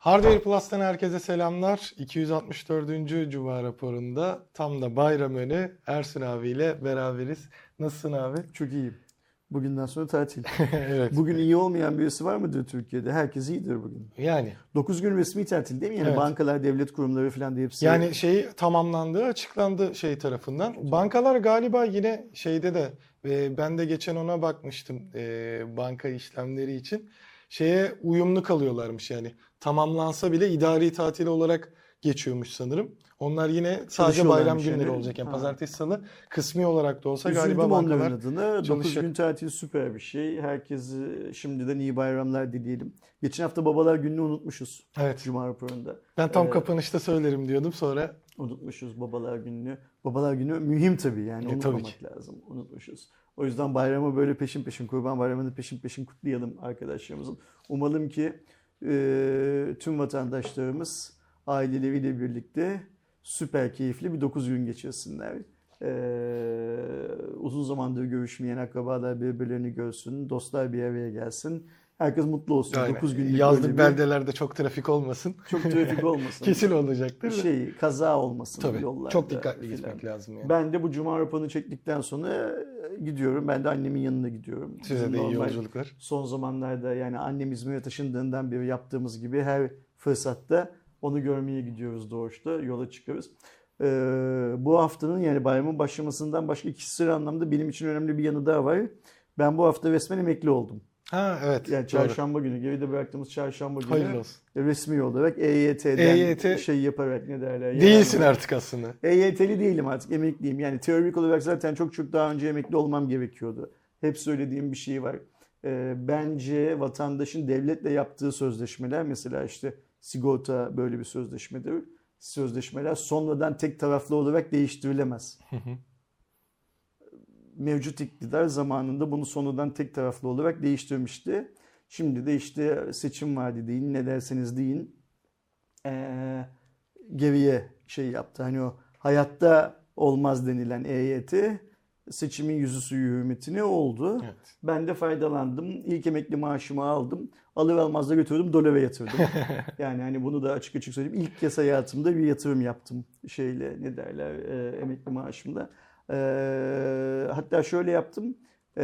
Hardware Plus'tan herkese selamlar. 264. Cuma raporunda tam da bayram önü Ersun abiyle beraberiz. Nasılsın abi? Çok iyiyim. Bugünden sonra tatil. evet. Bugün iyi olmayan birisi var mıdır Türkiye'de? Herkes iyidir bugün. Yani 9 gün resmi tatil değil mi? Yani Evet. bankalar, devlet kurumları falan da hepsi. yani şey tamamlandığı açıklandı şey tarafından. Bankalar galiba yine şeyde de e, ben de geçen ona bakmıştım e, banka işlemleri için. Şeye uyumlu kalıyorlarmış yani. Tamamlansa bile idari tatil olarak geçiyormuş sanırım. Onlar yine sadece bayram günleri yani. olacak. Yani Ha. pazartesi salı kısmi olarak da olsa Üzüldüm galiba bankalar adına. 9 çalışacak. gün tatil süper bir şey. Herkese şimdiden iyi bayramlar dileyelim. Geçen hafta babalar gününü unutmuşuz. Evet. Cuma raporunda. Ben tam Ee, kapanışta söylerim diyordum sonra Unutmuşuz babalar gününü. Babalar günü mühim tabii yani E, tabii unutmamak ki. lazım. Unutmuşuz. O yüzden bayramı böyle peşin peşin, kurban bayramını peşin peşin kutlayalım arkadaşlarımızın. Umalım ki e, tüm vatandaşlarımız aileleriyle birlikte süper keyifli bir 9 gün geçirsinler. E, uzun zamandır görüşmeyen akrabalar birbirlerini görsün, dostlar bir araya gelsin. Herkes mutlu olsun. Aynen. 9 günlük yazlık bir- beldelerde çok trafik olmasın. çok trafik olmasın. Kesin olacaktır. şey kaza olmasın Tabii. yollarda. Çok dikkatli filan. gitmek lazım yani. Ben de bu cuma raporunu çektikten sonra e, gidiyorum. Ben de annemin yanına gidiyorum. Size Bizim de iyi yolculuklar. Son zamanlarda yani annem İzmir'e taşındığından beri yaptığımız gibi her fırsatta onu görmeye gidiyoruz doğuşta. Yola çıkıyoruz. Ee, bu haftanın yani bayramın başlamasından başka ikisi anlamda benim için önemli bir yanı daha var. Ben bu hafta resmen emekli oldum. Ha evet. Yani doğru. çarşamba günü, geride bıraktığımız çarşamba günü Hayırlı olsun. resmi olarak EYT'den EYT şey yaparak ne derler. Değilsin yani- artık aslında. EYT'li değilim artık emekliyim. Yani teorik olarak zaten çok çok daha önce emekli olmam gerekiyordu. Hep söylediğim bir şey var. Ee, bence vatandaşın devletle yaptığı sözleşmeler mesela işte sigorta böyle bir sözleşmedir. Sözleşmeler sonradan tek taraflı olarak değiştirilemez. Mevcut iktidar zamanında bunu sonradan tek taraflı olarak değiştirmişti. Şimdi de işte seçim vaadi deyin ne derseniz deyin. Ee, geriye şey yaptı. Hani o hayatta olmaz denilen EYT seçimin yüzü suyu hürmetine oldu. Evet. Ben de faydalandım. İlk emekli maaşımı aldım. Alır almaz da götürdüm dolara yatırdım. yani hani bunu da açık açık söyleyeyim. İlk kez hayatımda bir yatırım yaptım şeyle ne derler e, emekli maaşımda. E, hatta şöyle yaptım. E,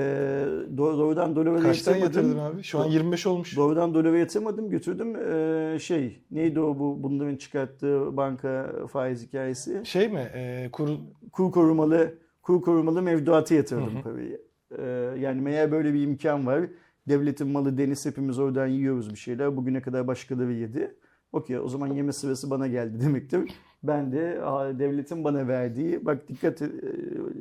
doğ- doğrudan dolara Kaçtan yatırmadım. yatırdın abi? Şu an 25 olmuş. Doğrudan dolara yatırmadım götürdüm. Ee, şey neydi o bu bunların çıkarttığı banka faiz hikayesi? Şey mi? E, kur... Kur korumalı kur korumalı mevduata yatırdım Hı hı. parayı. Ee, yani meğer böyle bir imkan var. Devletin malı deniz hepimiz oradan yiyoruz bir şeyler. Bugüne kadar başkaları yedi. Okey o zaman yeme sırası bana geldi demektir. Ben de devletin bana verdiği bak dikkat e,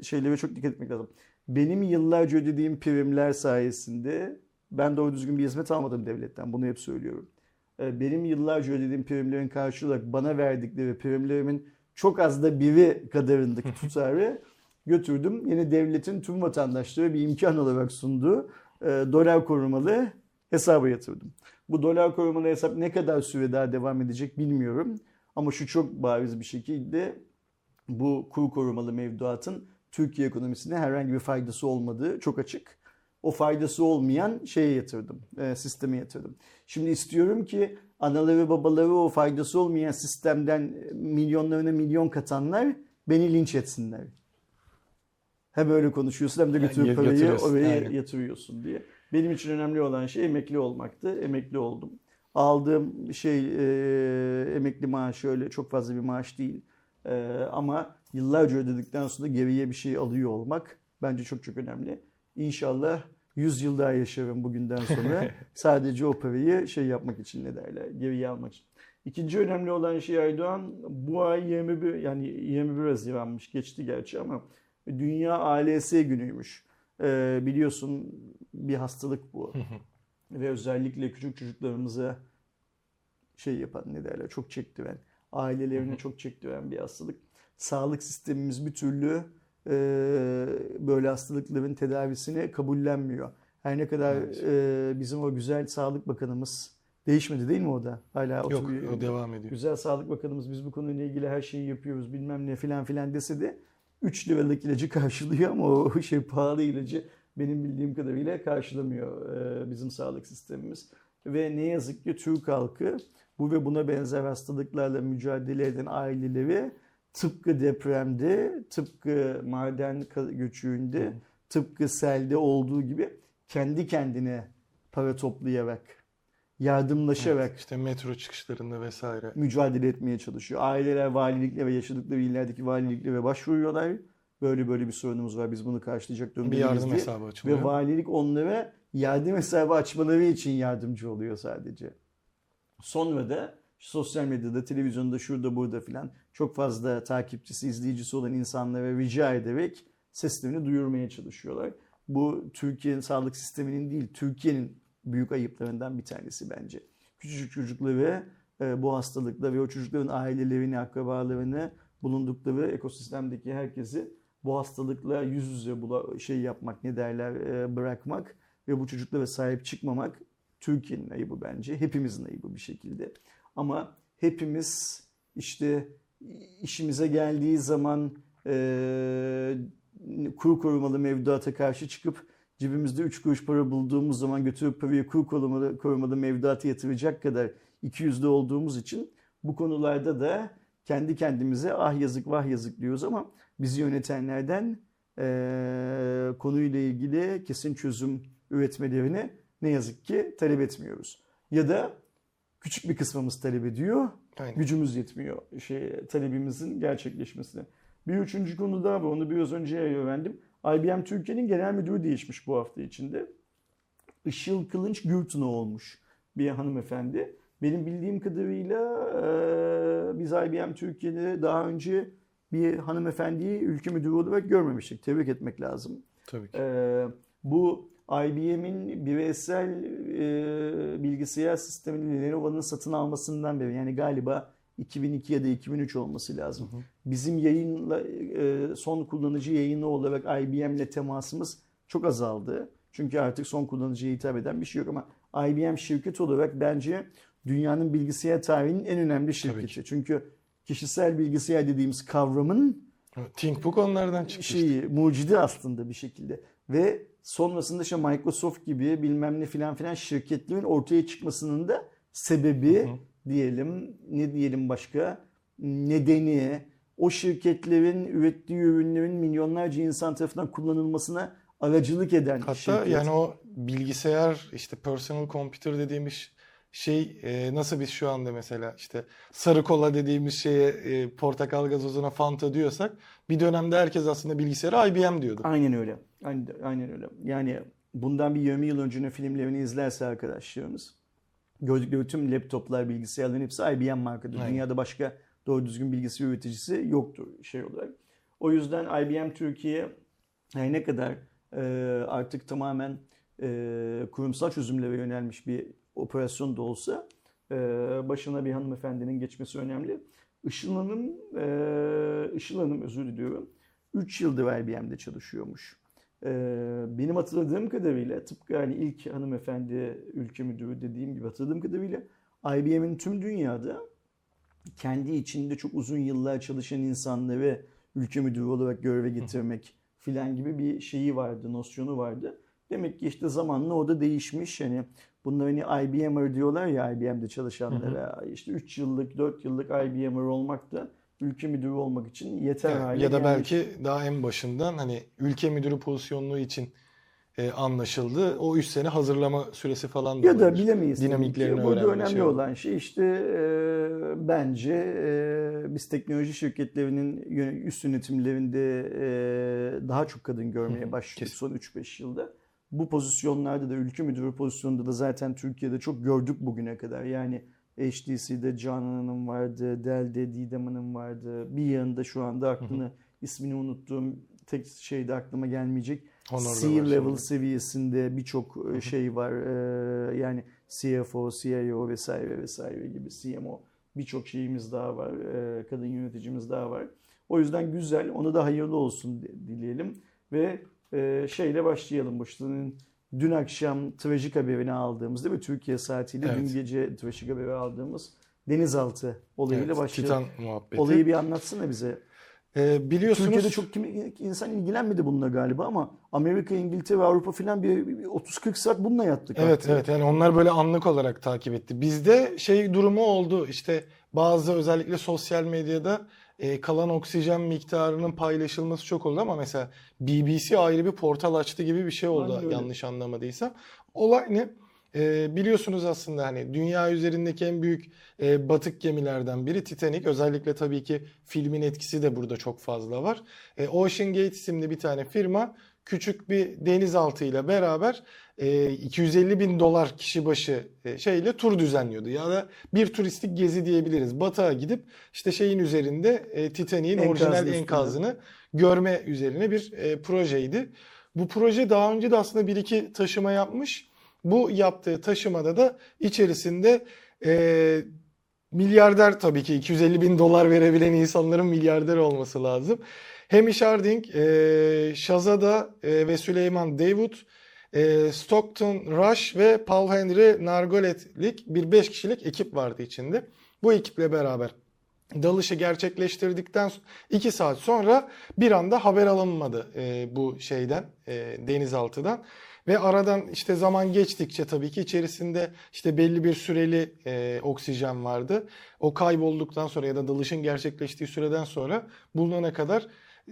şeylere çok dikkat etmek lazım. Benim yıllarca ödediğim primler sayesinde ben doğru düzgün bir hizmet almadım devletten. Bunu hep söylüyorum. Ee, Benim yıllarca ödediğim primlerin karşı olarak bana verdikleri primlerimin çok az da biri kadarındaki tutarı götürdüm. Yine devletin tüm vatandaşlara bir imkan olarak sunduğu e, dolar korumalı hesaba yatırdım. Bu dolar korumalı hesap ne kadar süre daha devam edecek bilmiyorum. Ama şu çok bariz bir şekilde bu kur korumalı mevduatın Türkiye ekonomisine herhangi bir faydası olmadığı çok açık. O faydası olmayan şeye yatırdım, e, sisteme yatırdım. Şimdi istiyorum ki anaları babaları o faydası olmayan sistemden e, milyonlarına milyon katanlar beni linç etsinler. Hem öyle konuşuyorsun hem de götürüp Yani parayı oraya aynen. yatırıyorsun diye. Benim için önemli olan şey emekli olmaktı. Emekli oldum. Aldığım şey e, emekli maaşı öyle çok fazla bir maaş değil. E, ama yıllarca ödedikten sonra geriye bir şey alıyor olmak bence çok çok önemli. İnşallah 100 yıl daha yaşarım bugünden sonra. Sadece o parayı şey yapmak için ne derler geriye almak için. İkinci önemli olan şey Aydoğan bu ay 21 yani 21 Haziran'mış geçti gerçi ama Dünya ALS günüymüş. Ee, biliyorsun bir hastalık bu. Ve özellikle küçük çocuklarımıza şey yapan ne derler çok çektiren, ailelerine çok çektiren bir hastalık. Sağlık sistemimiz bir türlü e, böyle hastalıkların tedavisini kabullenmiyor. Her ne kadar Evet. e, bizim o güzel Sağlık Bakanımız değişmedi değil mi o da? Hala Yok oturuyor. o devam ediyor. Güzel Sağlık Bakanımız biz bu konuyla ilgili her şeyi yapıyoruz bilmem ne filan filan dese de 3 liralık ilacı karşılıyor ama o şey pahalı ilacı benim bildiğim kadarıyla karşılamıyor e, bizim sağlık sistemimiz. ve ne yazık ki Türk halkı bu ve buna benzer hastalıklarla mücadele eden aileleri tıpkı depremde, tıpkı maden göçüğünde, tıpkı selde olduğu gibi kendi kendine para toplayarak, yardımlaşarak işte metro çıkışlarında vesaire. mücadele etmeye çalışıyor. Aileler valiliklere ve yaşadıkları illerdeki valiliklere başvuruyorlar. Böyle böyle bir sorunumuz var. Biz bunu karşılayacak Bir durumda yardım diye. hesabı açılıyor. Ve valilik onlara yardım hesabı açmaları için yardımcı oluyor sadece. Sonra da sosyal medyada, televizyonda, şurada burada filan çok fazla takipçisi, izleyicisi olan insanlara rica ederek seslerini duyurmaya çalışıyorlar. Bu Türkiye'nin sağlık sisteminin değil, Türkiye'nin büyük ayıplarından bir tanesi bence. Küçücük çocukları e, bu hastalıkla ve o çocukların ailelerini, akrabalarını, bulundukları ekosistemdeki herkesi bu hastalıkla yüz yüze bula, şey yapmak ne derler e, bırakmak ve bu çocuklara sahip çıkmamak Türkiye'nin ayıbı bence. Hepimizin ayıbı bir şekilde. Ama hepimiz işte işimize geldiği zaman e, kur korumalı mevduata karşı çıkıp cebimizde 3 kuruş para bulduğumuz zaman götürüp parayı kur korumalı, korumalı mevduata yatıracak kadar ikiyüzlü olduğumuz için bu konularda da kendi kendimize ah yazık vah yazık diyoruz ama bizi yönetenlerden e, konuyla ilgili kesin çözüm üretmelerini ne yazık ki talep etmiyoruz. Ya da küçük bir kısmımız talep ediyor, Aynen. gücümüz yetmiyor şey talebimizin gerçekleşmesine. Bir üçüncü konu daha var. Onu biraz önce öğrendim. IBM Türkiye'nin genel müdürü değişmiş bu hafta içinde. Işıl Kılınç Gürtün'ü olmuş bir hanımefendi. Benim bildiğim kadarıyla e, biz IBM Türkiye'de daha önce bir hanımefendiyi ülke müdürü olarak görmemiştik. Tebrik etmek lazım. Tabii ki. Bu IBM'in bireysel e, bilgisayar sistemini Lenovo'nun satın almasından beri yani galiba 2002 ya da 2003 olması lazım. Bizim yayınla e, son kullanıcı yayını olarak IBM'le temasımız çok azaldı. Çünkü artık son kullanıcıya hitap eden bir şey yok ama IBM şirket olarak bence dünyanın bilgisayar tarihinin en önemli şirketi. Çünkü kişisel bilgisayar dediğimiz kavramın ThinkBook onlardan çıktı. işte. şeyi mucidi aslında bir şekilde. Ve sonrasında işte Microsoft gibi bilmem ne filan filan şirketlerin ortaya çıkmasının da sebebi diyelim ne diyelim başka nedeni o şirketlerin ürettiği ürünlerin milyonlarca insan tarafından kullanılmasına aracılık eden Hatta şirket. yani o bilgisayar işte personal computer dediğimiz şey e, nasıl biz şu anda mesela işte sarı kola dediğimiz şeye e, portakal gazozuna Fanta diyorsak bir dönemde herkes aslında bilgisayara IBM diyordu. Aynen öyle. Aynen, aynen öyle. Yani bundan bir 20 yıl öncenin filmlerini izlerse arkadaşlarımız gördükleri tüm laptoplar, bilgisayarların hepsi IBM markadır. Aynen. Dünyada başka doğru düzgün bilgisayar üreticisi yoktur şey olarak. O yüzden IBM Türkiye her ne kadar e, artık tamamen e, kurumsal çözümlere yönelmiş bir operasyon da olsa e, başına bir hanımefendinin geçmesi önemli. Işıl Hanım, e, Işıl Hanım özür diliyorum. 3 yıldır IBM'de çalışıyormuş. Ee, benim hatırladığım kadarıyla tıpkı hani ilk hanımefendi ülke müdürü dediğim gibi hatırladığım kadarıyla IBM'in tüm dünyada kendi içinde çok uzun yıllar çalışan insanları ülke müdürü olarak göreve getirmek filan gibi bir şeyi vardı, nosyonu vardı. Demek ki işte zamanla o da değişmiş. Yani bunlar hani IBM'er diyorlar ya IBM'de çalışanlara. işte 3 yıllık, 4 yıllık IBM'er olmak da ülke müdürü olmak için yeter Evet, hale ya da gelmiş. belki daha en başından hani ülke müdürü pozisyonluğu için e, anlaşıldı. O 3 sene hazırlama süresi falan da Ya da bilemeyiz. Dinamiklerini ki. Burada önemli şey olan şey işte e, bence e, biz teknoloji şirketlerinin üst yönetimlerinde e, daha çok kadın görmeye başladık son 3-5 yılda. Bu pozisyonlarda da ülke müdürü pozisyonunda da zaten Türkiye'de çok gördük bugüne kadar. Yani HTC'de Canan Hanım vardı, Dell'de Didem Hanım vardı. Bir yanında şu anda aklını ismini unuttuğum tek şey de aklıma gelmeyecek. Honor'da C-level şimdi. seviyesinde birçok e, şey var. Ee, yani CFO, CIO vesaire vesaire gibi CMO birçok şeyimiz daha var. Ee, kadın yöneticimiz daha var. O yüzden güzel. Ona da hayırlı olsun di- dileyelim. Ve e, şeyle başlayalım. Başının dün akşam trajik haberini aldığımız değil mi? Türkiye saatiyle Evet. dün gece trajik haberi aldığımız denizaltı olayıyla Evet, başlayalım. Titan muhabbeti. Olayı bir anlatsana bize. Ee, biliyorsunuz Türkiye'de çok kim, insan ilgilenmedi bununla galiba ama Amerika, İngiltere, Avrupa filan bir, bir 30-40 saat bununla yattık. Evet artık. evet yani onlar böyle anlık olarak takip etti. Bizde şey durumu oldu işte bazı özellikle sosyal medyada e, kalan oksijen miktarının paylaşılması çok oldu ama mesela BBC ayrı bir portal açtı gibi bir şey oldu Aynen öyle. yanlış anlamadıysam. Olay ne? E, biliyorsunuz aslında hani dünya üzerindeki en büyük e, batık gemilerden biri Titanic. Özellikle tabii ki filmin etkisi de burada çok fazla var. E, Ocean Gate isimli bir tane firma küçük bir denizaltıyla beraber e, 250 bin dolar kişi başı e, şeyle tur düzenliyordu. Ya da bir turistik gezi diyebiliriz. Batığa gidip işte şeyin üzerinde e, Titanic'in Enkazın orijinal üstünde. enkazını görme üzerine bir e, projeydi. Bu proje daha önce de aslında bir iki taşıma yapmış. Bu yaptığı taşımada da içerisinde e, milyarder tabii ki 250 bin dolar verebilen insanların milyarder olması lazım. Hamish Harding, e, Shazada e, ve Süleyman Dawood, e, Stockton Rush ve Paul Henry Nargolet'lik bir 5 kişilik ekip vardı içinde. Bu ekiple beraber dalışı gerçekleştirdikten 2 saat sonra bir anda haber alınmadı e, bu şeyden, e, denizaltıdan. Ve aradan işte zaman geçtikçe tabii ki içerisinde işte belli bir süreli e, oksijen vardı. O kaybolduktan sonra ya da dalışın gerçekleştiği süreden sonra bulunana kadar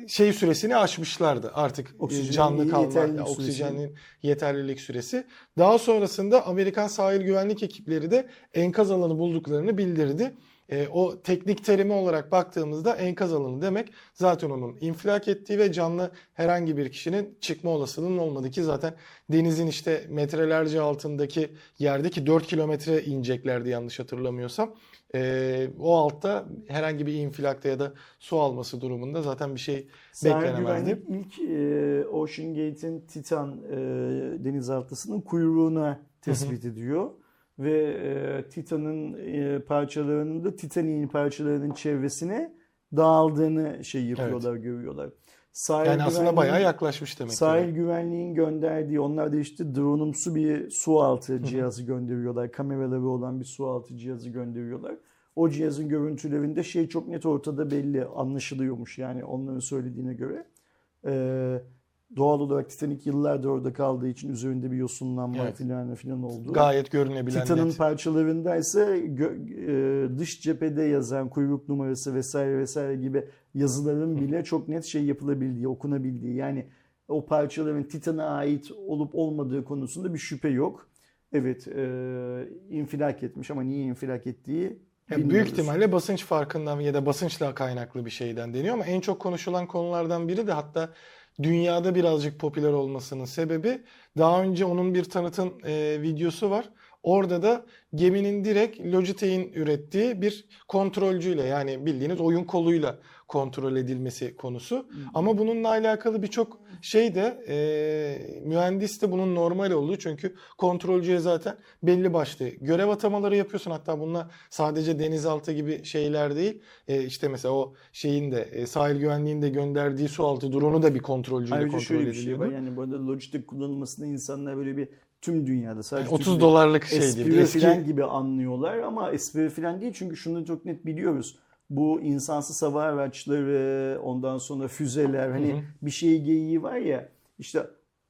şey süresini aşmışlardı artık e, Oksijenin canlı kalma, oksijenin yeterlilik süresi. Daha sonrasında Amerikan sahil güvenlik ekipleri de enkaz alanı bulduklarını bildirdi. E, o teknik terimi olarak baktığımızda enkaz alanı demek zaten onun infilak ettiği ve canlı herhangi bir kişinin çıkma olasılığının olmadığı ki zaten denizin işte metrelerce altındaki yerdeki 4 kilometre ineceklerdi yanlış hatırlamıyorsam. E, o altta herhangi bir infilakta ya da su alması durumunda zaten bir şey beklenemezdi. güvenlik ilk e, Ocean Gate'in Titan e, denizaltısının kuyruğuna tespit ediyor. Ve e, Titan'ın e, parçalarının da Titanic'in parçalarının çevresine dağıldığını şey yapıyorlar, görüyorlar. Sahil Yani aslında bayağı yaklaşmış demek ki. Sahil güvenliğin gönderdiği, onlar da işte drone'umsu bir su altı cihazı gönderiyorlar. Kameraları olan bir su altı cihazı gönderiyorlar. O cihazın görüntülerinde şey çok net ortada belli, anlaşılıyormuş yani onların söylediğine göre. Ee, doğal olarak Titanic yıllardır orada kaldığı için üzerinde bir yosunlanma Evet. filan filan oldu. Gayet görünebilen Titan'ın parçalarında ise e, dış cephede yazan kuyruk numarası vesaire vesaire gibi yazıların bile çok net şey yapılabildiği, okunabildiği. Yani o parçaların Titan'a ait olup olmadığı konusunda bir şüphe yok. Evet, e, infilak etmiş ama niye infilak ettiği Ya büyük bilmiyoruz. ihtimalle basınç farkından ya da basınçla kaynaklı bir şeyden deniyor ama en çok konuşulan konulardan biri de hatta dünyada birazcık popüler olmasının sebebi daha önce onun bir tanıtım e, videosu var. Orada da geminin direkt Logitech'in ürettiği bir kontrolcüyle yani bildiğiniz oyun koluyla kontrol edilmesi konusu. Ama bununla alakalı birçok şey de e, mühendis de bunun normal olduğu çünkü kontrolcüye zaten belli başlı görev atamaları yapıyorsun. Hatta bunlar sadece denizaltı gibi şeyler değil. E, işte mesela o şeyin de e, sahil güvenliğinin de gönderdiği su altı drone'u da bir kontrolcüyle Ayrıca kontrol şöyle bir şey var. Yani burada Logitech kullanılmasında insanlar böyle bir tüm dünyada sadece 30 Türkiye'de dolarlık şey gibi. espri falan gibi anlıyorlar ama espri falan değil çünkü şunu çok net biliyoruz. Bu insansız hava araçları, ondan sonra füzeler hani Hı hı. bir şey geyiği var ya işte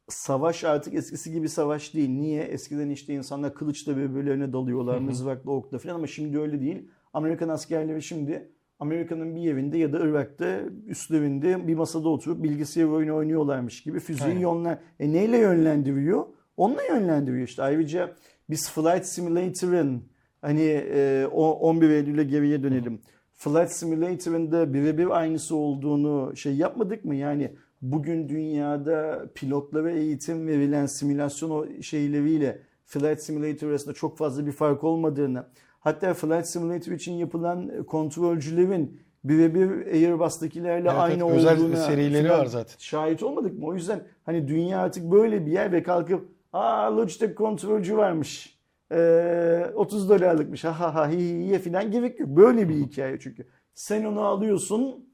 savaş artık eskisi gibi savaş değil. Niye? Eskiden işte insanlar kılıçla birbirlerine dalıyorlar, Hı hı. mızrakla, okla falan ama şimdi öyle değil. Amerikan askerleri şimdi Amerika'nın bir evinde ya da Irak'ta üstlerinde bir masada oturup bilgisayar oyunu oynuyorlarmış gibi füzeyi yönlen e neyle yönlendiriyor? Onunla yönlendiriyor işte. Ayrıca biz Flight Simulator'ın hani e, o 11 Eylül'e geriye dönelim. Flight Simulator'ın da birebir aynısı olduğunu şey yapmadık mı? Yani bugün dünyada pilotlara eğitim verilen simülasyon o şeyleriyle Flight Simulator arasında çok fazla bir fark olmadığını hatta Flight Simulator için yapılan kontrolcülerin birebir Airbus'takilerle Evet, aynı evet, özel olduğuna serileri var zaten. şahit olmadık mı? O yüzden hani dünya artık böyle bir yer ve kalkıp aa Logitech kontrolcü varmış. Ee, 30 dolarlıkmış. Ha ha ha hi hi hi'ye falan gerek yok. Böyle bir hikaye çünkü. Sen onu alıyorsun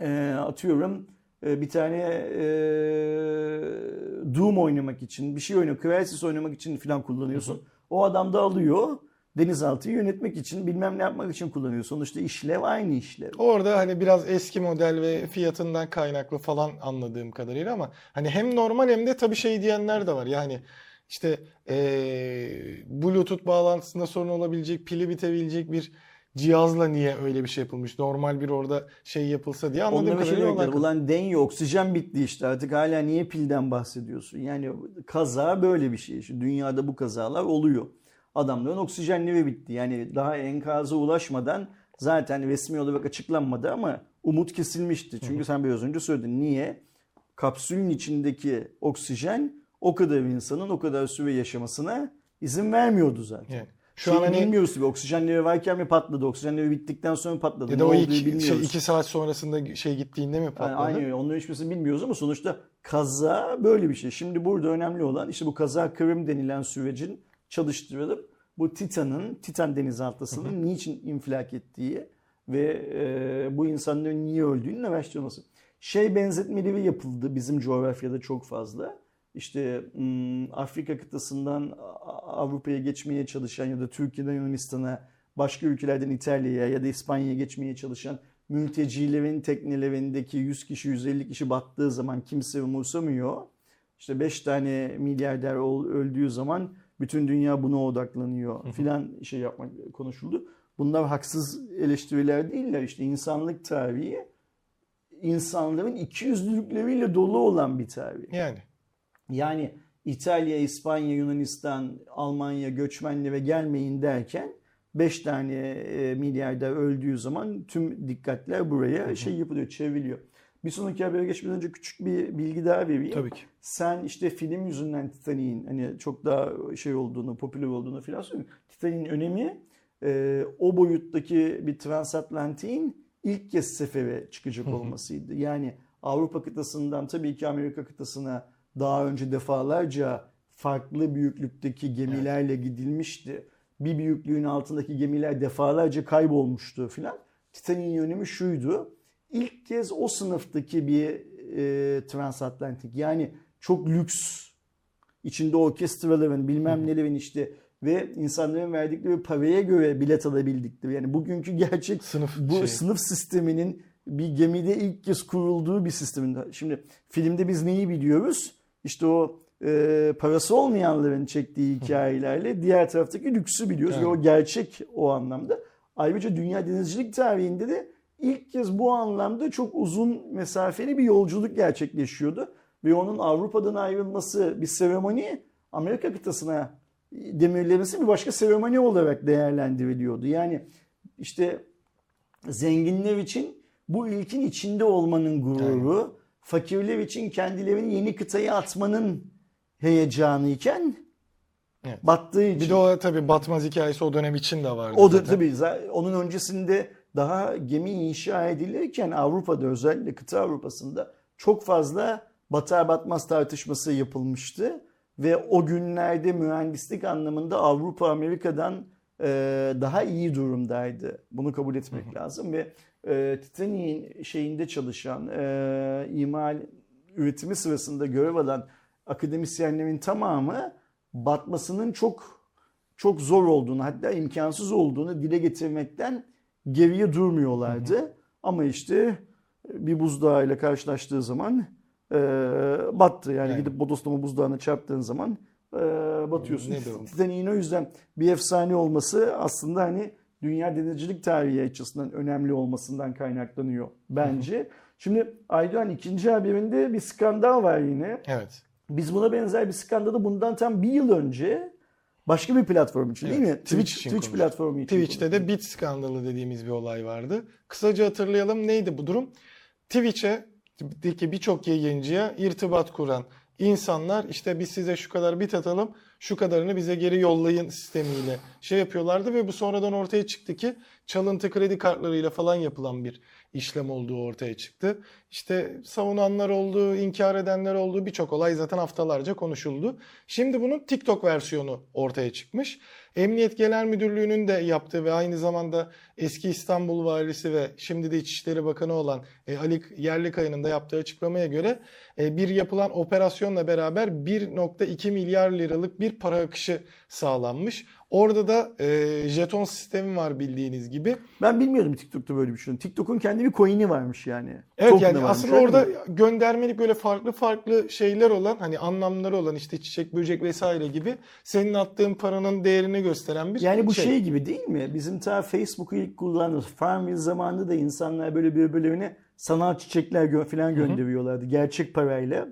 e, atıyorum e, bir tane e, Doom oynamak için bir şey oynuyor. Crysis oynamak için falan kullanıyorsun. O adam da alıyor. Denizaltıyı yönetmek için bilmem ne yapmak için kullanıyor. Sonuçta işlev aynı işlev. Orada hani biraz eski model ve fiyatından kaynaklı falan anladığım kadarıyla ama hani hem normal hem de tabii şey diyenler de var. Yani işte eee Bluetooth bağlantısında sorun olabilecek, pili bitebilecek bir cihazla niye öyle bir şey yapılmış? Normal bir orada şey yapılsa diye anladığım Onlara şey kadarıyla diyorlar, olay- ulan deniyor oksijen bitti işte artık hala niye pilden bahsediyorsun? Yani kaza böyle bir şey. Şu dünyada bu kazalar oluyor. Adamların oksijenleri bitti. Yani daha enkaza ulaşmadan zaten resmi olarak açıklanmadı ama umut kesilmişti. Çünkü sen biraz önce söyledin. Niye? Kapsülün içindeki oksijen o kadar insanın o kadar süre yaşamasına izin vermiyordu zaten. Yani şu an an hani bilmiyoruz ki oksijenleri varken mi patladı? Oksijenleri bittikten sonra mı patladı? ya da o iki, bilmiyoruz. şey, iki saat sonrasında şey gittiğinde mi Yani patladı? aynı öyle. Onların hiçbirisini bilmiyoruz ama sonuçta kaza böyle bir şey. Şimdi burada önemli olan işte bu kaza kırım denilen sürecin çalıştırılıp bu Titan'ın, Titan denizaltısının niçin infilak ettiği ve e, bu insanların niye öldüğünün araştırılması. Şey benzetmeleri yapıldı bizim coğrafyada çok fazla. İşte Afrika kıtasından Avrupa'ya geçmeye çalışan ya da Türkiye'den Yunanistan'a başka ülkelerden İtalya'ya ya da İspanya'ya geçmeye çalışan mültecilerin teknelerindeki 100 kişi 150 kişi battığı zaman kimse umursamıyor. İşte 5 tane milyarder öldüğü zaman bütün dünya buna odaklanıyor filan şey yapmak konuşuldu. Bunlar haksız eleştiriler değiller. İşte insanlık tarihi insanların ikiyüzlülükleriyle dolu olan bir tarih. Yani Yani İtalya, İspanya, Yunanistan, Almanya göçmenlere gelmeyin derken 5 tane e, milyarder öldüğü zaman tüm dikkatler buraya şey yapılıyor, çevriliyor. Bir sonraki habere geçmeden önce küçük bir bilgi daha vereyim. tabii ki. Sen işte film yüzünden Titanic'in hani çok daha şey olduğunu, popüler olduğunu filan söylüyorsun. Titanic'in önemi e, o boyuttaki bir transatlantiğin ilk kez sefere çıkacak olmasıydı. Yani Avrupa kıtasından tabii ki Amerika kıtasına daha önce defalarca farklı büyüklükteki gemilerle gidilmişti. Bir büyüklüğün altındaki gemiler defalarca kaybolmuştu filan. Titanic'in önemi şuydu. İlk kez o sınıftaki bir e, transatlantik yani çok lüks içinde orkestraların bilmem nelerin işte ve insanların verdikleri paraya göre bilet alabildikleri yani bugünkü gerçek Sınıf bu şey. sınıf sisteminin bir gemide ilk kez kurulduğu bir sisteminde. Şimdi filmde biz neyi biliyoruz? İşte o e, parası olmayanların çektiği hikayelerle diğer taraftaki lüksü biliyoruz ve Evet. o gerçek o anlamda. Ayrıca dünya denizcilik tarihinde de ilk kez bu anlamda çok uzun mesafeli bir yolculuk gerçekleşiyordu. Ve onun Avrupa'dan ayrılması bir seremoni Amerika kıtasına demirlemesi bir başka seremoni olarak değerlendiriliyordu. Yani işte zenginler için bu ilkin içinde olmanın gururu, fakirler için kendilerini yeni kıtaya atmanın heyecanı iken Evet. battığı için. Bir de o tabii batmaz hikayesi o dönem için de vardı. O da zaten. tabii onun öncesinde daha gemi inşa edilirken Avrupa'da özellikle kıta Avrupa'sında çok fazla batar batmaz tartışması yapılmıştı. Ve o günlerde mühendislik anlamında Avrupa Amerika'dan e, daha iyi durumdaydı. Bunu kabul etmek lazım ve e, Titanic'in şeyinde çalışan, e, imal üretimi sırasında görev alan akademisyenlerin tamamı batmasının çok çok zor olduğunu hatta imkansız olduğunu dile getirmekten geriye durmuyorlardı. Ama işte bir buzdağıyla karşılaştığı zaman e, battı. Yani, Yani. gidip bodoslama buzdağına çarptığın zaman e, batıyorsun. De o? Yüzden bir efsane olması aslında hani dünya denizcilik tarihi açısından önemli olmasından kaynaklanıyor bence. Şimdi Aydoğan ikinci haberinde bir skandal var yine. Evet. Biz buna benzer bir skandalı bundan tam bir yıl önce başka bir platform için değil Evet, mi? Twitch Twitch, için Twitch platformu için. Twitch'te de bit skandalı dediğimiz bir olay vardı. Kısaca hatırlayalım neydi bu durum? Twitch'e birçok yayıncıya irtibat kuran insanlar işte biz size şu kadar bit atalım, şu kadarını bize geri yollayın sistemiyle şey yapıyorlardı ve bu sonradan ortaya çıktı ki çalıntı kredi kartlarıyla falan yapılan bir işlem olduğu ortaya çıktı. İşte savunanlar oldu, inkar edenler oldu. Birçok olay zaten haftalarca konuşuldu. Şimdi bunun TikTok versiyonu ortaya çıkmış. Emniyet Genel Müdürlüğü'nün de yaptığı ve aynı zamanda eski İstanbul Valisi ve şimdi de İçişleri Bakanı olan e, Ali Yerlikaya'nın da yaptığı açıklamaya göre e, bir yapılan operasyonla beraber 1.2 milyar liralık bir para akışı sağlanmış. Orada da e, jeton sistemi var bildiğiniz gibi. Ben bilmiyordum TikTok'ta böyle bir şey. TikTok'un kendi bir coin'i varmış yani. Evet Token'ı yani varmış, aslında orada mi? göndermelik böyle farklı farklı şeyler olan hani anlamları olan işte çiçek, böcek vesaire gibi senin attığın paranın değerini gösteren bir Yani bu şey. gibi değil mi? Bizim ta Facebook'u ilk kullandığımız Farmville zamanında da insanlar böyle birbirlerine sanal çiçekler gö- falan gönderiyorlardı. Gerçek parayla.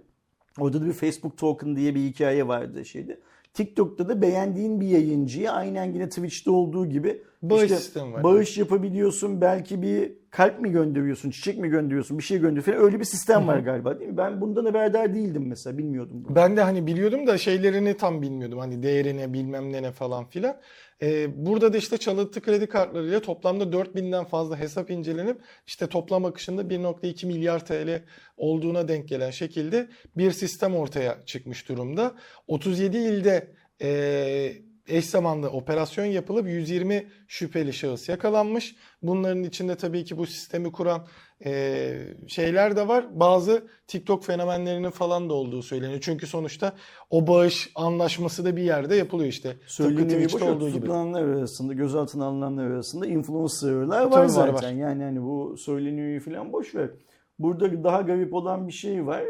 Orada da bir Facebook token diye bir hikaye vardı şeydi. TikTok'ta da beğendiğin bir yayıncıya aynen yine Twitch'te olduğu gibi Bağış işte sistemi var. bağış yapabiliyorsun. Belki bir kalp mi gönderiyorsun, çiçek mi gönderiyorsun, bir şey gönderiyorsun falan. Öyle bir sistem var galiba değil mi? Ben bundan haberdar değildim mesela. Bilmiyordum bunu. Ben de hani biliyordum da şeylerini tam bilmiyordum. Hani değerini bilmem ne ne falan filan. Ee, burada da işte çalıntı kredi kartlarıyla toplamda 4000'den fazla hesap incelenip işte toplam akışında 1.2 milyar TL olduğuna denk gelen şekilde bir sistem ortaya çıkmış durumda. 37 ilde e, eş zamanlı operasyon yapılıp 120 şüpheli şahıs yakalanmış. Bunların içinde tabii ki bu sistemi kuran e, şeyler de var. Bazı TikTok fenomenlerinin falan da olduğu söyleniyor. Çünkü sonuçta o bağış anlaşması da bir yerde yapılıyor işte. Söylediğim gibi olduğu gibi. tutuklananlar arasında, gözaltına alınanlar arasında influencerlar var Tabii var, zaten. var. Yani hani bu söyleniyor falan boş ver. Burada daha garip olan bir şey var.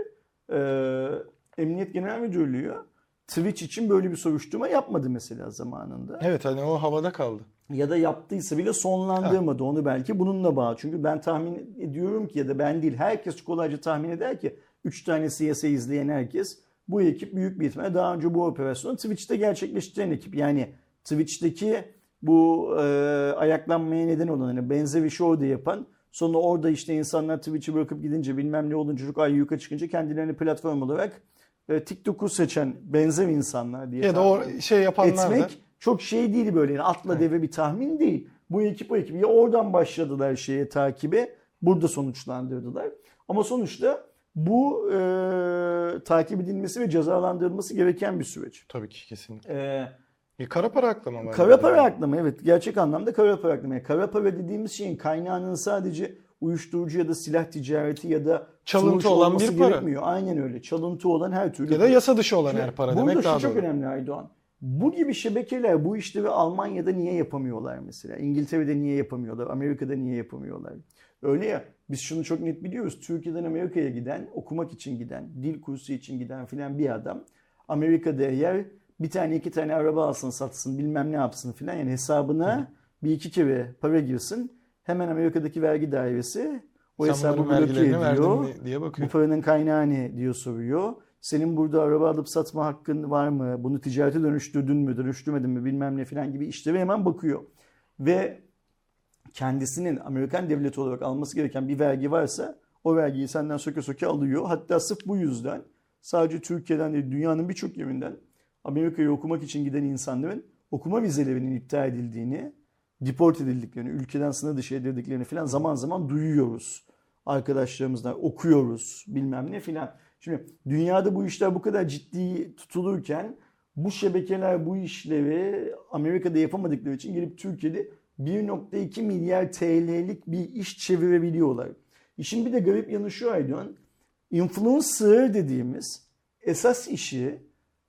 Ee, Emniyet Genel Müdürlüğü Twitch için böyle bir soruşturma yapmadı mesela zamanında. Evet hani o havada kaldı. Ya da yaptıysa bile sonlandırmadı onu belki bununla bağlı. Çünkü ben tahmin ediyorum ki ya da ben değil herkes kolayca tahmin eder ki 3 tane CSA izleyen herkes bu ekip büyük bir ihtimalle daha önce bu operasyonu Twitch'te gerçekleştiren ekip. Yani Twitch'teki bu e, ayaklanmaya neden olan hani benzer işi orada yapan sonra orada işte insanlar Twitch'i bırakıp gidince bilmem ne olunca çocuk ay yuka çıkınca kendilerini platform olarak e, TikTok'u seçen benzer insanlar diye Ya da o şey yapanlar da etmek çok şey değil böyle yani atla deve bir tahmin değil. Bu ekip o ekip ya oradan başladılar şeye takibe burada sonuçlandırdılar. Ama sonuçta bu e, takip edilmesi ve cezalandırılması gereken bir süreç. tabii ki kesinlikle. E, Bir kara para aklama var. kara para aklama evet gerçek anlamda kara para aklama. Yani kara para dediğimiz şeyin kaynağının sadece uyuşturucu ya da silah ticareti ya da Çalıntı olan bir para. gerekmiyor. Aynen öyle. Çalıntı olan her türlü Ya da yasa dışı olan her para demek daha çok doğru. önemli Aydoğan. Bu gibi şebekeler bu işleri Almanya'da niye yapamıyorlar mesela? İngiltere'de niye yapamıyorlar? Amerika'da niye yapamıyorlar? Öyle ya biz şunu çok net biliyoruz. Türkiye'den Amerika'ya giden, okumak için giden, dil kursu için giden filan bir adam Amerika'da eğer bir tane iki tane araba alsın satsın bilmem ne yapsın filan yani hesabına bir iki kere para girsin hemen Amerika'daki vergi dairesi o Sen hesabı bloke ediyor. diye Bu bakıyor. paranın kaynağı ne diyor soruyor. Senin burada araba alıp satma hakkın var mı? Bunu ticarete dönüştürdün mü, dönüştürmedin mi bilmem ne filan gibi işlere hemen bakıyor. Ve kendisinin Amerikan devleti olarak alması gereken bir vergi varsa o vergiyi senden söke söke alıyor. Hatta sırf bu yüzden sadece Türkiye'den değil dünyanın birçok yerinden Amerika'ya okumak için giden insanların okuma vizelerinin iptal edildiğini, deport edildiklerini, ülkeden sınır dışı edildiklerini filan zaman zaman duyuyoruz. Arkadaşlarımızdan okuyoruz bilmem ne filan. Şimdi dünyada bu işler bu kadar ciddi tutulurken bu şebekeler bu işleri Amerika'da yapamadıkları için gelip Türkiye'de 1.2 milyar TL'lik bir iş çevirebiliyorlar. İşin bir de garip yanı şu Aydoğan. Influencer dediğimiz esas işi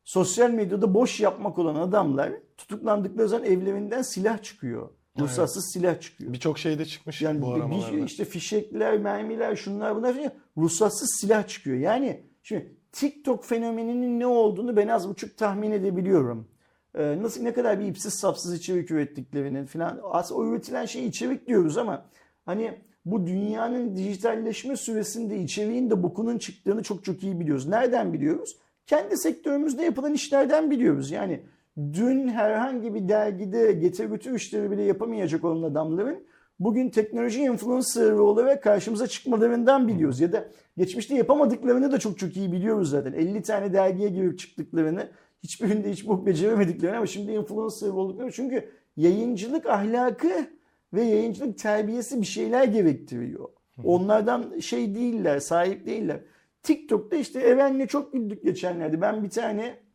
sosyal medyada boş yapmak olan adamlar tutuklandıkları zaman evlerinden silah çıkıyor. Ruhsatsız silah çıkıyor. Birçok şeyde çıkmış Yani bu aramalarda. bir, işte fişekler, mermiler, şunlar bunlar falan ruhsatsız silah çıkıyor. Yani şimdi TikTok fenomeninin ne olduğunu ben az buçuk tahmin edebiliyorum. Ee, nasıl ne kadar bir ipsiz sapsız içerik ürettiklerini falan. Aslında o üretilen şey içerik diyoruz ama hani bu dünyanın dijitalleşme süresinde içeriğin de bokunun çıktığını çok çok iyi biliyoruz. Nereden biliyoruz? Kendi sektörümüzde yapılan işlerden biliyoruz. Yani dün herhangi bir dergide getir götür işleri bile yapamayacak olan adamların bugün teknoloji influencer'ı olarak karşımıza çıkmalarından biliyoruz. Ya da geçmişte yapamadıklarını da çok çok iyi biliyoruz zaten. 50 tane dergiye girip çıktıklarını, hiçbirinde hiç bok beceremediklerini ama şimdi influencer olduklarını çünkü yayıncılık ahlakı ve yayıncılık terbiyesi bir şeyler gerektiriyor. Onlardan şey değiller, sahip değiller. TikTok'ta işte Eren'le çok güldük geçenlerde. Ben bir tane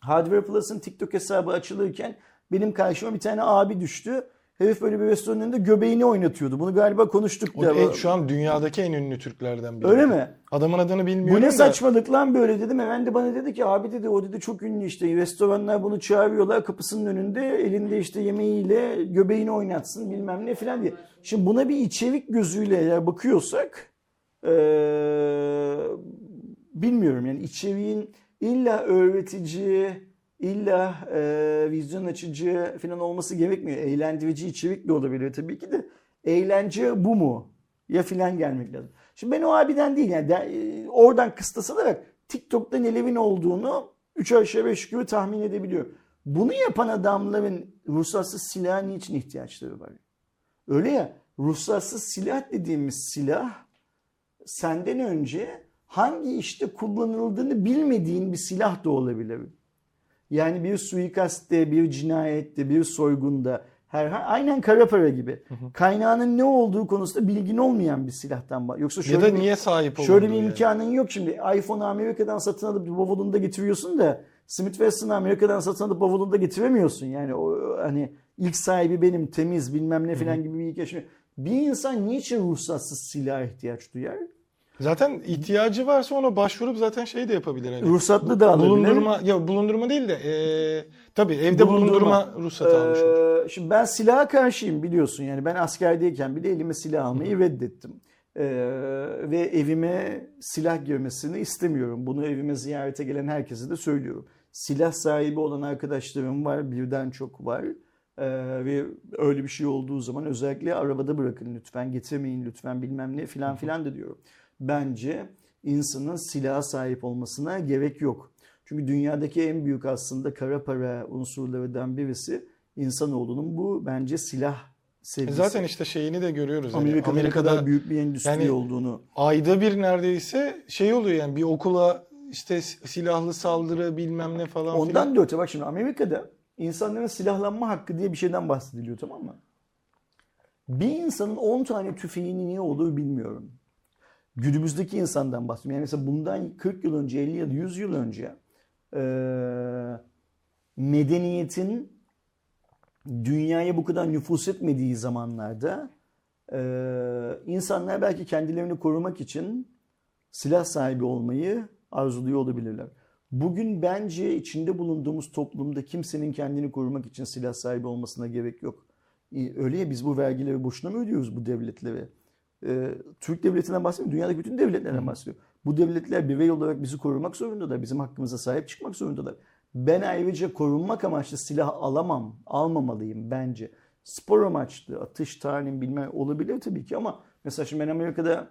Hardware Plus'ın TikTok hesabı açılırken benim karşıma bir tane abi düştü. Herif böyle bir restoranın önünde göbeğini oynatıyordu. Bunu galiba konuştuk O da. en- şu an dünyadaki en ünlü Türklerden biri. Öyle mi? Adamın adını bilmiyorum Bu ne da. saçmalık lan böyle dedim. Hemen de bana dedi ki abi dedi o dedi çok ünlü işte restoranlar bunu çağırıyorlar kapısının önünde elinde işte yemeğiyle göbeğini oynatsın bilmem ne falan diye. Şimdi buna bir içerik gözüyle eğer bakıyorsak eee, bilmiyorum yani içeriğin illa öğretici illa eee vizyon açıcı falan olması gerekmiyor. Eğlendirici içerik de olabilir tabii ki de. Eğlence bu mu? Ya filan gelmek lazım. Şimdi ben o abiden değil yani de- e, oradan kıstas alarak TikTok'ta nelevin olduğunu 3 aşağı 5 yukarı tahmin edebiliyorum. Bunu yapan adamların ruhsatsız silaha niçin ihtiyaçları var? Öyle ya ruhsatsız silah dediğimiz silah senden önce hangi işte kullanıldığını bilmediğin bir silah da olabilir. Yani bir suikastte, bir cinayette, bir soygunda her aynen kara para gibi. Kaynağının ne olduğu konusunda bilgin olmayan bir silahtan bahsediyor. Yoksa Ya şöyle da bir- niye sahip Şöyle bir yani? imkanın yok şimdi. iPhone'u Amerika'dan satın alıp bavulunda getiriyorsun da Smith Wesson'ı Amerika'dan satın alıp bavulunda getiremiyorsun. Yani o hani ilk sahibi benim temiz bilmem ne falan gibi bir hikaye. Bir insan niçin ruhsatsız silaha ihtiyaç duyar? Zaten ihtiyacı varsa ona başvurup zaten şey de yapabilir. Hani. Ruhsatlı da alabilir. Bulundurma, ya bulundurma değil de eee tabii evde Bulundurma. bulundurma ruhsatı almış olur. Ee, şimdi ben silaha karşıyım biliyorsun yani ben askerdeyken bile elime silah almayı reddettim. Ee, ve evime silah girmesini istemiyorum. Bunu evime ziyarete gelen herkese de söylüyorum. Silah sahibi olan arkadaşlarım var, birden çok var. Ee, ve öyle bir şey olduğu zaman özellikle arabada bırakın lütfen, getirmeyin lütfen bilmem ne filan filan da diyorum. Bence insanın silaha sahip olmasına gerek yok. Çünkü dünyadaki en büyük aslında kara para unsurlarından birisi insanoğlunun bu bence silah sevgisi. Zaten işte şeyini de görüyoruz. Amerika'da, ne Amerika'da kadar büyük bir endüstri yani- olduğunu. ayda bir neredeyse şey oluyor yani bir okula işte silahlı saldırı bilmem ne falan Ondan filan. öte bak şimdi Amerika'da insanların silahlanma hakkı diye bir şeyden bahsediliyor tamam mı? Bir insanın 10 tane tüfeğinin niye olduğu bilmiyorum. Günümüzdeki insandan bahsediyorum. Yani mesela bundan 40 yıl önce, 50 ya da 100 yıl önce eee, medeniyetin dünyaya bu kadar nüfus etmediği zamanlarda eee, insanlar belki kendilerini korumak için silah sahibi olmayı arzuluyor olabilirler. Bugün bence içinde bulunduğumuz toplumda kimsenin kendini korumak için silah sahibi olmasına gerek yok. Ee, Öyle ya biz bu vergileri boşuna mı ödüyoruz bu devletlere? Ee, Türk devletinden bahsediyorum, dünyadaki bütün devletlerden bahsediyorum. Bu devletler birey olarak bizi korumak zorundalar, bizim hakkımıza sahip çıkmak zorundalar. Ben ayrıca korunmak amaçlı silah alamam, almamalıyım bence. Spor amaçlı, atış, talim bilmem olabilir tabii ki ama mesela şimdi ben Amerika'da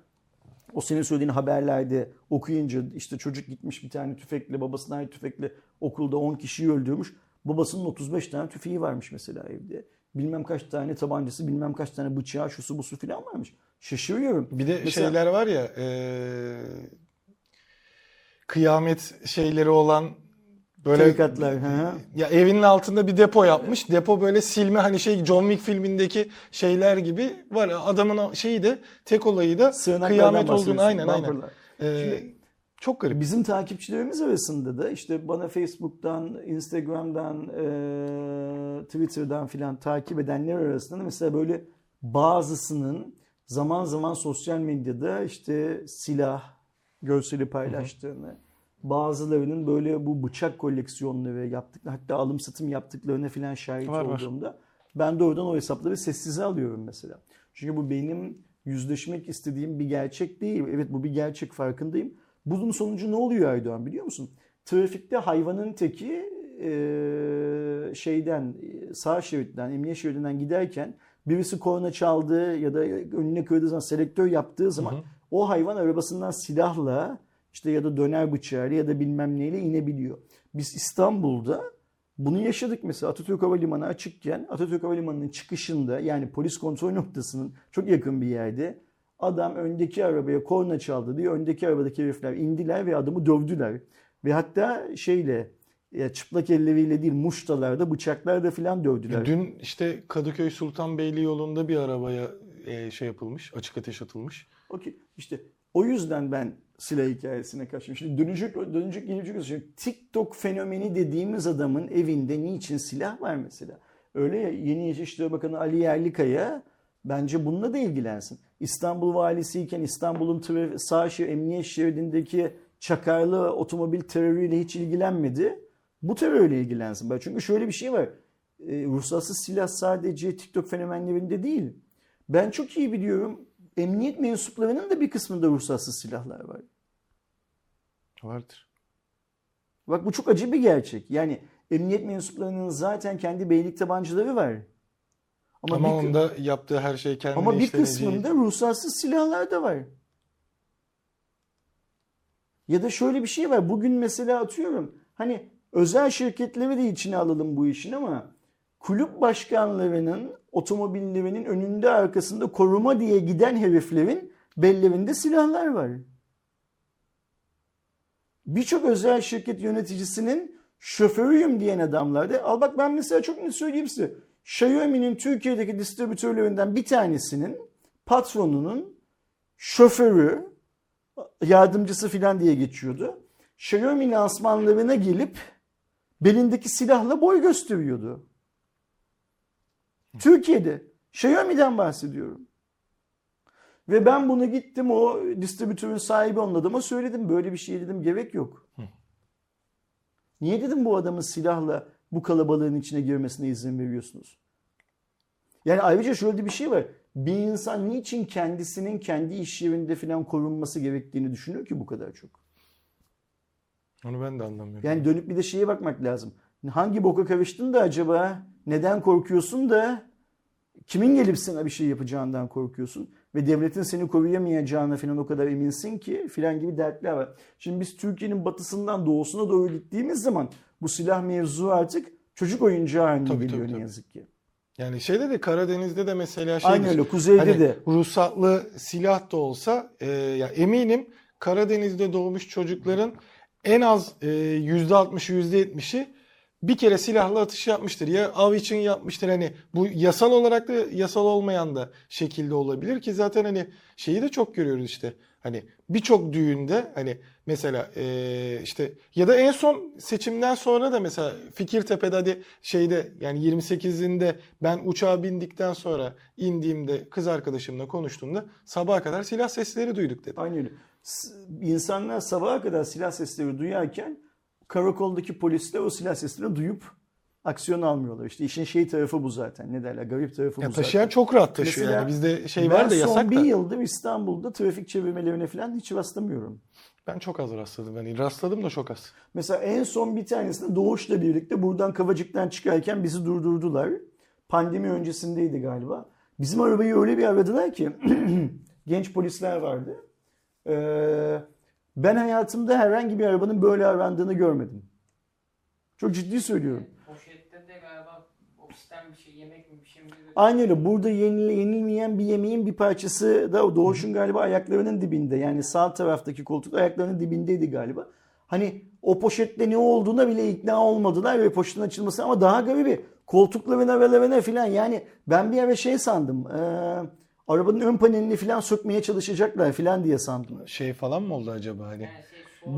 o senin söylediğin haberlerde okuyunca işte çocuk gitmiş bir tane tüfekle babasına ait tüfekle okulda 10 kişiyi öldürmüş. Babasının 35 tane tüfeği varmış mesela evde. Bilmem kaç tane tabancası, bilmem kaç tane bıçağı, şusu busu filan varmış. Şaşırıyorum. Bir de Mesela- şeyler var ya eee, kıyamet şeyleri olan böyle Tarikatlar. Hı ya evinin altında bir depo yapmış. Depo böyle silme hani şey John Wick filmindeki şeyler gibi var. Adamın şeyi de tek olayı da kıyamet olduğunu aynen aynen. bumperlar. Eee, çok garip. Bizim takipçilerimiz arasında da işte bana Facebook'tan, Instagram'dan, eee, Twitter'dan filan takip edenler arasında da mesela böyle bazısının zaman zaman sosyal medyada işte silah görseli paylaştığını, bazılarının böyle bu bıçak koleksiyonları yaptıkları hatta alım satım yaptıklarına filan şahit Var, var. olduğumda ben de oradan o hesapları sessize alıyorum mesela. Çünkü bu benim yüzleşmek istediğim bir gerçek değil. Evet bu bir gerçek farkındayım. Bunun sonucu ne oluyor Erdoğan biliyor musun? Trafikte hayvanın teki eee, şeyden sağ şeritten, emniyet şeridinden giderken birisi korna çaldı ya da önüne kırdığı zaman selektör yaptığı zaman o hayvan arabasından silahla işte ya da döner bıçağıyla ya da bilmem neyle inebiliyor. Biz İstanbul'da bunu yaşadık mesela Atatürk Havalimanı açıkken Atatürk Havalimanı'nın çıkışında yani polis kontrol noktasının çok yakın bir yerde adam öndeki arabaya korna çaldı diye öndeki arabadaki herifler indiler ve adamı dövdüler. Ve hatta şeyle ya çıplak elleriyle değil muştalarda bıçaklarda filan dövdüler. Dün işte Kadıköy Sultanbeyli yolunda bir arabaya eee, şey yapılmış, açık ateş atılmış. Okey. İşte o yüzden ben silah hikayesine kaçtım. Şimdi dönecek, dönecek gelecek. Şimdi TikTok fenomeni dediğimiz adamın evinde niçin silah var mesela? Öyle ya yeni İçişleri Bakanı Ali Yerlikaya bence bununla da ilgilensin. İstanbul valisiyken İstanbul'un traf- sağ şerit, emniyet şeridindeki çakarlı otomobil terörüyle hiç ilgilenmedi. Bu terörle ilgilensin. Çünkü şöyle bir şey var. E, ruhsatsız silah sadece TikTok fenomenlerinde değil. Ben çok iyi biliyorum. Emniyet mensuplarının da bir kısmında ruhsatsız silahlar var. Vardır. Bak bu çok acı bir gerçek. Yani emniyet mensuplarının zaten kendi beylik tabancaları var. Ama, Ama, bir, onda yaptığı her şey kendine ama bir kısmında ruhsatsız silahlar da var. Ya da şöyle bir şey var. Bugün mesela atıyorum. Hani özel şirketleri de içine alalım bu işin ama kulüp başkanlarının otomobillerinin önünde arkasında koruma diye giden heriflerin bellerinde silahlar var. Birçok özel şirket yöneticisinin şoförüyüm diyen adamlarda. Al bak ben mesela çok net söyleyeyim size. Xiaomi'nin Türkiye'deki distribütörlerinden bir tanesinin patronunun şoförü, yardımcısı filan diye geçiyordu. Xiaomi lansmanlarına gelip belindeki silahla boy gösteriyordu. Türkiye'de. Xiaomi'den bahsediyorum. Ve ben bunu gittim o distribütörün sahibi onun adama söyledim. Böyle bir şey dedim gerek yok. Niye dedim bu adamın silahla bu kalabalığın içine girmesine izin veriyorsunuz? Yani ayrıca şöyle bir şey var. Bir insan niçin kendisinin kendi iş yerinde falan korunması gerektiğini düşünüyor ki bu kadar çok? Onu ben de anlamıyorum. Yani dönüp bir de şeye bakmak lazım. Hangi boka karıştın da acaba? Neden korkuyorsun da? Kimin gelip sana bir şey yapacağından korkuyorsun? Ve devletin seni koruyamayacağına falan o kadar eminsin ki filan gibi dertler var. Şimdi biz Türkiye'nin batısından doğusuna doğru gittiğimiz zaman bu silah mevzu artık çocuk oyuncağı haline Tabii, geliyor tabii, ne yazık ki. Yani şeyde de Karadeniz'de de mesela şey Aynı öyle kuzeyde hani de. ruhsatlı silah da olsa e, ya eminim Karadeniz'de doğmuş çocukların en az e, %60'ı %70'i bir kere silahlı atış yapmıştır. Ya av için yapmıştır. Hani bu yasal olarak da yasal olmayan da şekilde olabilir ki zaten hani şeyi de çok görüyoruz işte. Hani birçok düğünde hani mesela e, işte ya da en son seçimden sonra da mesela Fikirtepe'de hadi şeyde yani 28'inde ben uçağa bindikten sonra indiğimde kız arkadaşımla konuştuğumda sabaha kadar silah sesleri duyduk dedi. Aynı öyle. İnsanlar sabaha kadar silah sesleri duyarken karakoldaki polisler o silah seslerini duyup aksiyon almıyorlar. İşte işin şey tarafı bu zaten. Ne derler? Garip tarafı Ya bu taşıyan zaten. çok rahat taşıyor Mesela yani bizde şey ben var da son yasak bir da. yıldır İstanbul'da trafik çevirmelerine falan hiç rastlamıyorum. Ben çok az rastladım. Yani rastladım da çok az. Mesela en son bir tanesinde Doğuş'la birlikte buradan Kavacık'tan çıkarken bizi durdurdular. Pandemi öncesindeydi galiba. Bizim arabayı öyle bir aradılar ki genç polisler vardı. Ee, ben hayatımda herhangi bir arabanın böyle arandığını görmedim. Çok ciddi söylüyorum. Poşette de galiba ofisten bir şey yemek mi bir şey mi? Aynı öyle. Burada yenil, yenilmeyen bir yemeğin bir parçası da Doğuş'un galiba ayaklarının dibinde. Yani sağ taraftaki koltuk ayaklarının dibindeydi galiba. Hani o poşette ne olduğuna bile ikna olmadılar ve poşetin açılması ama daha garibi koltukların aralarına falan yani ben bir ara şey sandım. eee, arabanın ön panelini falan sökmeye çalışacaklar falan diye sandım. Şey falan mı oldu acaba hani? Şey.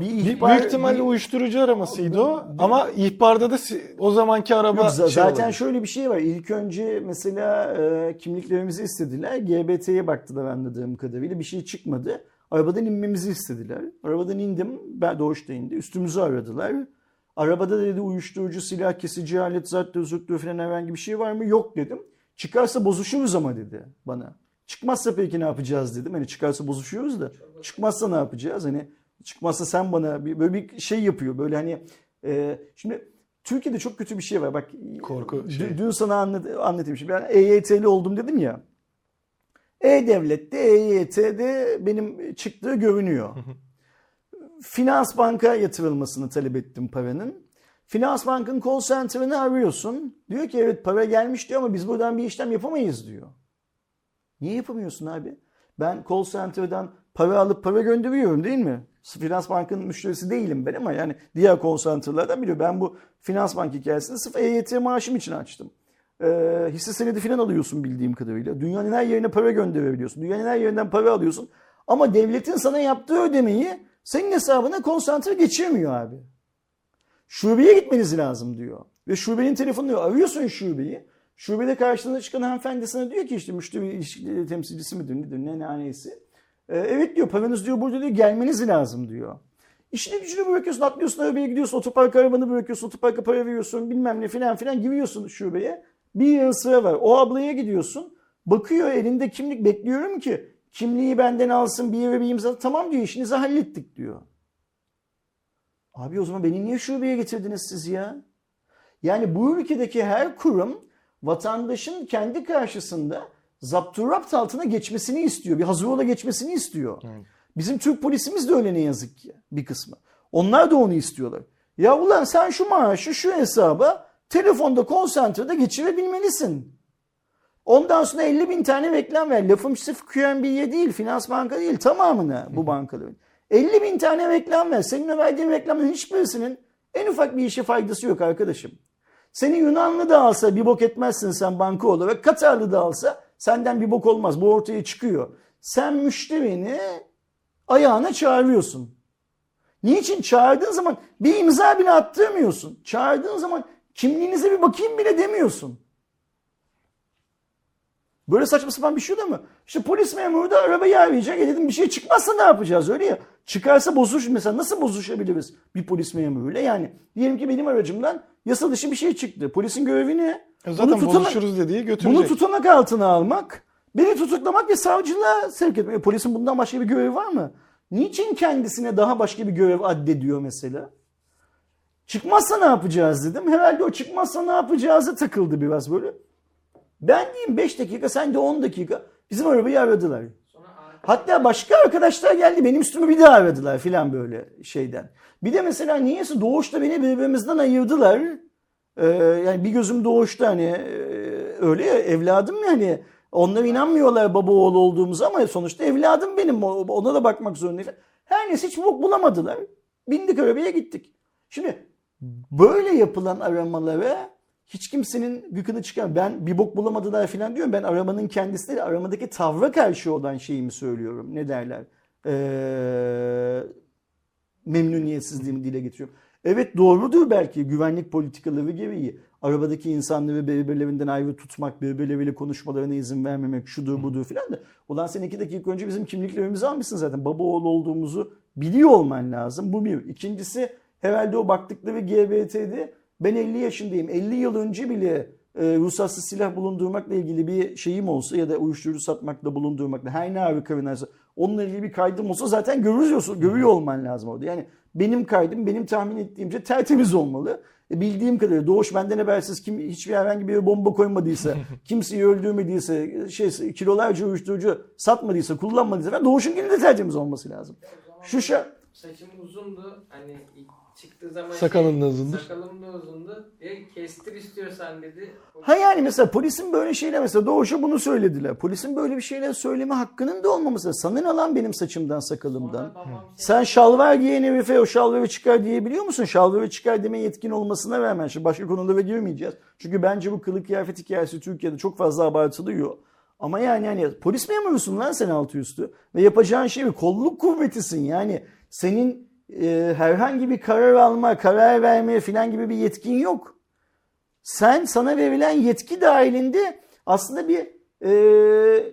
Bir Bir- ihbar, büyük ihtimalle bir- uyuşturucu aramasıydı o. Ama ihbarda da si- o zamanki araba Yok, şey zaten olabilir. şöyle bir şey var. İlk önce mesela e, kimliklerimizi istediler. GBT'ye baktılar anladığım kadarıyla. Bir şey çıkmadı. Arabadan inmemizi istediler. Arabadan indim. Ben doğuşta indi. Üstümüzü aradılar. Arabada dedi uyuşturucu, silah kesici alet, zattır, zurttur falan herhangi bir şey var mı? Yok dedim. Çıkarsa bozuşuruz ama dedi bana. Çıkmazsa peki ne yapacağız dedim. Hani çıkarsa bozuşuyoruz da. Çıkmazsa ne yapacağız? Hani çıkmazsa sen bana bir, böyle bir şey yapıyor. Böyle hani e, şimdi Türkiye'de çok kötü bir şey var. Bak Korku dün- şey. Dün sana anlat, anlatayım. Şimdi ben EYT'li oldum dedim ya. E-Devlet'te, EYT'de benim çıktığı görünüyor. Finans banka yatırılmasını talep ettim paranın. Finans bankın call center'ını arıyorsun. Diyor ki evet para gelmiş diyor ama biz buradan bir işlem yapamayız diyor. Niye yapamıyorsun abi? Ben call center'dan para alıp para gönderiyorum değil mi? Finans bankının müşterisi değilim ben ama yani diğer call center'lardan biliyor. Ben bu finans bank hikayesini sırf EYT maaşım için açtım. Ee, hisse senedi falan alıyorsun bildiğim kadarıyla. Dünyanın her yerine para gönderebiliyorsun. Dünyanın her yerinden para alıyorsun. Ama devletin sana yaptığı ödemeyi senin hesabına konsantre geçirmiyor abi. Şubeye gitmeniz lazım diyor. Ve şubenin telefonunu arıyorsun şubeyi. Şubede karşısına çıkan hanımefendi sana diyor ki işte müşteri ilişkileri temsilcisi midir nedir ne ne neyse. Ee, evet diyor paranız diyor burada diyor gelmeniz lazım diyor. İşini gücünü bırakıyorsun atlıyorsun arabaya gidiyorsun otopark arabanı bırakıyorsun otoparka para veriyorsun bilmem ne filan filan giriyorsun şubeye. Bir yığın sıra var o ablaya gidiyorsun bakıyor elinde kimlik bekliyorum ki kimliği benden alsın bir yere bir imza tamam diyor işinizi hallettik diyor. Abi o zaman beni niye şubeye getirdiniz siz ya? Yani bu ülkedeki her kurum vatandaşın kendi karşısında zapturapt altına geçmesini istiyor. Bir hazır ola geçmesini istiyor. Evet. Bizim Türk polisimiz de öyle ne yazık ki bir kısmı. Onlar da onu istiyorlar. Ya ulan sen şu maaşı şu hesaba telefonda konsantrede geçirebilmelisin. Ondan sonra 50 bin tane reklam ver. Lafım sırf QNB'ye değil, Finans Banka değil tamamına bu bankaların. 50 bin tane reklam ver. Senin verdiğin reklamın hiçbirisinin en ufak bir işe faydası yok arkadaşım. Seni Yunanlı da alsa bir bok etmezsin sen banka olarak. Katarlı da alsa senden bir bok olmaz. Bu ortaya çıkıyor. Sen müşterini ayağına çağırıyorsun. Niçin? Çağırdığın zaman bir imza bile attırmıyorsun. Çağırdığın zaman kimliğinize bir bakayım bile demiyorsun. Böyle saçma sapan bir şey değil mi? İşte polis memuru da arabayı arayacak. E dedim bir şey çıkmazsa ne yapacağız öyle ya. Çıkarsa bozuş mesela nasıl bozuşabiliriz bir polis memuruyla? Yani diyelim ki benim aracımdan yasa dışı bir şey çıktı. Polisin görevi ne? E Zaten Bunu tutana- bozuşuruz dediği götürecek. Bunu tutanak altına almak, beni tutuklamak ve savcılığa sevk etmek. E, Polisin bundan başka bir görevi var mı? Niçin kendisine daha başka bir görev addediyor mesela? Çıkmazsa ne yapacağız dedim. Herhalde o çıkmazsa ne yapacağızı takıldı biraz böyle. Ben diyeyim 5 dakika, sen de 10 dakika bizim arabayı aradılar. Hatta başka arkadaşlar geldi benim üstümü bir daha aradılar filan böyle şeyden. Bir de mesela niyeyse doğuşta beni birbirimizden ayırdılar. Ee, yani bir gözüm doğuşta hani e, öyle ya evladım yani. Onlar inanmıyorlar baba oğul olduğumuza ama sonuçta evladım benim. Ona da bakmak zorundayım. Her neyse hiç bulamadılar. Bindik arabaya gittik. Şimdi böyle yapılan aramalara hiç kimsenin gıkını çıkar. Ben bir bok bulamadılar falan diyorum. Ben aramanın kendisi değil, aramadaki tavra karşı olan şeyimi söylüyorum. Ne derler? Ee, memnuniyetsizliğimi dile getiriyorum. Evet doğrudur belki güvenlik politikaları gereği. Arabadaki insanları birbirlerinden ayrı tutmak, birbirleriyle konuşmalarına izin vermemek, şudur budur filan da. Ulan sen iki dakika önce bizim kimliklerimizi almışsın zaten. Baba oğul olduğumuzu biliyor olman lazım. Bu bir. İkincisi herhalde o baktıkları GBT'de ben 50 yaşındayım. 50 yıl önce bile e, ruhsatsız silah bulundurmakla ilgili bir şeyim olsa ya da uyuşturucu satmakla bulundurmakla her ne ağrı kavunarsa onunla ilgili bir kaydım olsa zaten görüyorsun, görüyor olman lazım orada. Yani benim kaydım benim tahmin ettiğimce tertemiz olmalı. E, bildiğim kadarıyla Doğuş benden habersiz kim hiçbir herhangi bir bomba koymadıysa, kimseyi öldürmediyse, şey kilolarca uyuşturucu satmadıysa, kullanmadıysa falan Doğuş'un de tertemiz olması lazım. Şu şa saçım uzundu. Hani ilk çıktığı zaman Sakalın da uzundur. Sakalım da uzundu. E, kestir istiyorsan dedi. Ha yani mesela polisin böyle şeyler mesela Doğuş'a bunu söylediler. Polisin böyle bir şeyler söyleme hakkının da olmaması. Sanın alan benim saçımdan sakalımdan. Şey- Sen şalvar giyen herife o şalvarı çıkar diyebiliyor musun? Şalvarı çıkar deme yetkin olmasına rağmen. Şimdi başka konulara girmeyeceğiz. Çünkü bence bu kılık kıyafet hikayesi Türkiye'de çok fazla abartılıyor. Ama yani yani polis memurusun lan sen altı üstü. Ve yapacağın şey bir kolluk kuvvetisin. Yani senin e, herhangi bir karar alma, karar verme falan gibi bir yetkin yok. Sen sana verilen yetki dahilinde aslında bir e,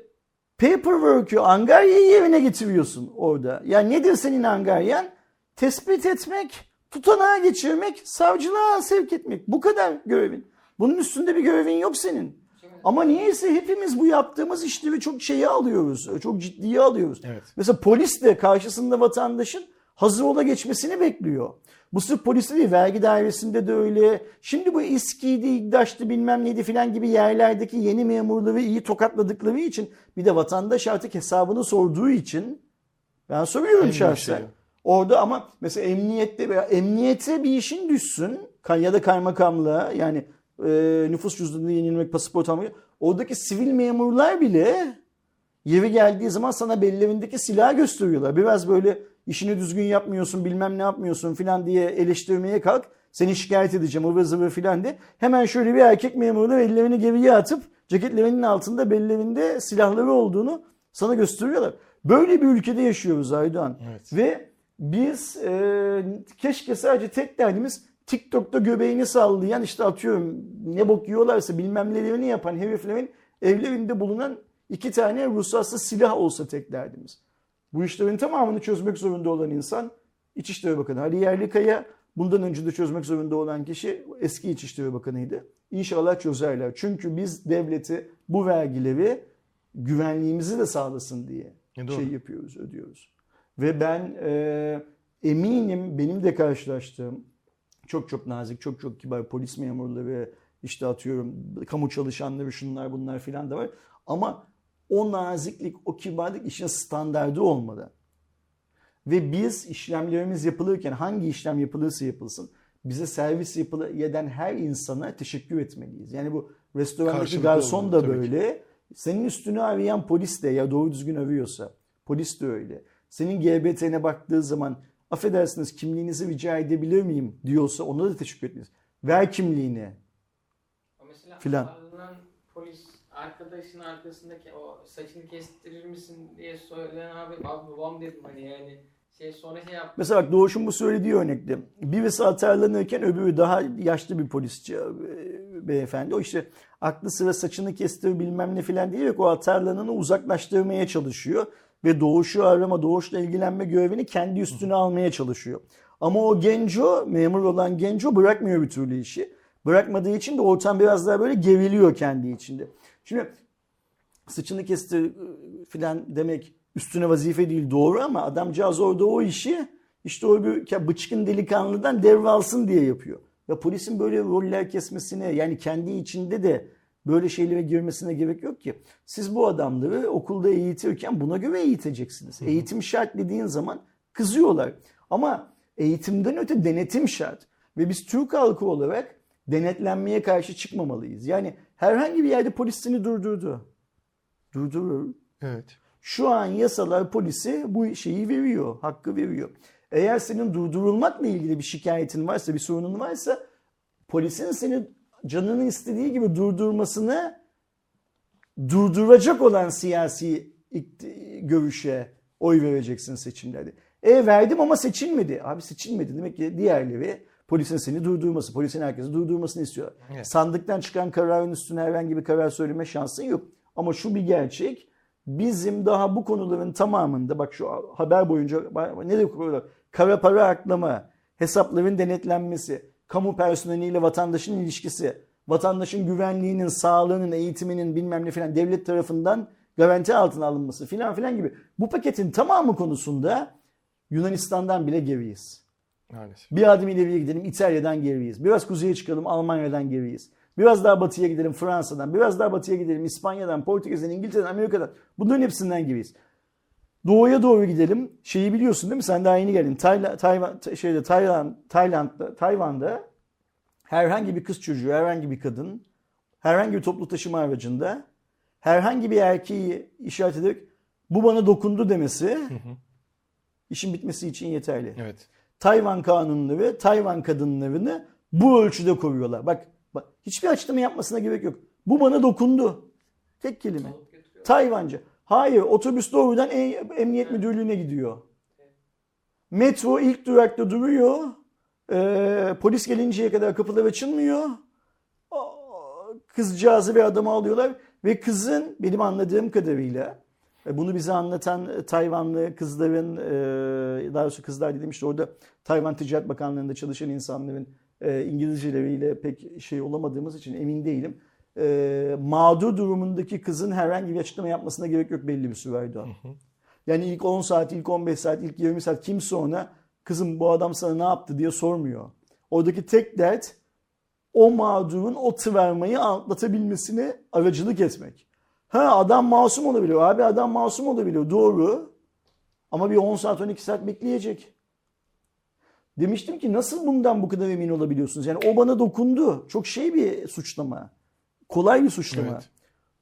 paperwork'ü, angaryayı yerine getiriyorsun orada. Yani nedir senin angaryan? Tespit etmek, tutanağa geçirmek, savcılığa sevk etmek. Bu kadar görevin. Bunun üstünde bir görevin yok senin. Ama niyeyse hepimiz bu yaptığımız işleri çok şeye alıyoruz. Çok ciddiye alıyoruz. Evet. Mesela polis de karşısında vatandaşın hazır ola geçmesini bekliyor. Bu sırf poliste değil, vergi dairesinde de öyle. Şimdi bu İSKİ'di, İGDAŞ'tı bilmem neydi filan gibi yerlerdeki yeni memurları iyi tokatladıkları için bir de vatandaş artık hesabını sorduğu için ben soruyorum Aynı şahsen. şey. Orada ama mesela emniyette veya emniyete bir işin düşsün ya da kaymakamlığa yani e, nüfus cüzdanını yenilmek, pasaport almak. Oradaki sivil memurlar bile yeri geldiği zaman sana bellerindeki silahı gösteriyorlar. Biraz böyle işini düzgün yapmıyorsun bilmem ne yapmıyorsun filan diye eleştirmeye kalk. Seni şikayet edeceğim ıvır zıvır filan de. Hemen şöyle bir erkek memurunu ellerini geriye atıp ceketlerinin altında bellerinde silahları olduğunu sana gösteriyorlar. Böyle bir ülkede yaşıyoruz Aydoğan. Evet. Ve biz e, keşke sadece tek derdimiz TikTok'ta göbeğini sallayan işte atıyorum ne bok yiyorlarsa bilmem nelerini yapan heriflerin evlerinde bulunan iki tane ruhsatsız silah olsa tek derdimiz. Bu işlerin tamamını çözmek zorunda olan insan İçişleri Bakanı Ali Yerlikaya. Bundan önce de çözmek zorunda olan kişi eski İçişleri Bakanı'ydı. İnşallah çözerler. Çünkü biz devleti bu vergileri güvenliğimizi de sağlasın diye E, şey yapıyoruz, ödüyoruz. Ve ben e, eminim benim de karşılaştığım çok çok nazik, çok çok kibar polis memurları, işte atıyorum kamu çalışanları şunlar bunlar filan da var. Ama o naziklik, o kibarlık işin standardı olmadan. Ve biz işlemlerimiz yapılırken hangi işlem yapılırsa yapılsın bize servis yapılı eden her insana teşekkür etmeliyiz. Yani bu restorandaki Karşılıklı garson olmalı, da tabii ki. böyle. Senin üstünü arayan polis de ya doğru düzgün arıyorsa polis de öyle. Senin GBT'ne baktığı zaman affedersiniz kimliğinizi rica edebilir miyim diyorsa ona da teşekkür etmeliyiz. Ver kimliğini. Filan. Arkadaşın arkasındaki o saçını kestirir misin diye söyleyen abi abi babam dedim hani yani şey sonra şey yaptı. Mesela bak Doğuş'un bu söylediği örnekte. Birisi atarlanırken öbürü daha yaşlı bir polisçi e, beyefendi. O işte aklı sıra saçını kestir bilmem ne filan diyerek o atarlananı uzaklaştırmaya çalışıyor. Ve Doğuş'u arama, Doğuş'la ilgilenme görevini kendi üstüne almaya çalışıyor. Ama o genco, memur olan genco bırakmıyor bir türlü işi. Bırakmadığı için de ortam biraz daha böyle geriliyor kendi içinde. Şimdi saçını kestir filan demek üstüne vazife değil doğru ama adamcağız orada o işi işte o bir bıçkın delikanlıdan devralsın diye yapıyor. Ya polisin böyle roller kesmesine yani kendi içinde de böyle şeylere girmesine gerek yok ki. Siz bu adamları okulda eğitirken buna göre eğiteceksiniz. Eğitim şart dediğin zaman kızıyorlar. Ama eğitimden öte denetim şart. Ve biz Türk halkı olarak denetlenmeye karşı çıkmamalıyız. Yani herhangi bir yerde polis seni durdurdu. Durdurur. Evet. Şu an yasalar polise bu şeyi veriyor, hakkı veriyor. Eğer senin durdurulmakla ilgili bir şikayetin varsa, bir sorunun varsa polisin seni canının istediği gibi durdurmasını durduracak olan siyasi görüşe oy vereceksin seçimlerde. E verdim ama seçilmedi. Abi seçilmedi. Demek ki diğerleri polisin seni durdurması, polisin herkesi durdurmasını istiyor. Evet. Sandıktan çıkan kararın üstüne herhangi bir karar söyleme şansın yok. Ama şu bir gerçek. Bizim daha bu konuların tamamında bak şu haber boyunca ne de? Kara para aklama, hesapların denetlenmesi, kamu personeliyle vatandaşın ilişkisi, vatandaşın güvenliğinin, sağlığının, eğitiminin bilmem ne filan devlet tarafından garanti altına alınması filan filan gibi. Bu paketin tamamı konusunda Yunanistan'dan bile geriyiz. Maalesef. Bir adım ileriye gidelim İtalya'dan geriyiz. Biraz kuzeye çıkalım Almanya'dan geriyiz. Biraz daha batıya gidelim Fransa'dan. Biraz daha batıya gidelim İspanya'dan, Portekiz'den, İngiltere'den, Amerika'dan. Bunların hepsinden geriyiz. Doğuya doğru gidelim. Şeyi biliyorsun değil mi? Sen daha yeni geldin. Tayla, Tayvan, şeyde, Tayland, Tayland'da, Tayvan'da herhangi bir kız çocuğu, herhangi bir kadın, herhangi bir toplu taşıma aracında herhangi bir erkeği işaret ederek bu bana dokundu demesi işin bitmesi için yeterli. Evet. Tayvan kanunları Tayvan kadınlarını bu ölçüde koruyorlar. Bak, bak hiçbir açıklama yapmasına gerek yok. Bu bana dokundu. Tek kelime. Tayvanca. Hayır otobüs doğrudan em- emniyet müdürlüğüne gidiyor. Metro ilk durakta duruyor. Ee, polis gelinceye kadar kapılar açılmıyor. Kızcağızı ve adamı alıyorlar. Ve kızın benim anladığım kadarıyla bunu bize anlatan e, Tayvanlı kızların e, daha doğrusu kızlar dediğim işte orada Tayvan Ticaret Bakanlığı'nda çalışan insanların e, İngilizceleriyle pek şey olamadığımız için emin değilim. E, mağdur durumundaki kızın herhangi bir açıklama yapmasına gerek yok belli bir süre Aydoğan. Yani ilk 10 saat, ilk 15 saat, ilk 20 saat kimse ona kızım bu adam sana ne yaptı diye sormuyor. Oradaki tek dert o mağdurun o travmayı atlatabilmesine aracılık etmek. Ha adam masum olabiliyor. Abi adam masum olabiliyor. Doğru. Ama bir 10 saat 12 saat bekleyecek. Demiştim ki nasıl bundan bu kadar emin olabiliyorsunuz? Yani o bana dokundu. Çok şey bir suçlama. Kolay bir suçlama. Evet.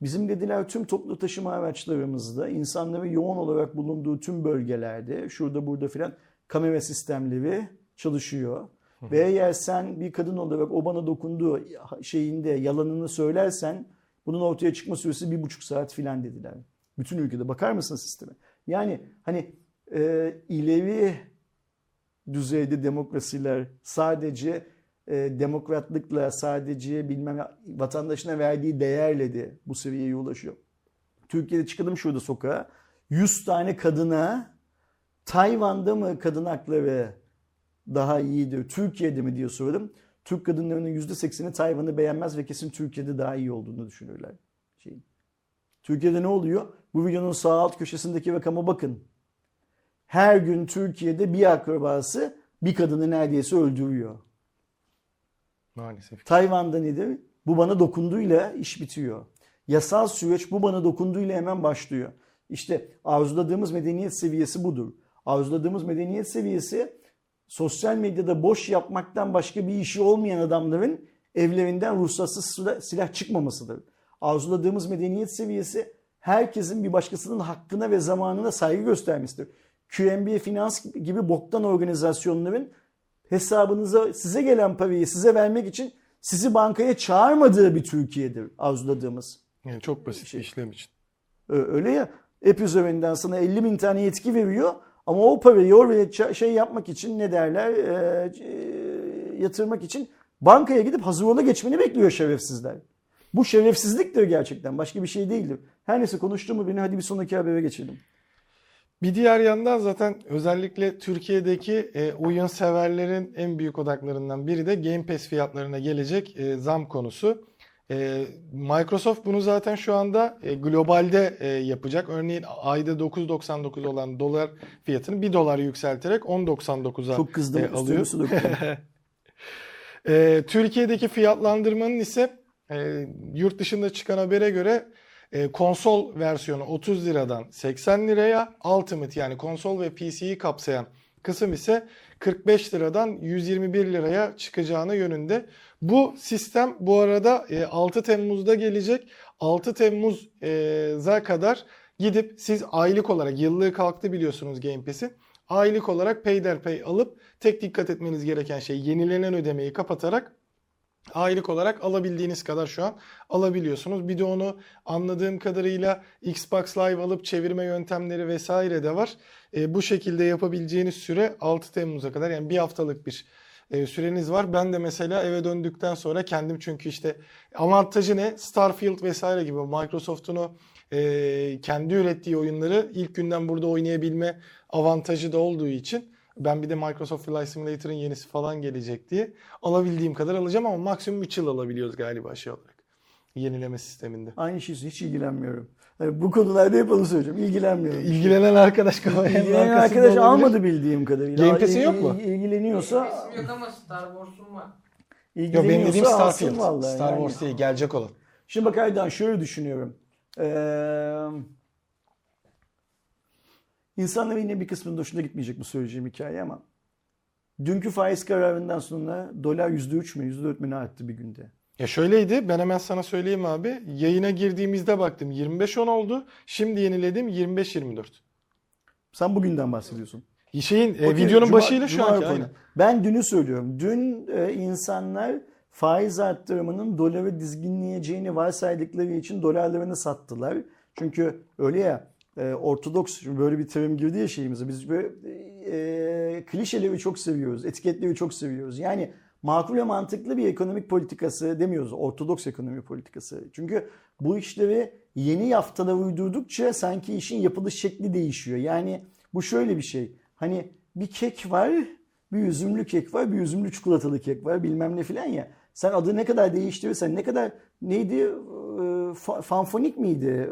Bizim dediler tüm toplu taşıma araçlarımızda insanların yoğun olarak bulunduğu tüm bölgelerde şurada burada filan kamera sistemleri çalışıyor. Ve eğer sen bir kadın olarak o bana dokunduğu şeyinde yalanını söylersen bunun ortaya çıkma süresi bir buçuk saat filan dediler. Bütün ülkede bakar mısın sisteme? Yani hani e, ileri düzeyde demokrasiler sadece e, demokratlıkla sadece bilmem vatandaşına verdiği değerle de bu seviyeye ulaşıyor. Türkiye'de çıkalım şurada sokağa. 100 tane kadına Tayvan'da mı kadın hakları daha iyidir, Türkiye'de mi diye sordum. Türk kadınlarının %80'i Tayvan'ı beğenmez ve kesin Türkiye'de daha iyi olduğunu düşünürler. Şeyin. Türkiye'de ne oluyor? Bu videonun sağ alt köşesindeki rakama bakın. Her gün Türkiye'de bir akrabası bir kadını neredeyse öldürüyor. Maalesef. Tayvan'da nedir? Bu bana dokunduğuyla iş bitiyor. Yasal süreç bu bana dokunduğuyla hemen başlıyor. İşte arzuladığımız medeniyet seviyesi budur. Arzuladığımız medeniyet seviyesi sosyal medyada boş yapmaktan başka bir işi olmayan adamların evlerinden ruhsatsız silah- çıkmamasıdır. Arzuladığımız medeniyet seviyesi herkesin bir başkasının hakkına ve zamanına saygı göstermesidir. QNB Finans gibi boktan organizasyonların hesabınıza size gelen parayı size vermek için sizi bankaya çağırmadığı bir Türkiye'dir arzuladığımız. Yani çok basit bir işlem için. Öyle ya app üzerinden sana 50 bin tane yetki veriyor ama o parayı oraya şey yapmak için ne derler e, yatırmak için bankaya gidip hazır ola geçmeni bekliyor şerefsizler. Bu şerefsizliktir gerçekten başka bir şey değildir. Her neyse konuştuğumu beni hadi bir sonraki habere geçelim. Bir diğer yandan zaten özellikle Türkiye'deki e, oyun severlerin en büyük odaklarından biri de Game Pass fiyatlarına gelecek e, zam konusu. E, Microsoft bunu zaten şu anda e, globalde e, yapacak. Örneğin ayda 9.99 olan dolar fiyatını 1 dolar yükselterek 10.99'a Çok kızdım e, alıyor. E, Türkiye'deki fiyatlandırmanın ise e, yurt dışında çıkan habere göre e, konsol versiyonu 30 liradan 80 liraya, Ultimate yani konsol ve PC'yi kapsayan kısım ise 45 liradan 121 liraya çıkacağını yönünde. Bu sistem bu arada e, 6 Temmuz'da gelecek. 6 Temmuz'a kadar gidip siz aylık olarak yıllığı kalktı biliyorsunuz Game Pass'in. Aylık olarak peyderpey alıp tek dikkat etmeniz gereken şey yenilenen ödemeyi kapatarak aylık olarak alabildiğiniz kadar şu an alabiliyorsunuz. Bir de onu anladığım kadarıyla Xbox Live alıp çevirme yöntemleri vesaire de var. E, bu şekilde yapabileceğiniz süre 6 Temmuz'a kadar yani bir haftalık bir e, süreniz var. Ben de mesela eve döndükten sonra kendim çünkü işte avantajı ne? Starfield vesaire gibi Microsoft'un o e, kendi ürettiği oyunları ilk günden burada oynayabilme avantajı da olduğu için ben bir de Microsoft Flight Simulator'ın yenisi falan gelecek diye alabildiğim kadar alacağım ama maksimum 3 yıl alabiliyoruz galiba şey olarak. Yenileme sisteminde. Aynı şey hiç ilgilenmiyorum. Yani bu konularda hep onu söyleyeceğim. İlgilenmiyorum. İlgilenen arkadaş İlgilenen arkadaş olabilir. almadı bildiğim kadarıyla. Game Pass'in yok mu? il- İlgileniyorsa yok ama Star Wars'un var. Yok benim dediğim ilgileniyorsa alsın Starfield. vallahi Star yani. Wars değil gelecek olan. Şimdi bak Aydan şöyle düşünüyorum. Ee, insanların yine bir kısmının hoşuna gitmeyecek bu söyleyeceğim hikaye ama dünkü faiz kararından sonra dolar %3 mü %4 mü ne arttı bir günde? Ya şöyleydi ben hemen sana söyleyeyim abi. Yayına girdiğimizde baktım 25-10 oldu. Şimdi yeniledim 25-24. Sen bugünden bahsediyorsun. Şeyin e, Okey, videonun Cuma- başıyla şu Cuma anki aynı. Ben dünü söylüyorum. Dün e, insanlar faiz arttırımının doları dizginleyeceğini varsaydıkları için dolarlarını sattılar. Çünkü öyle ya e, ortodoks şimdi böyle bir terim girdi ya şeyimize. Biz böyle e, klişeleri çok seviyoruz. Etiketleri çok seviyoruz. Yani makul ve mantıklı bir ekonomik politikası demiyoruz. Ortodoks ekonomi politikası. Çünkü bu işleri yeni yaftalara uydurdukça sanki işin yapılış şekli değişiyor. Yani bu şöyle bir şey. Hani bir kek var, bir üzümlü kek var, bir üzümlü çikolatalı kek var bilmem ne filan ya. Sen adı ne kadar değiştirirsen ne kadar neydi e, fa- fanfonik miydi?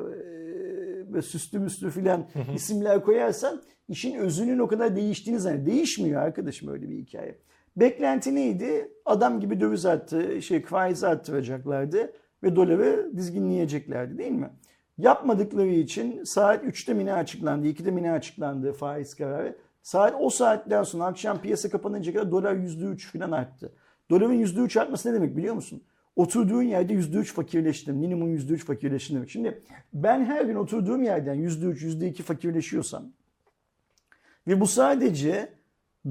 E, Böyle süslü müslü filan isimler koyarsan işin özünün o kadar değiştiğini zannediyor. Değişmiyor arkadaşım öyle bir hikaye. Beklenti neydi? Adam gibi döviz arttı, şey faiz arttıracaklardı ve doları dizginleyeceklerdi değil mi? Yapmadıkları için saat 3'te mi ne açıklandı, 2'de mi ne açıklandı faiz kararı. Saat o saatten sonra akşam piyasa kapanınca kadar dolar %3 falan arttı. Doların %3 artması ne demek biliyor musun? Oturduğun yerde %3 fakirleştin. Minimum %3 fakirleştin demek. Şimdi ben her gün oturduğum yerden %3, %2 fakirleşiyorsam ve bu sadece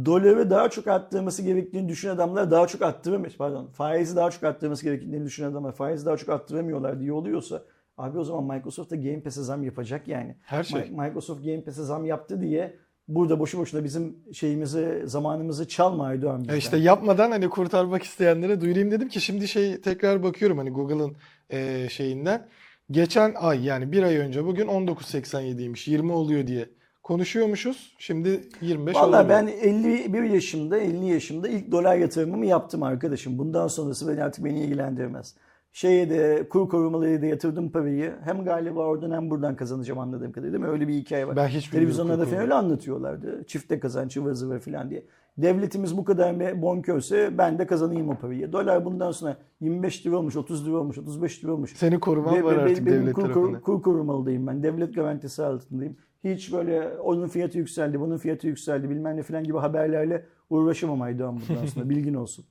doları daha çok arttırması gerektiğini düşünen adamlar daha çok arttıramıyor. Pardon faizi daha çok arttırması gerektiğini düşünen adamlar faizi daha çok arttıramıyorlar diye oluyorsa abi o zaman Microsoft da Game Pass'e zam yapacak yani. Her şey. Mi- Microsoft Game Pass'e zam yaptı diye burada boşu boşuna bizim şeyimizi, zamanımızı çalma Aydoğan Ya bizden. işte yapmadan hani kurtarmak isteyenlere duyurayım dedim ki şimdi şey tekrar bakıyorum hani Google'ın e, şeyinden. Geçen ay yani bir ay önce bugün 19.87'ymiş 20 oluyor diye konuşuyormuşuz. Şimdi 25 Vallahi oluyor. ben 51 yaşımda, 50 yaşımda ilk dolar yatırımımı yaptım arkadaşım. Bundan sonrası beni artık beni ilgilendirmez. Şeye de kur korumaları da yatırdım parayı. Hem galiba oradan hem buradan kazanacağım anladığım kadarıyla değil mi? Öyle bir hikaye var. Ben hiç bilmiyorum Televizyonlarda kur falan öyle anlatıyorlardı. Çifte kazanç ıvır zıvır falan diye. Devletimiz bu kadar me- bonkörse ben de kazanayım o parayı. Dolar bundan sonra 25 lira olmuş, 30 lira olmuş, 35 lira olmuş. Seni koruman Ve- var ve- artık benim devlet kur, kur, tarafından. kur korumalıyım ben. Devlet garantisi altındayım. Hiç böyle onun fiyatı yükseldi, bunun fiyatı yükseldi bilmem ne falan gibi haberlerle uğraşamam Aydoğan bundan sonra. Bilgin olsun.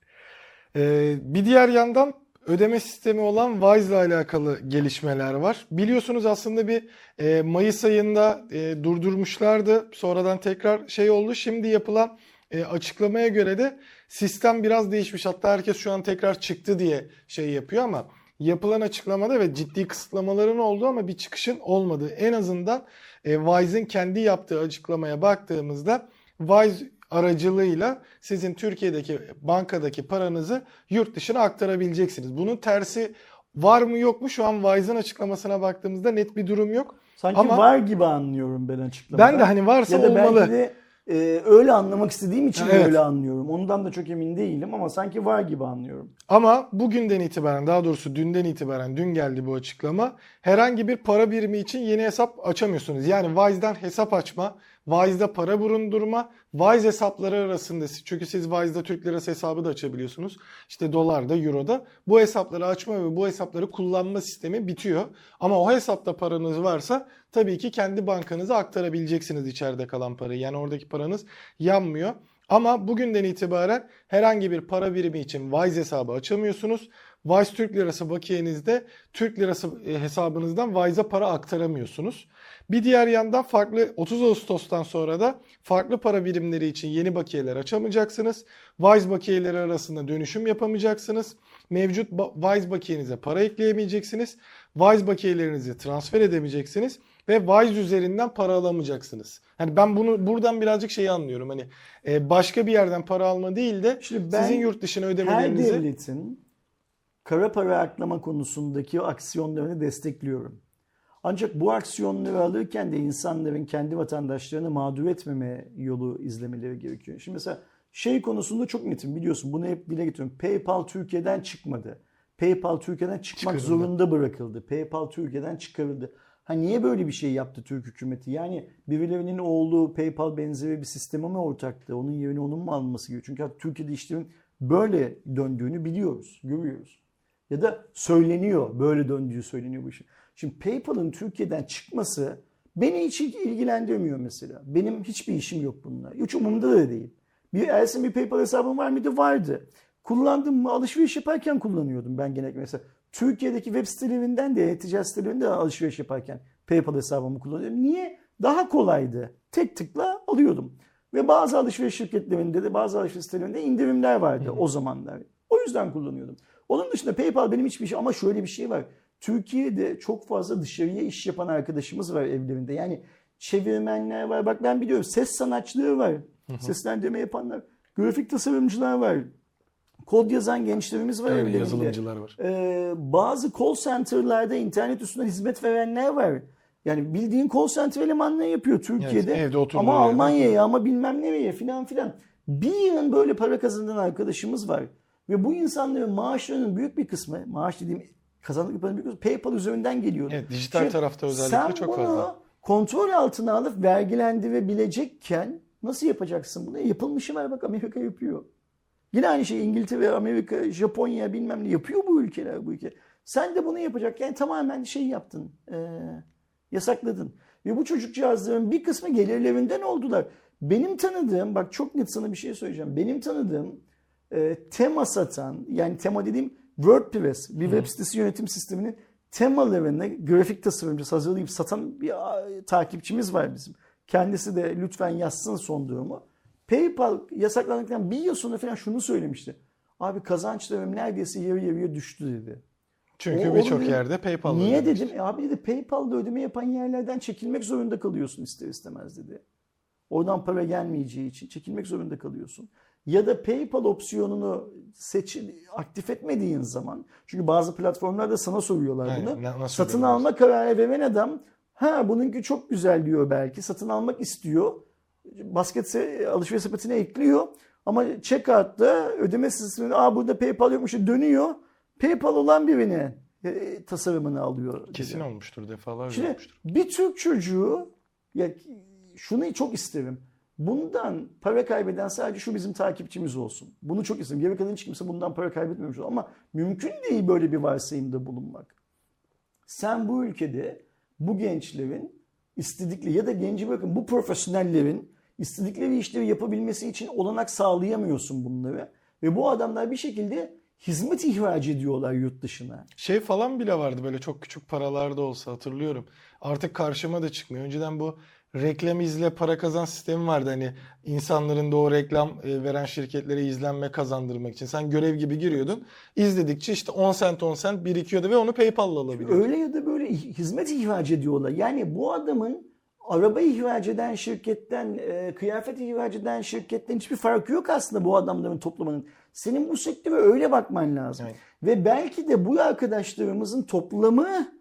Ee, bir diğer yandan ödeme sistemi olan Wise ile alakalı gelişmeler var. Biliyorsunuz aslında bir e, Mayıs ayında e, durdurmuşlardı. Sonradan tekrar şey oldu. Şimdi yapılan e, açıklamaya göre de sistem biraz değişmiş. Hatta herkes şu an tekrar çıktı diye şey yapıyor ama yapılan açıklamada ve ciddi kısıtlamaların olduğu ama bir çıkışın olmadığı. En azından e, Wise'in kendi yaptığı açıklamaya baktığımızda Wise aracılığıyla sizin Türkiye'deki bankadaki paranızı yurt dışına aktarabileceksiniz. Bunun tersi var mı yok mu? Şu an Wise'ın açıklamasına baktığımızda net bir durum yok. Sanki Ama- var gibi anlıyorum ben açıklamada. Ben de hani varsa ya da olmalı. belki de e, öyle anlamak istediğim için Evet. öyle anlıyorum. Ondan da çok emin değilim ama sanki var gibi anlıyorum. Ama bugünden itibaren daha doğrusu dünden itibaren dün geldi bu açıklama. Herhangi bir para birimi için yeni hesap açamıyorsunuz. Yani Wise'dan hesap açma, Wise'da para bulundurma, Wise hesapları arasında çünkü siz Wise'da Türk lirası hesabı da açabiliyorsunuz. İşte dolarda, euroda. Bu hesapları açma ve bu hesapları kullanma sistemi bitiyor. Ama o hesapta paranız varsa tabii ki kendi bankanıza aktarabileceksiniz içeride kalan parayı. Yani oradaki paranız yanmıyor. Ama bugünden itibaren herhangi bir para birimi için Wise hesabı açamıyorsunuz. Wise Türk Lirası bakiyenizde Türk Lirası e, hesabınızdan Wise'a para aktaramıyorsunuz. Bir diğer yandan farklı 30 Ağustos'tan sonra da farklı para birimleri için yeni bakiyeler açamayacaksınız. Wise bakiyeleri arasında dönüşüm yapamayacaksınız. Mevcut Wise bakiyenize para ekleyemeyeceksiniz. Wise bakiyelerinizi transfer edemeyeceksiniz ve Wise üzerinden para alamayacaksınız. Hani ben bunu buradan birazcık şeyi anlıyorum. Hani e, başka bir yerden para alma değil de Şimdi ben sizin yurt dışına Her ödemelerinizi devletin kara para aklama konusundaki aksiyonlarını destekliyorum. Ancak bu aksiyonları alırken de insanların kendi vatandaşlarını mağdur etmeme yolu izlemeleri gerekiyor. Şimdi mesela şey konusunda çok netim biliyorsun bunu hep dile getiriyorum. PayPal Türkiye'den çıkmadı. PayPal Türkiye'den çıkmak Çıkarıldı. zorunda bırakıldı. PayPal Türkiye'den çıkarıldı. Ha niye böyle bir şey yaptı Türk hükümeti? Yani birilerinin oğlu PayPal benzeri bir sisteme mi ortaktı? Onun yerine onun mu alınması gerekiyor? Çünkü Türkiye'de işlerin böyle döndüğünü biliyoruz, görüyoruz. Ya da söyleniyor, böyle döndüğü söyleniyor bu işin. Şimdi PayPal'ın Türkiye'den çıkması beni hiç ilgilendirmiyor mesela. Benim hiçbir işim yok bununla. Hiç umurumda da değil. Bir Ersin bir PayPal hesabım var mıydı? Vardı. Kullandım mı? Alışveriş yaparken kullanıyordum ben genellikle mesela. Türkiye'deki web sitelerinden de, ticaret sitelerinden de alışveriş yaparken PayPal hesabımı kullanıyorum. Niye? Daha kolaydı. Tek tıkla alıyordum. Ve bazı alışveriş şirketlerinde de bazı alışveriş sitelerinde indirimler vardı o zamanlar. O yüzden kullanıyordum. Onun dışında PayPal benim hiçbir şey ama şöyle bir şey var. Türkiye'de çok fazla dışarıya iş yapan arkadaşımız var evlerinde. Yani çevirmenler var. Bak ben biliyorum ses sanatçıları var. Seslendirme yapanlar. Grafik tasarımcılar var. Kod yazan gençlerimiz var öyle yazılımcılar var. Ee, bazı call center'larda internet üstünden hizmet verenler var. Yani bildiğin call center elemanlığı yapıyor Türkiye'de. Evet, evde ama. Almanya'ya ama bilmem nereye filan filan. Bir yığın böyle para kazanan arkadaşımız var. Ve bu insanların maaşlarının büyük bir kısmı, maaş dediğim kazandıkları paranın büyük PayPal üzerinden geliyor. Evet, dijital Şimdi tarafta özellikle sen çok bunu fazla. kontrol altına alıp vergilendirebilecekken nasıl yapacaksın bunu? Yapılmışı var bak Amerika yapıyor. Yine aynı şey İngiltere, Amerika, Japonya bilmem ne yapıyor bu ülkeler bu ülke. Sen de bunu yapacak. Yani tamamen şey yaptın. e, yasakladın. Ve bu çocukcağızların bir kısmı gelirlerinden oldular. Benim tanıdığım, bak çok net sana bir şey söyleyeceğim. Benim tanıdığım e, tema satan, yani tema dediğim WordPress, bir web sitesi yönetim sisteminin temalarını grafik tasarımcısı hazırlayıp satan bir takipçimiz var bizim. Kendisi de lütfen yazsın son durumu. PayPal yasaklandıktan bir yıl sonra falan şunu söylemişti. Abi kazançlarım neredeyse yarı yarıya düştü dedi. Çünkü birçok yerde PayPal Niye ödemiş. dedim? E abi dedi PayPal'da ödeme yapan yerlerden çekilmek zorunda kalıyorsun ister istemez dedi. Oradan para gelmeyeceği için çekilmek zorunda kalıyorsun. Ya da PayPal opsiyonunu seç, aktif etmediğin zaman çünkü bazı platformlar da sana soruyorlar Aynen, bunu. nasıl Satın alma kararı veren adam ha bununki çok güzel diyor belki. Satın almak istiyor. Basket alışveriş sepetine ekliyor. Ama checkout'ta ödeme sisteminde aa burada PayPal yokmuş dönüyor. PayPal olan birine e, tasarımını alıyor. Kesin olmuştur defalarca Şimdi olmuştur. bir Türk çocuğu ya şunu çok isterim. Bundan para kaybeden sadece şu bizim takipçimiz olsun. Bunu çok isterim. Geri kalan hiç kimse bundan para kaybetmemiş olur. Ama mümkün değil böyle bir varsayımda bulunmak. Sen bu ülkede bu gençlerin istedikleri ya da genci bakın bu profesyonellerin istedikleri işleri yapabilmesi için olanak sağlayamıyorsun bunları. Ve bu adamlar bir şekilde hizmet ihraç ediyorlar yurt dışına. Şey falan bile vardı böyle çok küçük paralarda olsa hatırlıyorum. Artık karşıma da çıkmıyor. Önceden bu reklam izle para kazan sistemi vardı. Hani insanların da o reklam e, veren şirketlere izlenme kazandırmak için. Sen görev gibi giriyordun. İzledikçe işte 10 sent 10 sent birikiyordu ve onu PayPal'la alabiliyordun. Öyle ya da böyle hizmet ihraç ediyorlar. Yani bu adamın araba ihraç eden şirketten, e, kıyafet ihraç eden şirketten hiçbir farkı yok aslında bu adamların toplumunun. Senin bu sektöre öyle bakman lazım. Evet. Ve belki de bu arkadaşlarımızın toplamı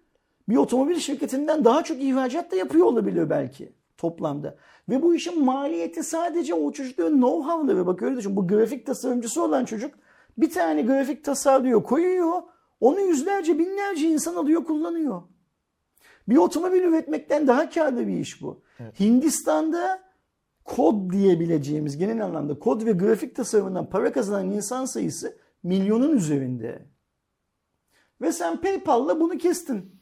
bir otomobil şirketinden daha çok ihracat da yapıyor olabilir belki toplamda. Ve bu işin maliyeti sadece o çocukların know-how'ları. Bak öyle düşün. Bu grafik tasarımcısı olan çocuk bir tane grafik tasarlıyor, koyuyor. Onu yüzlerce, binlerce insan alıyor, kullanıyor. Bir otomobil üretmekten daha karlı bir iş bu. Hindistan'da kod diyebileceğimiz genel anlamda kod ve grafik tasarımından para kazanan insan sayısı milyonun üzerinde. Ve sen PayPal'la bunu kestin.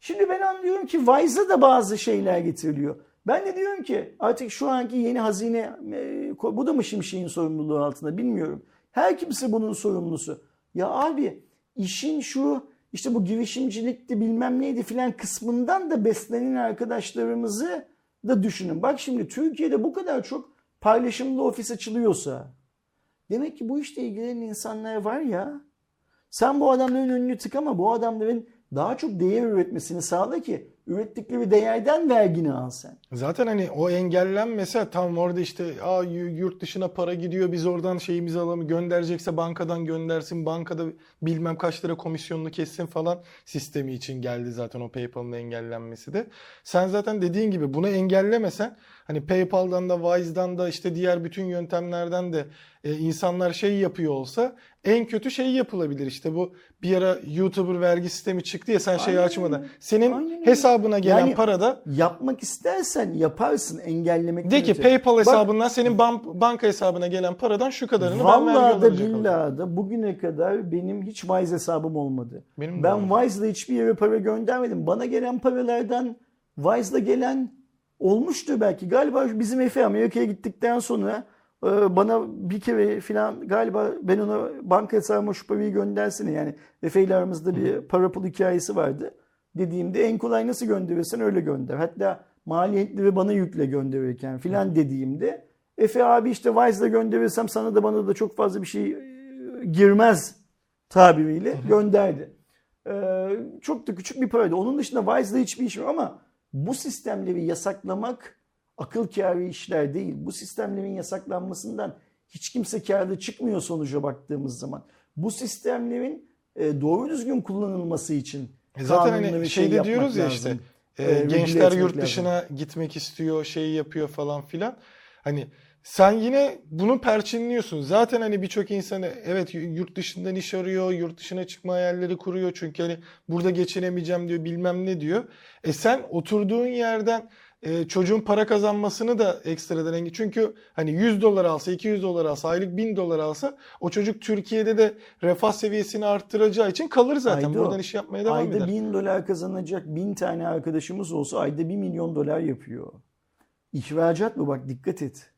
Şimdi ben anlıyorum ki Wise'a da bazı şeyler getiriliyor. Ben de diyorum ki artık şu anki yeni hazine e, bu da mı Şimşek'in sorumluluğu altında bilmiyorum. Her kimse bunun sorumlusu. Ya abi işin şu işte bu girişimcilikti bilmem neydi filan kısmından da beslenen arkadaşlarımızı da düşünün. Bak şimdi Türkiye'de bu kadar çok paylaşımlı ofis açılıyorsa demek ki bu işle ilgilenen insanlar var ya. Sen bu adamların önünü tıkama bu adamların daha çok değer üretmesini sağla ki ürettikleri değerden vergini al sen. Zaten hani o engellenmese tam orada işte Aa, yu- yurt dışına para gidiyor biz oradan şeyimizi alalım gönderecekse bankadan göndersin bankada bilmem kaç lira komisyonunu kessin falan sistemi için geldi zaten o PayPal'ın engellenmesi de. Sen zaten dediğin gibi bunu engellemesen hani PayPal'dan da Wise'dan da işte diğer bütün yöntemlerden de e, insanlar şey yapıyor olsa en kötü şey yapılabilir işte bu bir ara YouTuber vergi sistemi çıktı ya sen şeyi Aynen açmadan senin Aynen hesabına gelen Yani- para da Yapmak istersen yaparsın engellemek de ki öte. PayPal Bak, hesabından senin ban- banka hesabına gelen paradan şu kadarını ben vergi da billahi da bugüne kadar benim hiç Wise hesabım olmadı. Benim ben. Wise'la hiçbir yere para göndermedim. Bana gelen paralardan Wise'la gelen olmuştu belki. Galiba bizim Efe Amerika'ya gittikten sonra bana bir kere falan galiba ben ona banka hesabıma şu parayı göndersene. Yani Efe ile aramızda bir para pul hikayesi vardı. Dediğimde en kolay nasıl gönderirsen öyle gönder. Hatta maliyetleri bana yükle gönderirken filan dediğimde Efe abi işte Wise'la gönderirsem sana da bana da çok fazla bir şey e, girmez tabiriyle gönderdi. Ee, çok da küçük bir paraydı. Onun dışında Wise'la hiçbir iş yok ama bu sistemleri yasaklamak akıl kârı işler değil. Bu sistemlerin yasaklanmasından hiç kimse kârlı çıkmıyor sonuca baktığımız zaman. Bu sistemlerin e, doğru düzgün kullanılması için E zaten hani şey şeyde yapmak diyoruz ya lazım. işte e, E, gençler yurt lazım. dışına gitmek istiyor, şey yapıyor falan filan. Hani sen yine bunu perçinliyorsun. Zaten hani birçok insanı evet yurt dışından iş arıyor, yurt dışına çıkma hayalleri kuruyor. Çünkü hani burada geçinemeyeceğim diyor, bilmem ne diyor. E sen oturduğun yerden e, çocuğun para kazanmasını da ekstradan engel. Çünkü hani 100 dolar alsa, 200 dolar alsa, aylık 1000 dolar alsa o çocuk Türkiye'de de refah seviyesini arttıracağı için kalır zaten. Ayda Buradan iş yapmaya devam ayda eder. bin dolar kazanacak bin tane arkadaşımız olsa ayda bir milyon dolar yapıyor. İhracat mı bak dikkat et.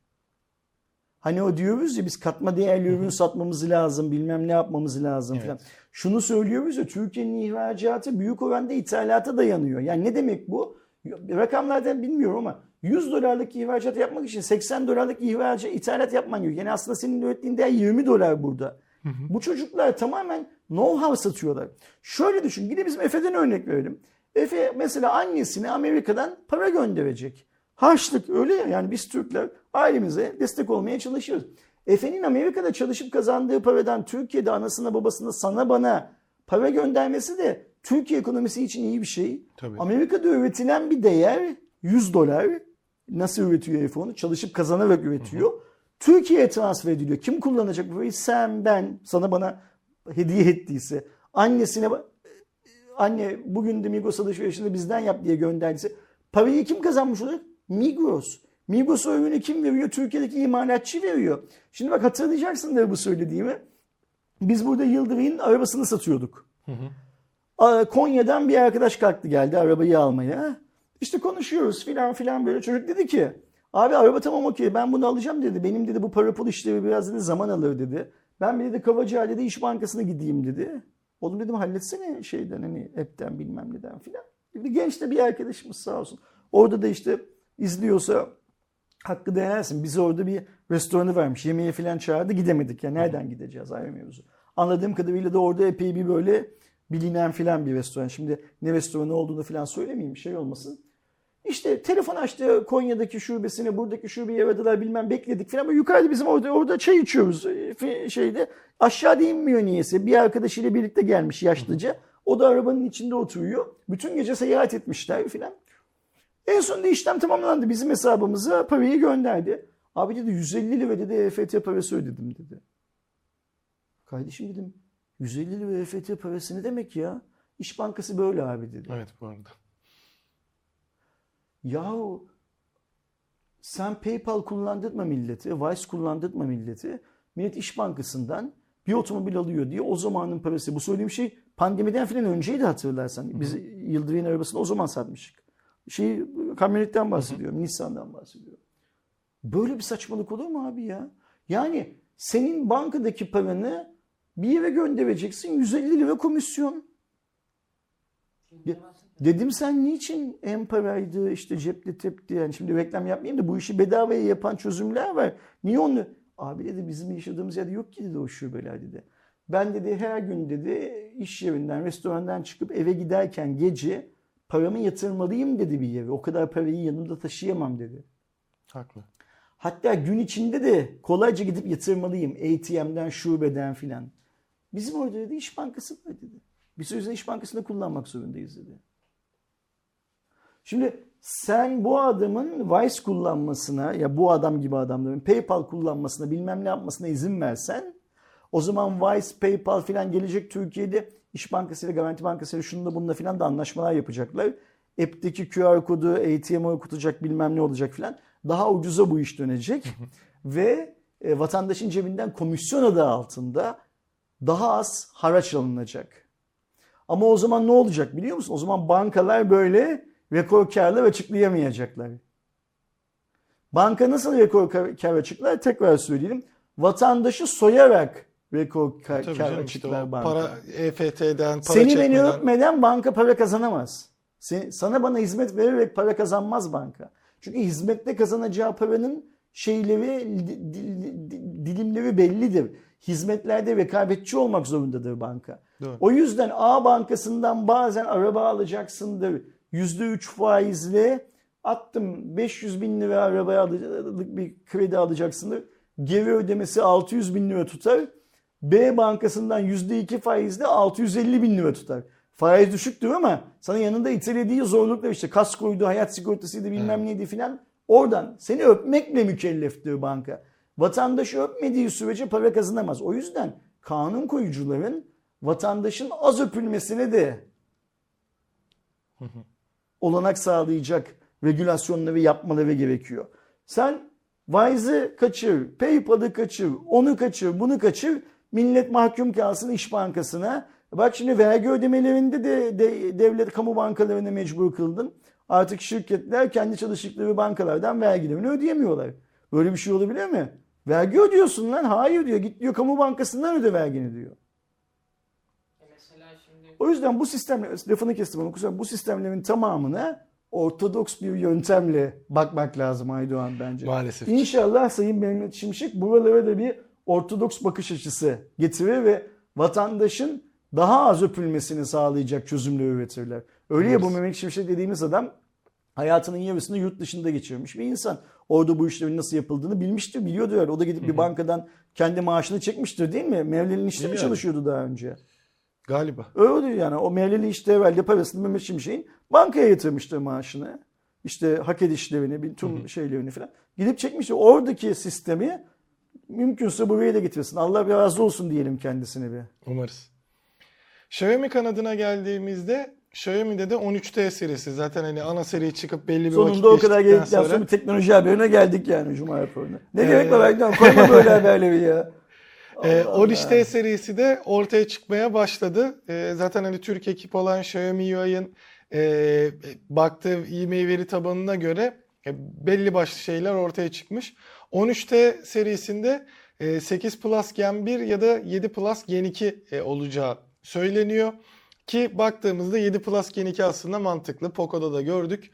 Hani o diyoruz ya biz katma değerli ürün satmamız lazım bilmem ne yapmamız lazım Evet. falan. Şunu söylüyoruz ya Türkiye'nin ihracatı büyük oranda ithalata dayanıyor. Yani ne demek bu? Rakamlardan bilmiyorum ama 100 dolarlık ihracat yapmak için 80 dolarlık ihracat, ithalat yapman gerekiyor. Yani aslında senin ürettiğin değer 20 dolar burada. Bu çocuklar tamamen know-how satıyorlar. Şöyle düşün. Gide bizim Efe'den örnek verelim. Efe mesela annesine Amerika'dan para gönderecek. Harçlık öyle ya yani biz Türkler ailemize destek olmaya çalışıyoruz. Efe'nin Amerika'da çalışıp kazandığı paradan Türkiye'de anasına babasına sana bana para göndermesi de Türkiye ekonomisi için iyi bir şey. Tabii. Amerika'da üretilen bir değer 100 dolar. Nasıl üretiyor Efe onu? Çalışıp kazanarak üretiyor. Türkiye'ye transfer ediliyor. Kim kullanacak bu parayı? Sen, ben, sana bana hediye ettiyse, annesine anne bugün de Migros alışverişinde bizden yap diye gönderdiyse parayı kim kazanmış olacak? Migros. Migros ürünü kim veriyor? Türkiye'deki imalatçı veriyor. Şimdi bak hatırlayacaksın da bu söylediğimi. Biz burada Yıldıray'ın arabasını satıyorduk. Aa, Konya'dan bir arkadaş kalktı geldi arabayı almaya. İşte konuşuyoruz filan filan böyle. Çocuk dedi ki abi araba tamam okey ben bunu alacağım dedi. Benim dedi bu para pul işleri biraz dedi zaman alır dedi. Ben bir dedi Kavacıhali'de İş Bankası'na gideyim dedi. Oğlum dedim halletsene şeyden hani app'ten bilmem neden filan. Bir genç de bir arkadaşımız sağ olsun. Orada da işte izliyorsa hakkı değersin. Bizi orada bir restoranı vermiş. Yemeğe falan çağırdı gidemedik. Ya nereden gideceğiz ayrı mevzu. Anladığım kadarıyla da orada epey bir böyle bilinen filan bir restoran. Şimdi ne restoranı olduğunu filan söylemeyeyim şey olmasın. İşte telefon açtı Konya'daki şubesine, buradaki şubeyi aradılar bilmem bekledik filan. Yukarıda bizim orada orada çay içiyoruz e, şeyde. Aşağıda inmiyor niyeyse. Bir arkadaşıyla birlikte gelmiş yaşlıca. O da arabanın içinde oturuyor. Bütün gece seyahat etmişler filan. En sonunda işlem tamamlandı. Bizim hesabımıza parayı gönderdi. Abi dedi 150 lira dedi EFT parası ödedim dedi. Kardeşim dedim 150 lira EFT parası ne demek ya? İş Bankası böyle abi dedi. Evet bu arada. Yahu sen PayPal kullandırtma milleti, Wise kullandırtma milleti. Millet İş Bankası'ndan bir otomobil alıyor diye o zamanın parası. Bu söylediğim şey pandemiden falan önceydi hatırlarsan. Biz Yıldıray'ın arabasını o zaman satmıştık. Şey, kamyonetten bahsediyorum, Nissan'dan bahsediyorum. Böyle bir saçmalık olur mu abi ya? Yani senin bankadaki paranı bir yere göndereceksin 150 lira komisyon. Ya- Dedim sen niçin en paraydı işte cepli tepti yani şimdi reklam yapmayayım da bu işi bedavaya yapan çözümler var. Niye onu? Abi dedi bizim yaşadığımız yerde yok ki dedi o şubeler dedi. Ben dedi her gün dedi iş yerinden restorandan çıkıp eve giderken gece paramı yatırmalıyım dedi bir yere. O kadar parayı yanımda taşıyamam dedi. Haklı. Hatta gün içinde de kolayca gidip yatırmalıyım ATM'den şubeden filan. Bizim orada dedi İş Bankası var dedi. Biz o yüzden İş Bankası'nda kullanmak zorundayız dedi. Şimdi sen bu adamın Vice kullanmasına ya bu adam gibi adamların PayPal kullanmasına bilmem ne yapmasına izin versen o zaman Vice, PayPal filan gelecek Türkiye'de İş Bankası ile Garanti Bankası ile şununla bununla filan da anlaşmalar yapacaklar. App'teki QR kodu ATM'e okutacak bilmem ne olacak filan. Daha ucuza bu iş dönecek. Ve e, vatandaşın cebinden komisyon adı altında daha az haraç alınacak. Ama o zaman ne olacak biliyor musun? O zaman bankalar böyle rekor karlar açıklayamayacaklar. Banka nasıl rekor kar kar açıklar? Tekrar söyleyelim. Vatandaşı soyarak rekor kar, Tabii kar canım işte açıklar o banka. para EFT'den para Seni beni çekmeden öpmeden banka para kazanamaz. Sen- Sana bana hizmet vererek para kazanmaz banka. Çünkü hizmette kazanacağı paranın şeyleri, di- di- di- dilimleri bellidir. Hizmetlerde rekabetçi olmak zorundadır banka. Doğru. O yüzden A bankasından bazen araba alacaksındır. %3 faizle attım 500 bin lira arabaya alacak bir kredi alacaksındır. Geri ödemesi 600 bin lira tutar. B bankasından %2 faizle 650 bin lira tutar. Faiz düşüktür ama sana yanında itelediği zorluklar işte kaskoydu, hayat sigortasıydı bilmem neydi filan. Oradan seni öpmekle mükelleftir banka. Vatandaşı öpmediği sürece para kazanamaz. O yüzden kanun koyucuların vatandaşın az öpülmesine de olanak sağlayacak regülasyonları yapmaları gerekiyor. Sen Wise'ı kaçır, PayPal'ı kaçır, onu kaçır, bunu kaçır. Millet mahkum kalsın İş Bankası'na. Bak şimdi vergi ödemelerinde de, de devlet kamu bankalarına mecbur kıldın. Artık şirketler kendi çalıştıkları bankalardan vergilerini ödeyemiyorlar. Böyle bir şey olabilir mi? Vergi ödüyorsun lan. Hayır diyor. Git diyor kamu bankasından öde vergini diyor. E Mesela şimdi O yüzden bu sistemle, lafını kestim ama kusura bu sistemlerin tamamına ortodoks bir yöntemle bakmak lazım Aydoğan bence. maalesef. İnşallah Sayın Mehmet Şimşek buralara da bir ortodoks bakış açısı getirir ve vatandaşın daha az öpülmesini sağlayacak çözümler üretirler. Öyle ya bu Evet. Mehmet Şimşek dediğimiz adam hayatının yarısını yurt dışında geçirmiş bir insan. Orada bu işlerin nasıl yapıldığını bilmiştir, biliyordur. herhalde. O da gidip bir bankadan kendi maaşını çekmiştir değil mi? Mevlel'in işte mi çalışıyordu daha önce? Galiba. Öyle yani o Mevleli işte evvelde parasını Mehmet Şimşek'in bankaya yatırmıştır maaşını. İşte hak edişlerini, bir tüm şeylerini falan. Gidip çekmiştir. Oradaki sistemi mümkünse buraya da getirsin. Allah bir razı olsun diyelim kendisine bir. Umarız. Xiaomi kanadına geldiğimizde Xiaomi'de de 13T serisi zaten hani ana seri çıkıp belli bir vakit Sonunda o kadar geldikten sonra bir teknoloji haberine geldik yani Cuma raporuna. Ne Ee, gerek var Erdoğan? Koyma böyle haberleri ya. Ee, Allah Allah. 13T serisi de ortaya çıkmaya başladı. Ee, zaten hani Türk ekip olan Xiaomi UI'ın e, baktığı e-mail veri tabanına göre e, belli başlı şeyler ortaya çıkmış. 13T serisinde e, 8 Plus Gen 1 ya da 7 Plus Gen 2 e, olacağı söyleniyor. Ki baktığımızda 7 Plus Gen 2 aslında mantıklı. Poco'da da gördük.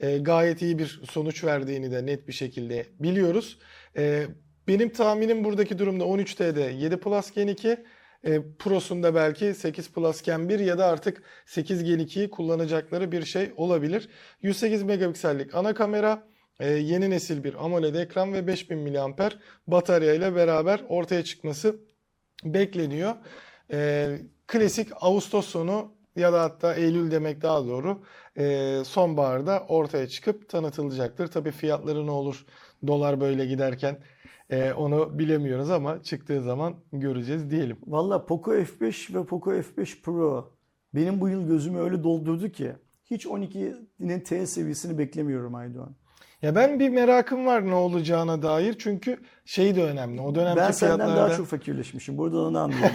E, gayet iyi bir sonuç verdiğini de net bir şekilde biliyoruz. E, benim tahminim buradaki durumda 13T'de 7 Plus Gen 2, e, Pro'sunda belki 8 Plus Gen 1 ya da artık 8 Gen 2'yi kullanacakları bir şey olabilir. 108 megapiksellik ana kamera, e, yeni nesil bir AMOLED ekran ve 5000 mAh batarya ile beraber ortaya çıkması bekleniyor. E, klasik Ağustos sonu ya da hatta Eylül demek daha doğru e, sonbaharda ortaya çıkıp tanıtılacaktır. Tabii fiyatları ne olur dolar böyle giderken e, onu bilemiyoruz ama çıktığı zaman göreceğiz diyelim. Valla Poco F5 ve Poco F5 Pro benim bu yıl gözümü öyle doldurdu ki hiç 12'nin T seviyesini beklemiyorum Aydoğan. Ya ben bir merakım var ne olacağına dair çünkü şey de önemli. O dönemki Ben senden fiyatlarda daha çok fakirleşmişim. Burada onu anlıyorum.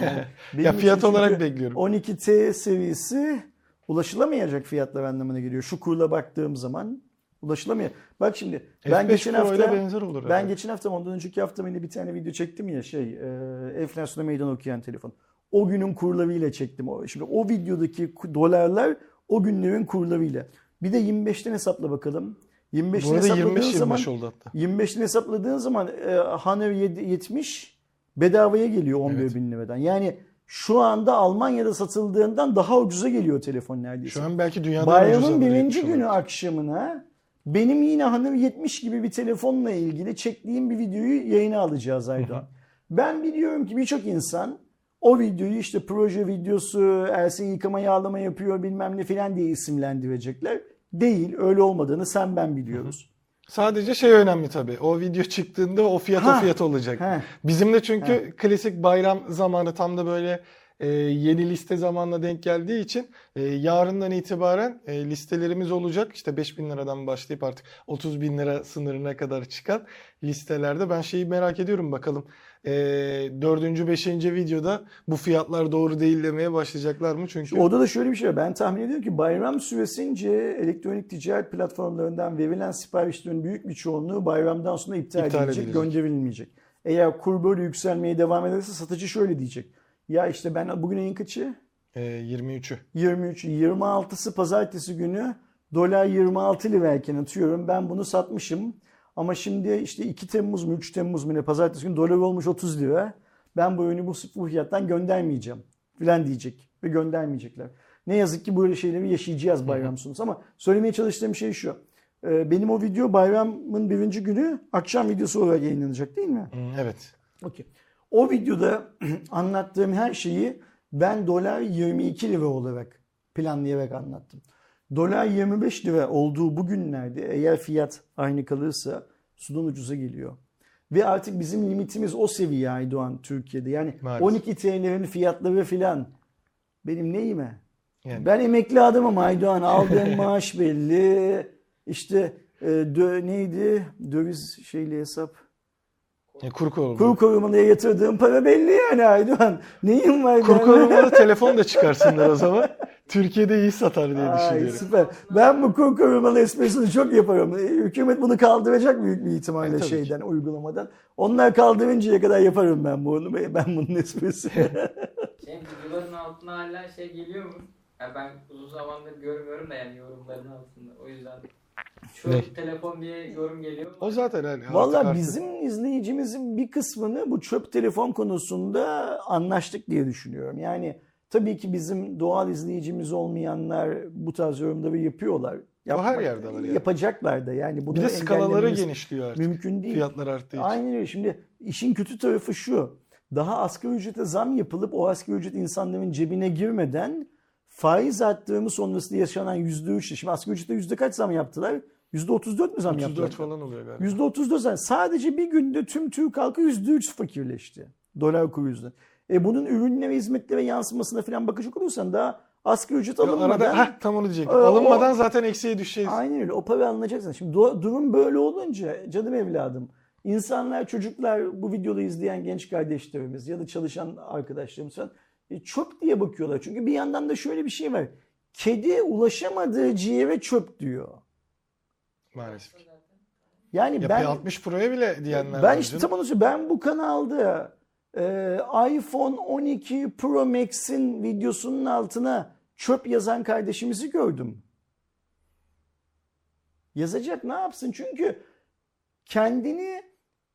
Yani ya fiyat olarak bekliyorum. 12T seviyesi ulaşılamayacak fiyatlar anlamına geliyor. Şu kurla baktığım zaman ulaşılamıyor. Bak şimdi ben F5 geçen Pro hafta benzer olur ben herhalde. geçen hafta ondan önceki hafta yine bir tane video çektim ya şey e, enflasyona meydan okuyan telefon. O günün kurlarıyla çektim. O. Şimdi o videodaki dolarlar o günlerin kurlarıyla. Bir de 25'ten hesapla bakalım. 25'ten Burada hesapladığın 25-25 zaman oldu hatta. 25'ten hesapladığın zaman e, 7 70 bedavaya geliyor 11 Evet. bin liradan. Yani şu anda Almanya'da satıldığından daha ucuza geliyor telefon neredeyse. Şu an belki dünyadan ucuza Bayramın birinci günü olabilir. akşamına benim yine Honor 70 gibi bir telefonla ilgili çektiğim bir videoyu yayına alacağız Aydoğan. Ben biliyorum ki birçok insan o videoyu işte proje videosu, Ersin yıkama yağlama yapıyor bilmem ne filan diye isimlendirecekler. Değil öyle olmadığını sen ben biliyoruz. Sadece şey önemli tabii. O video çıktığında o fiyat Ha. o fiyat olacak. Ha. Bizim de çünkü klasik bayram zamanı tam da böyle e, yeni liste zamanla denk geldiği için e, yarından itibaren e, listelerimiz olacak. İşte 5000 liradan başlayıp artık 30 bin lira sınırına kadar çıkan listelerde ben şeyi merak ediyorum bakalım. E, dördüncü, beşinci videoda bu fiyatlar doğru değil demeye başlayacaklar mı? Çünkü Orada da şöyle bir şey var. Ben tahmin ediyorum ki bayram süresince elektronik ticaret platformlarından verilen siparişlerin büyük bir çoğunluğu bayramdan sonra iptal, İptal edilecek, edilecek. gönderilmeyecek. Eğer kur böyle yükselmeye devam ederse satıcı şöyle diyecek. Ya işte ben bugün ayın kaçı? e, 23'ü. 23, 26'sı pazartesi günü dolar 26 lirayken atıyorum ben bunu satmışım. Ama şimdi işte 2 Temmuz mu 3 Temmuz mu ne pazartesi günü dolar olmuş 30 lira. Ben bu ürünü bu, bu fiyattan göndermeyeceğim filan diyecek ve göndermeyecekler. Ne yazık ki böyle şeyleri yaşayacağız bayram sonrası ama söylemeye çalıştığım şey şu. Ee, Benim o video bayramın birinci günü akşam videosu olarak yayınlanacak değil mi? Evet. Okey. O videoda anlattığım her şeyi ben dolar 22 lira olarak planlayarak anlattım. Dolar 25 lira olduğu bu günlerde eğer fiyat aynı kalırsa sudan ucuza geliyor. Ve artık bizim limitimiz o seviye Aydoğan Türkiye'de. Yani Maalesef. 12 TL'lerin fiyatları filan benim neyime? Yani. Ben emekli adamım Aydoğan. Aldığım maaş belli. İşte e, dö- neydi? Döviz şeyli hesap. E, kur korumalı. Kur korumalıya yatırdığım para belli yani Aydoğan. Neyim var Kur korumalı telefon da çıkarsınlar o zaman. Türkiye'de iyi satar diye Ay, düşünüyorum. süper. Ben bu kur korumalı esprisini çok yaparım. E, Hükümet bunu kaldıracak büyük bir ihtimalle E, şeyden, uygulamadan. Onlar kaldırıncaya kadar yaparım ben bunu. Ben bunun esprisini. Senin videoların altına hala şey geliyor mu? Ya ben uzun zamandır görmüyorum da yani yorumların altında. O yüzden şu Ne? telefon diye yorum geliyor? O zaten hani Valla artık- bizim izleyicimizin bir kısmını bu çöp telefon konusunda anlaştık diye düşünüyorum. Yani tabii ki bizim doğal izleyicimiz olmayanlar bu tarz yorumları yapıyorlar. O her yerde var yani. Yapacaklar da yani bunu Bir de skalaları genişliyor artık. Mümkün değil. Fiyatlar arttığı için. Aynen öyle. Şimdi işin kötü tarafı şu. Daha asgari ücrete zam yapılıp o asgari ücret insanların cebine girmeden faiz arttırımı sonrasında yaşanan %3. Şimdi asgari ücrete yüzde kaç zam yaptılar? %34 mü zam 34 yaptılar? falan oluyor galiba. %34 zam. Sadece bir günde tüm Türk halkı %3 fakirleşti. Dolar kuru yüzünden. E bunun ürünlere, hizmetlere yansımasına falan bakacak olursan daha asgari ücret alınmadan... Arada, heh, tam onu diyecektim. O- Alınmadan zaten eksiye düşeceğiz. Aynen öyle. O para alınacaksın. Şimdi du- durum böyle olunca canım evladım. insanlar, çocuklar bu videoyu izleyen genç kardeşlerimiz ya da çalışan arkadaşlarımız falan e, çöp diye bakıyorlar. Çünkü bir yandan da şöyle bir şey var. Kedi ulaşamadığı ciğere çöp diyor. Maalesef. Yani Ya ben P60 Pro'ya bile diyenler ben işte tam onu. Ben bu kanalda e, iPhone 12 Pro Max'in videosunun altına çöp yazan kardeşimizi gördüm. Yazacak ne yapsın? Çünkü kendini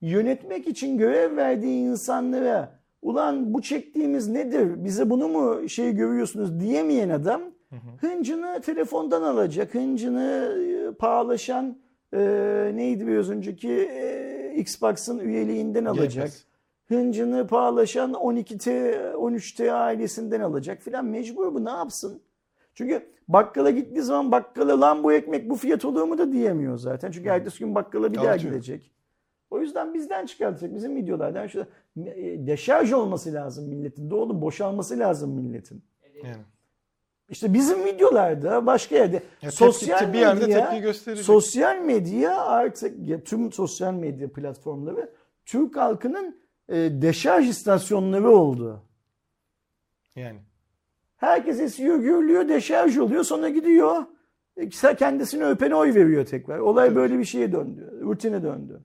yönetmek için görev verdiği insanlara ulan bu çektiğimiz nedir? Bize bunu mu şey görüyorsunuz diyemeyen adam hıncını telefondan alacak. Hıncını e, pahalaşan e, neydi biraz önceki e, Xbox'ın üyeliğinden alacak. Yetmez. Hıncını pahalaşan 12T, 13T ailesinden alacak filan. Mecbur bu ne yapsın? Çünkü bakkala gittiği zaman bakkala lan bu ekmek bu fiyat olur mu da diyemiyor zaten. Çünkü ertesi gün bakkala bir daha gidecek. O yüzden bizden çıkartacak. Bizim videolardan şu e, deşarj olması lazım milletin. Doğru boşalması lazım milletin. Yani. İşte bizim videolarda başka yerde Ya sosyal tepki- bir yerde medya, tepki gösterecek. sosyal medya artık ya tüm sosyal medya platformları Türk halkının e, deşarj istasyonları oldu. yani. Herkes esiyor, gürlüyor, deşarj oluyor. Sonra gidiyor. e, Kendisini öpene oy veriyor tekrar. Olay böyle bir şeye döndü. Rutine döndü.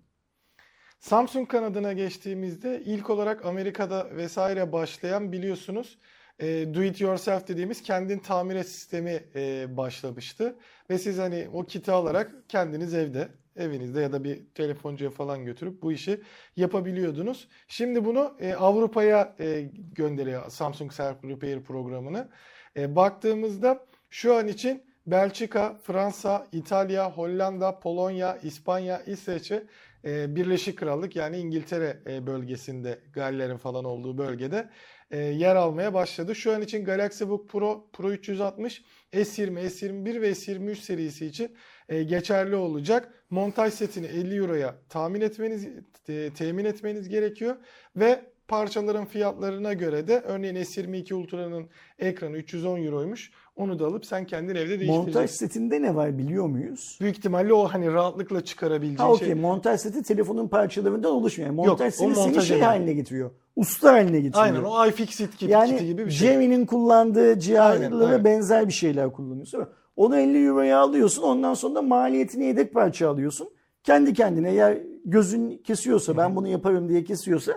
Samsung kanadına geçtiğimizde ilk olarak Amerika'da vesaire başlayan biliyorsunuz e, do it yourself dediğimiz kendin tamir et sistemi e, başlamıştı. Ve siz hani o kiti alarak kendiniz evde, evinizde ya da bir telefoncuya falan götürüp bu işi yapabiliyordunuz. Şimdi bunu e, Avrupa'ya e, gönderiyor Samsung Self Repair programını. E, baktığımızda şu an için Belçika, Fransa, İtalya, Hollanda, Polonya, İspanya, İsveç'e e, Birleşik Krallık yani İngiltere e, bölgesinde Galler'in falan olduğu bölgede e, yer almaya başladı. Şu an için Galaxy Book Pro, Pro 360, S20, S21 ve S23 serisi için e, geçerli olacak. Montaj setini 50 Euro'ya tahmin etmeniz, temin etmeniz gerekiyor ve parçaların fiyatlarına göre de örneğin S22 Ultra'nın ekranı 310 Euro'ymuş. Onu da alıp sen kendin evde değiştireceksin. Montaj setinde ne var biliyor muyuz? Büyük ihtimalle o hani rahatlıkla çıkarabileceğin Ha okey şey. montaj seti telefonun parçalarından oluşmuyor. Yani montaj o seti seni montaj şey evi. haline getiriyor. Usta haline getiriyor. Aynen o iFixit kit, yani kiti gibi bir şey. Jerry'nin kullandığı cihazlara benzer bir şeyler kullanıyorsun. Onu 50 euroya alıyorsun. Ondan sonra da maliyetini yedek parça alıyorsun. Kendi kendine eğer gözün kesiyorsa ben bunu yaparım diye kesiyorsa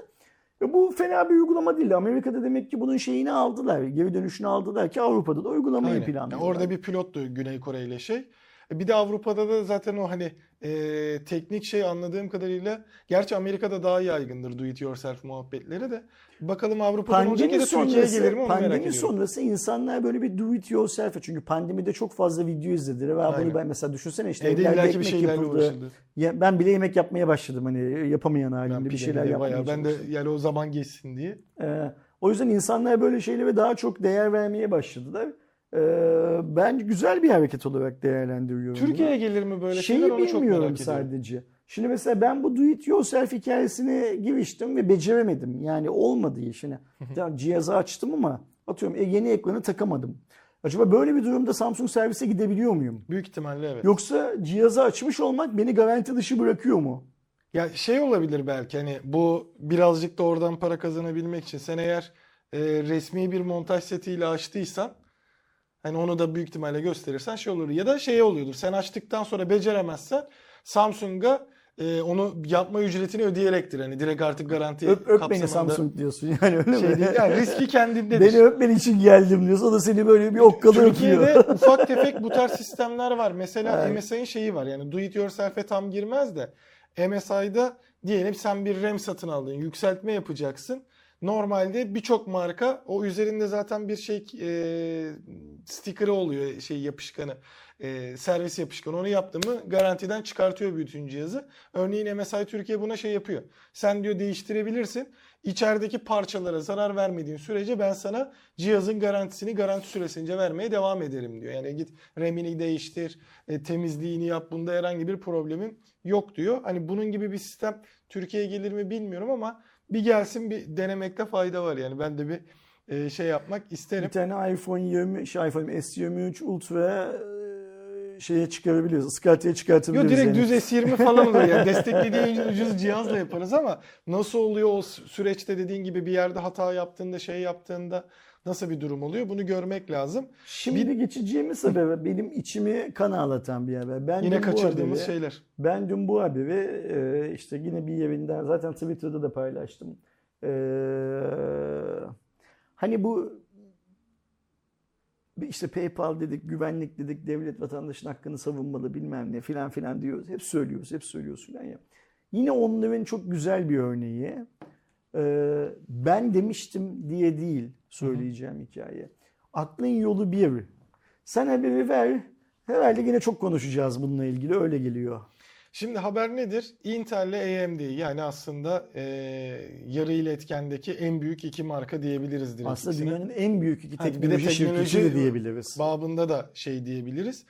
e bu fena bir uygulama değil. Amerika'da demek ki bunun şeyini aldılar. Geri dönüşünü aldılar ki Avrupa'da da uygulamayı Aynen. planlıyorlar. Yani orada bir pilottu Güney Kore ile şey. E, Bir de Avrupa'da da zaten o hani e, teknik şey anladığım kadarıyla gerçi Amerika'da daha yaygındır do it yourself muhabbetleri de. Bakalım Avrupa'da olacak ya da Türkiye'ye gelir mi onu merak pandemi ediyorum. sonrası insanlar böyle bir do it yourself çünkü pandemide çok fazla video izlediler ve bunu Aynen. ben mesela düşünsene işte Evde evlerde bir şeylerle yapıldı. uğraşıldı. Ya ben bile yemek yapmaya başladım hani yapamayan halimde bir şeyler yapmaya bayağı ben de yani o zaman geçsin diye. Ee, o yüzden insanlar böyle şeylere daha çok değer vermeye başladılar. Ee, ben güzel bir hareket olarak değerlendiriyorum. bunu. Türkiye'ye gelir mi böyle Şeyi şeyler onu çok merak bilmiyorum ediyorum. sadece. Şimdi mesela ben bu do it yourself hikayesine giriştim ve beceremedim. Yani olmadı işine. Tamam, cihazı açtım ama atıyorum yeni ekranı takamadım. Acaba böyle bir durumda Samsung servise gidebiliyor muyum? Büyük ihtimalle evet. Yoksa cihazı açmış olmak beni garanti dışı bırakıyor mu? Ya şey olabilir belki hani bu birazcık da oradan para kazanabilmek için sen eğer e, resmi bir montaj setiyle açtıysan hani onu da büyük ihtimalle gösterirsen şey olur ya da şey oluyordur sen açtıktan sonra beceremezsen Samsung'a e, onu yapma ücretini ödeyecektir hani direkt artık garanti Öp, öp beni Samsung diyorsun yani öyle şey mi? değil yani riski kendindedir. Beni öpmen için geldim diyorsun. O da seni böyle bir okkalı Türkiye'de öpüyor. ufak tefek bu tarz sistemler var. Mesela Evet. MSI'nin şeyi var. Yani do it yourself'e tam girmez de MSI'da diyelim sen bir RAM satın aldın. Yükseltme yapacaksın. Normalde birçok marka o üzerinde zaten bir şey e, sticker'ı oluyor şey yapışkanı. E, servis yapışkanı onu yaptı mı garantiden çıkartıyor bütün cihazı. Örneğin MSI Türkiye buna şey yapıyor. Sen diyor değiştirebilirsin. İçerideki parçalara zarar vermediğin sürece ben sana cihazın garantisini garanti süresince vermeye devam ederim diyor. Yani git RAM'ini değiştir, e, temizliğini yap. Bunda herhangi bir problemim yok diyor. Hani bunun gibi bir sistem Türkiye'ye gelir mi bilmiyorum ama bir gelsin bir denemekte fayda var. Yani ben de bir e, şey yapmak isterim. Bir tane iPhone 20, şey iPhone S23 Ultra e, şeye çıkarabiliyoruz. Iskartaya Yo çıkartabiliyoruz. direkt yani. düz S20 falan oluyor. Yani desteklediği ucuz cihazla yaparız ama nasıl oluyor o sü- süreçte dediğin gibi bir yerde hata yaptığında şey yaptığında nasıl bir durum oluyor bunu görmek lazım. Şimdi geçeceğimiz sebebi benim içimi kan ağlatan bir haber. Ben Yine kaçırdığımız haberi- şeyler. Ben dün bu haberi e, işte yine bir yerinden zaten Twitter'da da paylaştım. E, hani bu bir işte PayPal dedik, güvenlik dedik, devlet vatandaşın hakkını savunmalı bilmem ne filan filan diyoruz. Hep söylüyoruz, hep söylüyoruz filan ya. Yine onların çok güzel bir örneği. E, ben demiştim diye değil söyleyeceğim hikaye. Aklın yolu bir. Sen haberi ver. Herhalde yine çok konuşacağız bununla ilgili öyle geliyor. Şimdi haber nedir? Intel ile AMD yani aslında e, yarı iletkendeki en büyük iki marka diyebiliriz direkt Aslında ikisine. dünyanın en büyük iki Ha, bir de teknoloji, şirketi de teknoloji diyebiliriz. babında da şey diyebiliriz.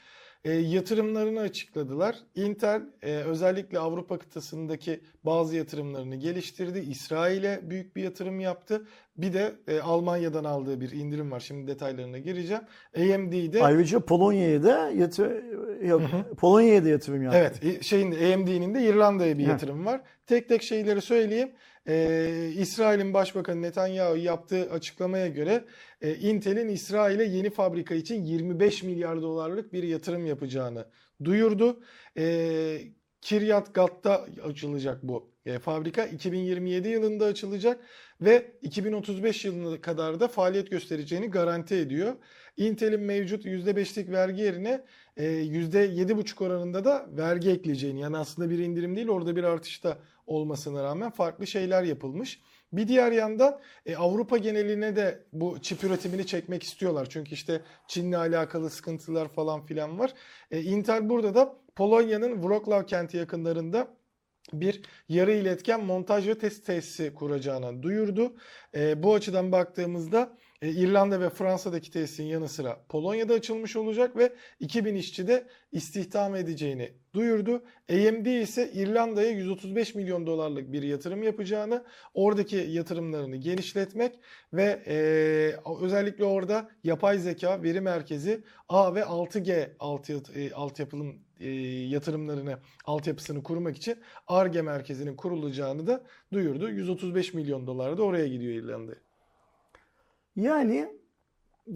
E, yatırımlarını açıkladılar. Intel e, özellikle Avrupa kıtasındaki bazı yatırımlarını geliştirdi. İsrail'e büyük bir yatırım yaptı. Bir de e, Almanya'dan aldığı bir indirim var. Şimdi detaylarına gireceğim. AMD'de Ayrıca Polonya'ya da yatır yok, Polonya'ya da yatırım yaptı. Evet, e, şeyin AMD'nin de İrlanda'ya bir yatırım var. Tek tek şeyleri söyleyeyim. Ee, İsrail'in Başbakanı Netanyahu yaptığı açıklamaya göre e, Intel'in İsrail'e yeni fabrika için 25 milyar dolarlık bir yatırım yapacağını duyurdu. Ee, Kiryat Gat'ta açılacak bu e, fabrika. 2027 yılında açılacak ve 2035 yılına kadar da faaliyet göstereceğini garanti ediyor. Intel'in mevcut %5'lik vergi yerine e, %7,5 oranında da vergi ekleyeceğini yani aslında bir indirim değil orada bir artış da olmasına rağmen farklı şeyler yapılmış. Bir diğer yandan e, Avrupa geneline de bu çip üretimini çekmek istiyorlar. Çünkü işte Çin'le alakalı sıkıntılar falan filan var. E, Intel burada da Polonya'nın Wrocław kenti yakınlarında bir yarı iletken montaj ve test tesisi kuracağını duyurdu. E, bu açıdan baktığımızda e, İrlanda ve Fransa'daki tesisin yanı sıra Polonya'da açılmış olacak ve 2000 işçi de istihdam edeceğini duyurdu. AMD ise İrlanda'ya 135 milyon dolarlık bir yatırım yapacağını, oradaki yatırımlarını genişletmek ve e, özellikle orada yapay zeka veri merkezi A ve 6G altı, e, altyapılım e, yatırımlarını, altyapısını kurmak için ARGE merkezinin kurulacağını da duyurdu. 135 milyon dolar da oraya gidiyor İrlanda'ya. Yani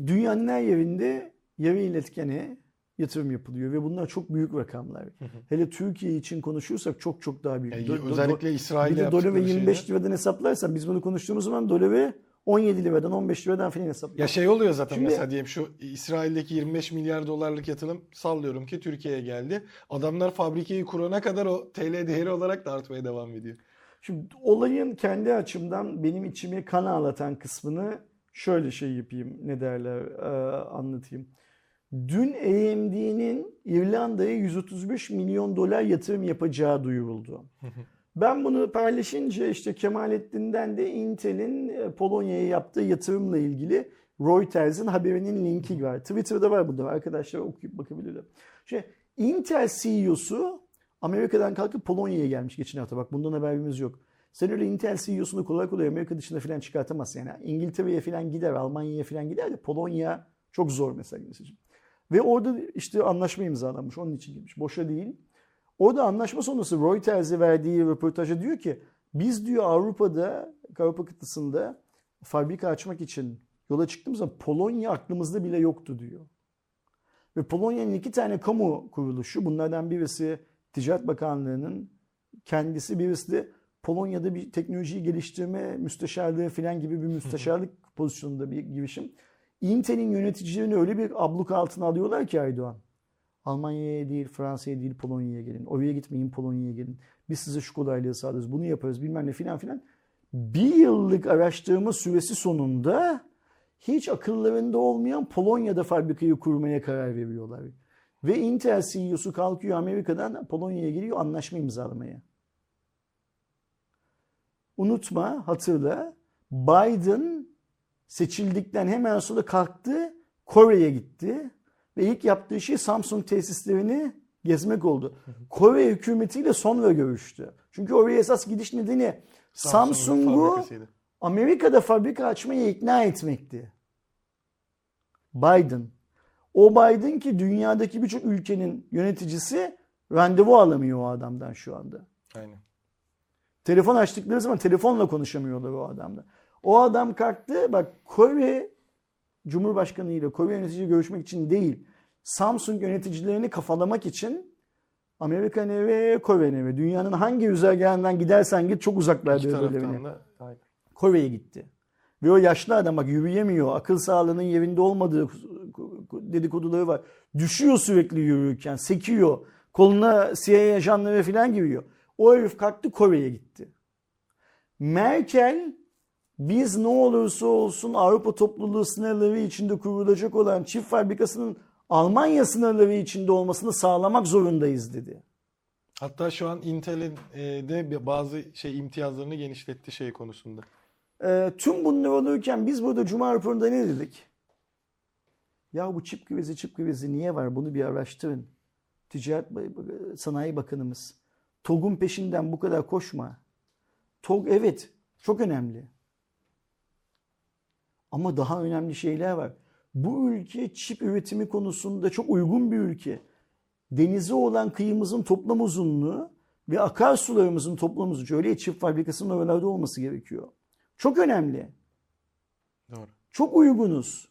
dünyanın her yerinde yarı iletkene yatırım yapılıyor ve bunlar çok büyük rakamlar. Hele Türkiye için konuşursak çok çok daha büyük. Yani Do- do- özellikle bir İsrail'e de doları yaptıkları 25 şeyler. liradan hesaplarsan biz bunu konuştuğumuz zaman doları 17 liradan 15 liradan falan hesaplıyoruz. Ya şey oluyor zaten Şimdi- mesela diyelim şu İsrail'deki 25 milyar dolarlık yatırım sallıyorum ki Türkiye'ye geldi. Adamlar fabrikayı kurana kadar o TL değeri olarak da artmaya devam ediyor. Şimdi olayın kendi açımdan benim içimi kan ağlatan kısmını şöyle şey yapayım ne derler e, anlatayım. Dün AMD'nin İrlanda'ya 135 milyon dolar yatırım yapacağı duyuruldu. Ben bunu paylaşınca işte Kemalettin'den de Intel'in e, Polonya'ya yaptığı yatırımla ilgili Reuters'in haberinin linki var. Twitter'da var burada arkadaşlar okuyup bakabilirler. Şey, Intel CEO'su Amerika'dan kalkıp Polonya'ya gelmiş geçen hafta. Bak bundan haberimiz yok. Sen öyle Intel CEO'sunu kolay kolay Amerika dışına falan çıkartamazsın. Yani İngiltere'ye falan gider, Almanya'ya falan gider de Polonya çok zor mesela. Mesajım. Ve orada işte anlaşma imzalanmış. Onun için girmiş. Boşa değil. Orada anlaşma sonrası Reuters'e verdiği röportajda diyor ki biz diyor Avrupa'da, Avrupa kıtasında fabrika açmak için yola çıktığımız zaman Polonya aklımızda bile yoktu diyor. Ve Polonya'nın iki tane kamu kuruluşu bunlardan birisi Ticaret Bakanlığı'nın kendisi birisi de Polonya'da bir teknolojiyi geliştirme müsteşarlığı falan gibi bir müsteşarlık pozisyonunda bir girişim. Intel'in yöneticilerini öyle bir abluk altına alıyorlar ki Erdoğan. Almanya'ya değil, Fransa'ya değil, Polonya'ya gelin. Oraya gitmeyin, Polonya'ya gelin. Biz size şu kolaylığı sağlarız, bunu yaparız bilmem ne filan filan. bir yıllık araştırma süresi sonunda hiç akıllarında olmayan Polonya'da fabrikayı kurmaya karar veriyorlar. Ve Intel CEO'su kalkıyor Amerika'dan Polonya'ya geliyor anlaşma imzalamaya. Unutma, hatırla. Biden seçildikten hemen sonra kalktı, Kore'ye gitti ve ilk yaptığı şey Samsung tesislerini gezmek oldu. Kore hükümetiyle sonra görüştü. Çünkü oraya esas gidiş nedeni Samsung'u. Amerika'da fabrika açmaya ikna etmekti. Biden. O Biden ki dünyadaki birçok ülkenin yöneticisi randevu alamıyor o adamdan şu anda. Aynen. Telefon açtıkları zaman telefonla konuşamıyorlar o adamla. O adam kalktı bak Kore Cumhurbaşkanı ile Kore yöneticiyle görüşmek için değil Samsung yöneticilerini kafalamak için Amerika ve Kore ve dünyanın hangi güzergahından gidersen git çok uzaklarda aynen. Kore'ye gitti. Ve o yaşlı adam bak yürüyemiyor. Akıl sağlığının yerinde olmadığı dedikoduları var. Düşüyor sürekli yürürken. Sekiyor. Koluna CIA ajanları falan giriyor. O herif kalktı Kore'ye gitti. Merkel biz ne olursa olsun Avrupa topluluğu sınırları içinde kurulacak olan çift fabrikasının Almanya sınırları içinde olmasını sağlamak zorundayız dedi. Hatta şu an Intel'in e, de bazı şey imtiyazlarını genişletti şey konusunda. Ee, tüm bunlar olurken biz burada Cuma raporunda ne dedik? Ya bu çip krizi çip krizi niye var? Bunu bir araştırın. Ticaret Sanayi Bakanımız. TOG'un peşinden bu kadar koşma. TOG evet çok önemli. Ama daha önemli şeyler var. Bu ülke çip üretimi konusunda çok uygun bir ülke. Denize olan kıyımızın toplam uzunluğu ve akarsularımızın toplam uzunluğu. Öyle çip fabrikasının oralarda olması gerekiyor. Çok önemli. Doğru. Çok uygunuz.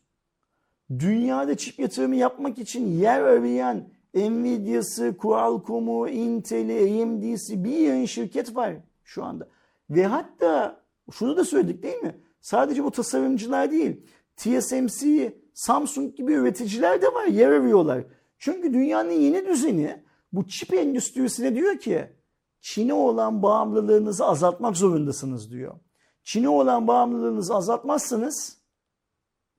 Dünyada çip yatırımı yapmak için yer arayan Nvidia'sı, Qualcomm'u, Intel'i, AMD'si bir yığın şirket var şu anda. Ve hatta şunu da söyledik değil mi? Sadece bu tasarımcılar değil. TSMC, Samsung gibi üreticiler de var. Yer arıyorlar. Çünkü dünyanın yeni düzeni bu çip endüstrisine diyor ki Çin'e olan bağımlılığınızı azaltmak zorundasınız diyor. Çin'e olan bağımlılığınızı azaltmazsanız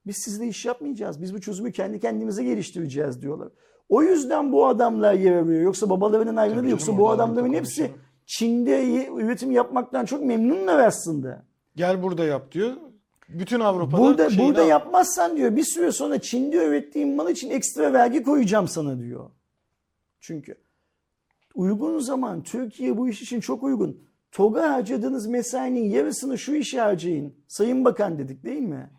biz sizle iş yapmayacağız. Biz bu çözümü kendi kendimize geliştireceğiz diyorlar. O yüzden bu adamlar yer arıyor. Yoksa babalarının ayrılığı Tabii yoksa canım, bu adamların hepsi. Çin'de üretim yapmaktan çok memnunlar aslında. Gel burada yap diyor. Bütün Avrupa'da Burada burada al. yapmazsan diyor bir süre sonra Çin'de ürettiğin mal için ekstra vergi koyacağım sana diyor. Çünkü uygun zaman Türkiye bu iş için çok uygun. TOG'a harcadığınız mesainin yarısını şu işe harcayın. Sayın Bakan dedik değil mi?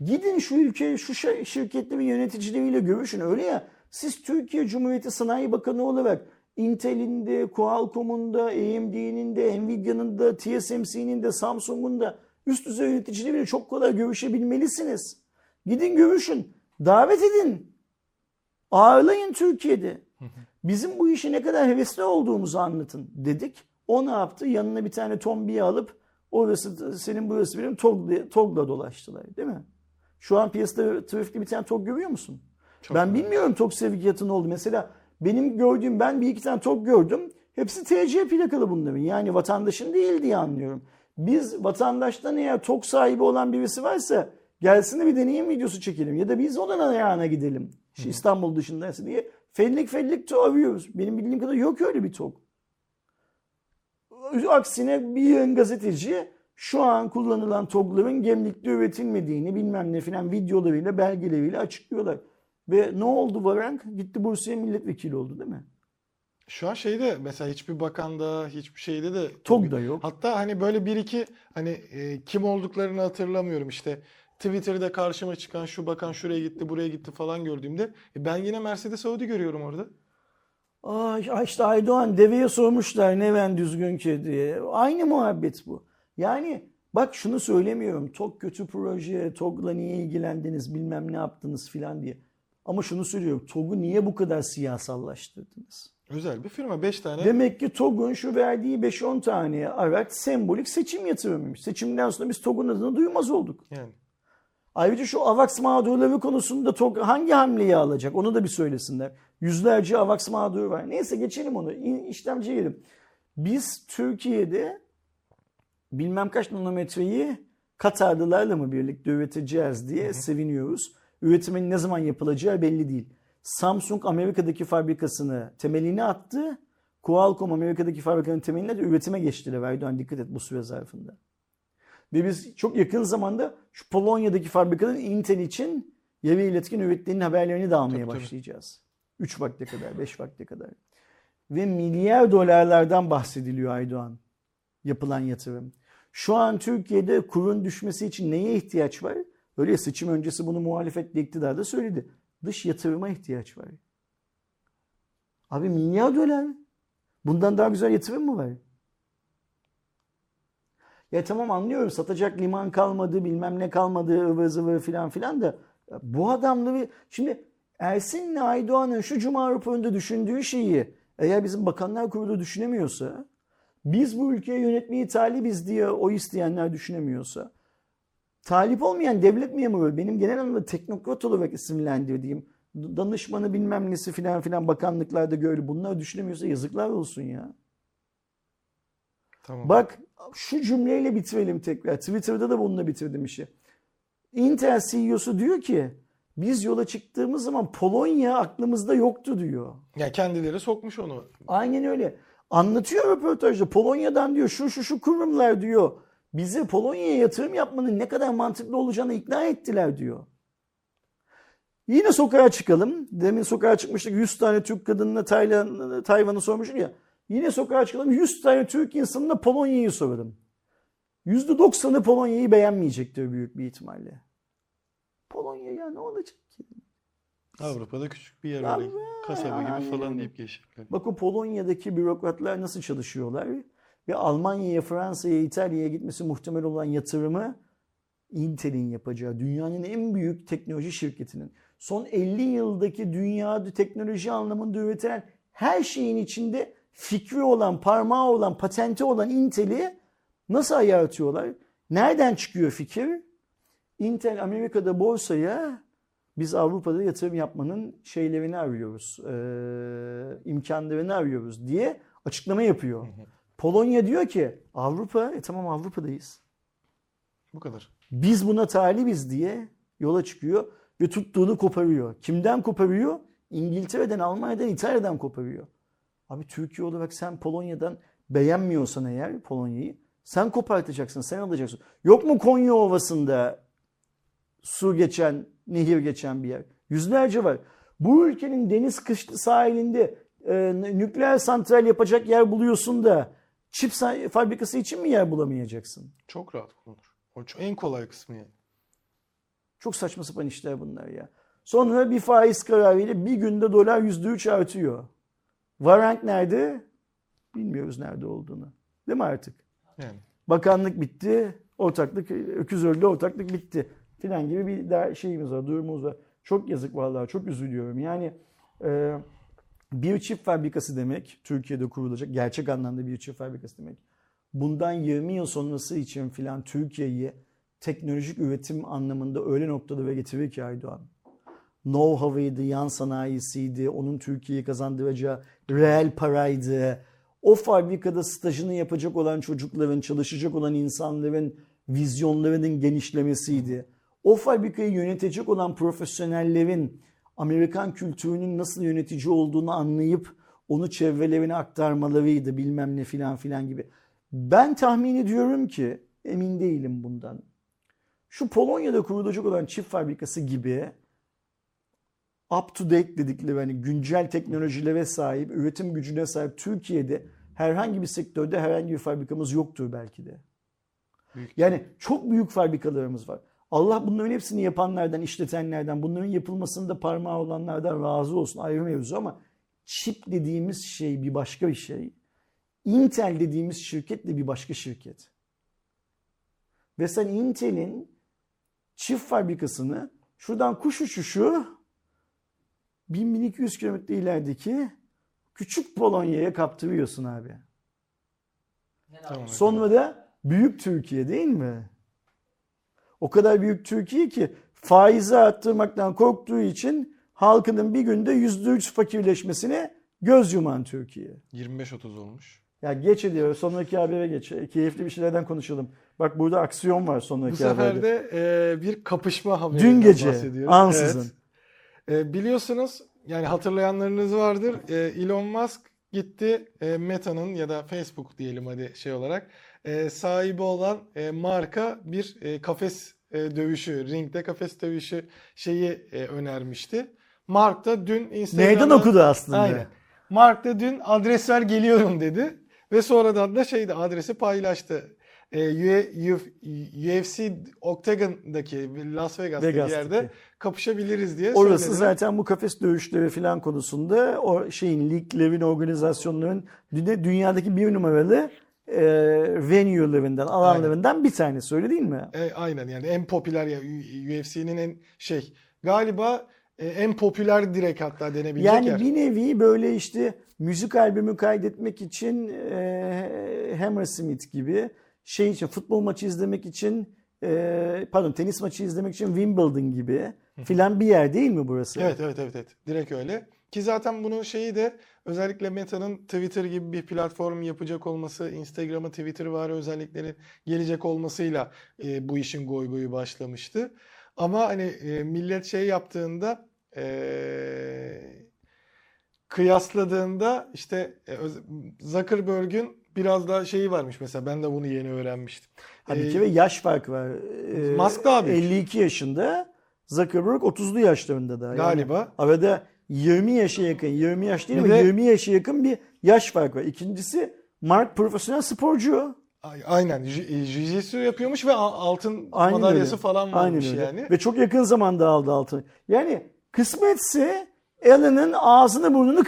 Gidin şu ülke, şu şi- şirketlerin yöneticileriyle görüşün. Öyle ya siz Türkiye Cumhuriyeti Sanayi Bakanı olarak Intel'in de, Qualcomm'un da, AMD'nin de, Nvidia'nın da, TSMC'nin de, Samsung'un da üst düzey yöneticileriyle çok kolay görüşebilmelisiniz. Gidin görüşün. Davet edin. Ağırlayın Türkiye'de. Bizim bu işe ne kadar hevesli olduğumuzu anlatın dedik. O ne yaptı? Yanına bir tane tombiyi alıp orası senin burası benim TOG'la, TOG'la dolaştılar değil mi? Şu an piyasada trafikte bir tane TOG görüyor musun? Çok ben önemli. bilmiyorum ne oldu. Mesela benim gördüğüm ben bir iki tane TOG gördüm. Hepsi TC plakalı bunların. Yani vatandaşın değil diye anlıyorum. Biz vatandaştan eğer TOG sahibi olan birisi varsa gelsin de bir deneyim videosu çekelim. Ya da biz onun ayağına gidelim. İşte İstanbul dışındaysa diye fellik fellik to arıyoruz. Benim bildiğim kadar yok öyle bir TOG. Aksine bir gazeteci şu an kullanılan TOG'ların gemlikte üretilmediğini bilmem ne filan videolarıyla belgeleriyle açıklıyorlar. Ve ne oldu Varank? Gitti Bursa'ya milletvekili oldu değil mi? Şu an şeyde mesela hiçbir bakanda hiçbir şeyde de TOG da yok. Hatta hani böyle bir iki hani e, kim olduklarını hatırlamıyorum işte Twitter'da karşıma çıkan şu bakan şuraya gitti buraya gitti falan gördüğümde e, ben yine Mercedes Audi görüyorum orada. Ay işte Aydoğan deveye sormuşlar ne ben düzgün ki diye. Aynı muhabbet bu. Yani bak şunu söylemiyorum. TOG kötü proje, TOG'la niye ilgilendiniz bilmem ne yaptınız filan diye. Ama şunu söylüyorum. TOG'u niye bu kadar siyasallaştırdınız? Özel bir firma 5 tane. Demek ki TOG'un şu verdiği 5-10 tane araç sembolik seçim yatırımıymış. Seçimden sonra biz TOG'un adını duymaz olduk. Yani Ayrıca şu AVAX mağdurları konusunda TOG hangi hamleyi alacak onu da bir söylesinler. Yüzlerce AVAX mağduru var. Neyse geçelim onu. İ- İşlemciye girelim. Biz Türkiye'de bilmem kaç nanometreyi Katarlılarla mı birlikte üreteceğiz diye seviniyoruz. Üretimin ne zaman yapılacağı belli değil. Samsung Amerika'daki fabrikasını temelini attı. Qualcomm Amerika'daki fabrikanın temeline de üretime geçtiler. Erdoğan dikkat et bu süre zarfında. Ve biz çok yakın zamanda şu Polonya'daki fabrikanın Intel için yarı iletken ürettiğinin haberlerini de almaya Tabii, başlayacağız. 3 vakte kadar, 5 vakte kadar. Ve milyar dolarlardan bahsediliyor Aydoğan. Yapılan yatırım. Şu an Türkiye'de kurun düşmesi için neye ihtiyaç var? Öyle ya, seçim öncesi bunu muhalefetle iktidar da söyledi. Dış yatırıma ihtiyaç var. Abi milyar dolar. Bundan daha güzel yatırım mı var? Ya tamam anlıyorum satacak liman kalmadı bilmem ne kalmadı ıvır zıvır filan filan da bu adamları şimdi Ersin'le Aydoğan'ın şu Cuma raporunda düşündüğü şeyi eğer bizim bakanlar kurulu düşünemiyorsa biz bu ülkeyi yönetmeyi talibiz diye o isteyenler düşünemiyorsa talip olmayan devlet memuru benim genel anlamda teknokrat olarak isimlendirdiğim danışmanı bilmem nesi filan filan bakanlıklarda gördü bunlar düşünemiyorsa yazıklar olsun ya. Tamam. Bak şu cümleyle bitirelim tekrar. Twitter'da da bununla bitirdim işi. Intel CEO'su diyor ki biz yola çıktığımız zaman Polonya aklımızda yoktu diyor. Ya kendileri sokmuş onu. Aynen öyle. Anlatıyor röportajda. Polonya'dan diyor şu şu şu kurumlar diyor. Bizi Polonya'ya yatırım yapmanın ne kadar mantıklı olacağını ikna ettiler diyor. Yine sokağa çıkalım. Demin sokağa çıkmıştık 100 tane Türk kadınına Taylan, Tayvan'ı sormuştuk ya. Yine sokağa çıkalım 100 tane Türk insanına Polonya'yı soralım. %90'ı Polonya'yı beğenmeyecektir büyük bir ihtimalle. Polonya ya ne olacak ki? Avrupa'da küçük bir yer be, Kasaba gibi falan deyip geçecekler. Bakın Polonya'daki bürokratlar nasıl çalışıyorlar ve Almanya'ya, Fransa'ya, İtalya'ya gitmesi muhtemel olan yatırımı Intel'in yapacağı dünyanın en büyük teknoloji şirketinin son 50 yıldaki dünyada teknoloji anlamında üretilen her şeyin içinde fikri olan, parmağı olan, patenti olan Intel'i nasıl ayartıyorlar? Nereden çıkıyor fikir? Intel Amerika'da borsaya biz Avrupa'da yatırım yapmanın şeylerini arıyoruz, e, imkanlarını arıyoruz diye açıklama yapıyor. Polonya diyor ki Avrupa, e tamam Avrupa'dayız. Bu kadar. Biz buna talibiz diye yola çıkıyor ve tuttuğunu koparıyor. Kimden koparıyor? İngiltere'den, Almanya'dan, İtalya'dan koparıyor. Abi Türkiye olarak sen Polonya'dan beğenmiyorsan eğer Polonya'yı sen kopartacaksın, sen alacaksın. Yok mu Konya Ovası'nda su geçen, nehir geçen bir yer? Yüzlerce var. Bu ülkenin deniz kışlı sahilinde e, nükleer santral yapacak yer buluyorsun da çip fabrikası için mi yer bulamayacaksın? Çok rahat bulunur. O en kolay kısmı yani. Çok saçma sapan işler bunlar ya. Sonra bir faiz kararıyla bir günde dolar %3 artıyor. Varank nerede? Bilmiyoruz nerede olduğunu. Değil mi artık? Yani. Bakanlık bitti, ortaklık, öküz öldü, ortaklık bitti. Filan gibi bir daha şeyimiz var, durumumuz var. Çok yazık vallahi, çok üzülüyorum. Yani e, bir çift fabrikası demek, Türkiye'de kurulacak, gerçek anlamda bir çift fabrikası demek. Bundan 20 yıl sonrası için filan Türkiye'yi teknolojik üretim anlamında öyle noktada ve getirir ki Aydoğan. Know-how'ıydı, yan sanayisiydi, onun Türkiye'yi kazandıracağı reel paraydı. O fabrikada stajını yapacak olan çocukların, çalışacak olan insanların vizyonlarının genişlemesiydi. O fabrikayı yönetecek olan profesyonellerin Amerikan kültürünün nasıl yönetici olduğunu anlayıp onu çevrelerine aktarmalarıydı bilmem ne filan filan gibi. Ben tahmin ediyorum ki emin değilim bundan. Şu Polonya'da kurulacak olan çift fabrikası gibi up to date dedikleri hani güncel teknolojilere sahip, üretim gücüne sahip Türkiye'de herhangi bir sektörde herhangi bir fabrikamız yoktur belki de. Büyük. Yani çok büyük fabrikalarımız var. Allah bunların hepsini yapanlardan, işletenlerden, bunların yapılmasında parmağı olanlardan razı olsun ayrı mevzu ama çip dediğimiz şey bir başka bir şey. Intel dediğimiz şirket de bir başka şirket. Ve sen Intel'in çift fabrikasını şuradan kuş uçuşu 1200 kilometre ilerideki küçük Polonya'ya kaptırıyorsun abi. Tamam. Sonra da büyük Türkiye değil mi? O kadar büyük Türkiye ki faizi arttırmaktan korktuğu için halkının bir günde %3 fakirleşmesine göz yuman Türkiye. 25-30 olmuş. Ya geç ediyor. Sonraki habere geç. Keyifli bir şeylerden konuşalım. Bak burada aksiyon var Bu sonraki sefer haberde. de e, bir kapışma haberi. Dün gece ansızın. Evet. E, biliyorsunuz yani hatırlayanlarınız vardır. E, Elon Musk gitti e, Meta'nın ya da Facebook diyelim hadi şey olarak e, sahibi olan e, marka bir e, kafes e, dövüşü, ringde kafes dövüşü şeyi e, önermişti. Mark da dün Instagram'da Meydan okudu aslında. Aynen. Mark da dün adres ver geliyorum dedi ve sonradan da şeydi adresi paylaştı. E, UFC Octagon'daki Las Vegas'taki Vegas'taki. yerde kapışabiliriz diye Orası söyledi. zaten bu kafes dövüşleri falan konusunda o şeyin liglerin, organizasyonların dü- dünyadaki bir numaralı e, venue'larından, alanlarından bir tanesi öyle değil mi? E, aynen yani en popüler ya UFC'nin en şey galiba e, en popüler direkt hatta denebilecek Yani yer. bir nevi böyle işte müzik albümü kaydetmek için e, Hammersmith gibi şey için futbol maçı izlemek için e, pardon tenis maçı izlemek için Wimbledon gibi filan bir yer değil mi burası? Evet evet evet evet. Direkt öyle. Ki zaten bunun şeyi de özellikle Meta'nın Twitter gibi bir platform yapacak olması, Instagram'a Twitter var özelliklerin gelecek olmasıyla e, bu işin goy goyu başlamıştı. Ama hani e, millet şey yaptığında e, kıyasladığında işte e, Zuckerberg'ün biraz daha şeyi varmış mesela ben de bunu yeni öğrenmiştim. Ha, bir E, kere yaş farkı var. E, Musk daha büyük. 52 yaşında, Zuckerberg 30'lu yaşlarında da. Yani Galiba. arada 20 yaşa yakın, 20 yaş değil mi? de- 20 yaşa yakın bir yaş farkı var. İkincisi Mark profesyonel sporcu. Ay- Aynen. Ji- Jiu-Jitsu yapıyormuş ve altın Aynen madalyası öyle. falan Aynen varmış öyle. yani. Ve çok yakın zamanda aldı altını. Yani kısmetse Alan'ın ağzını burnunu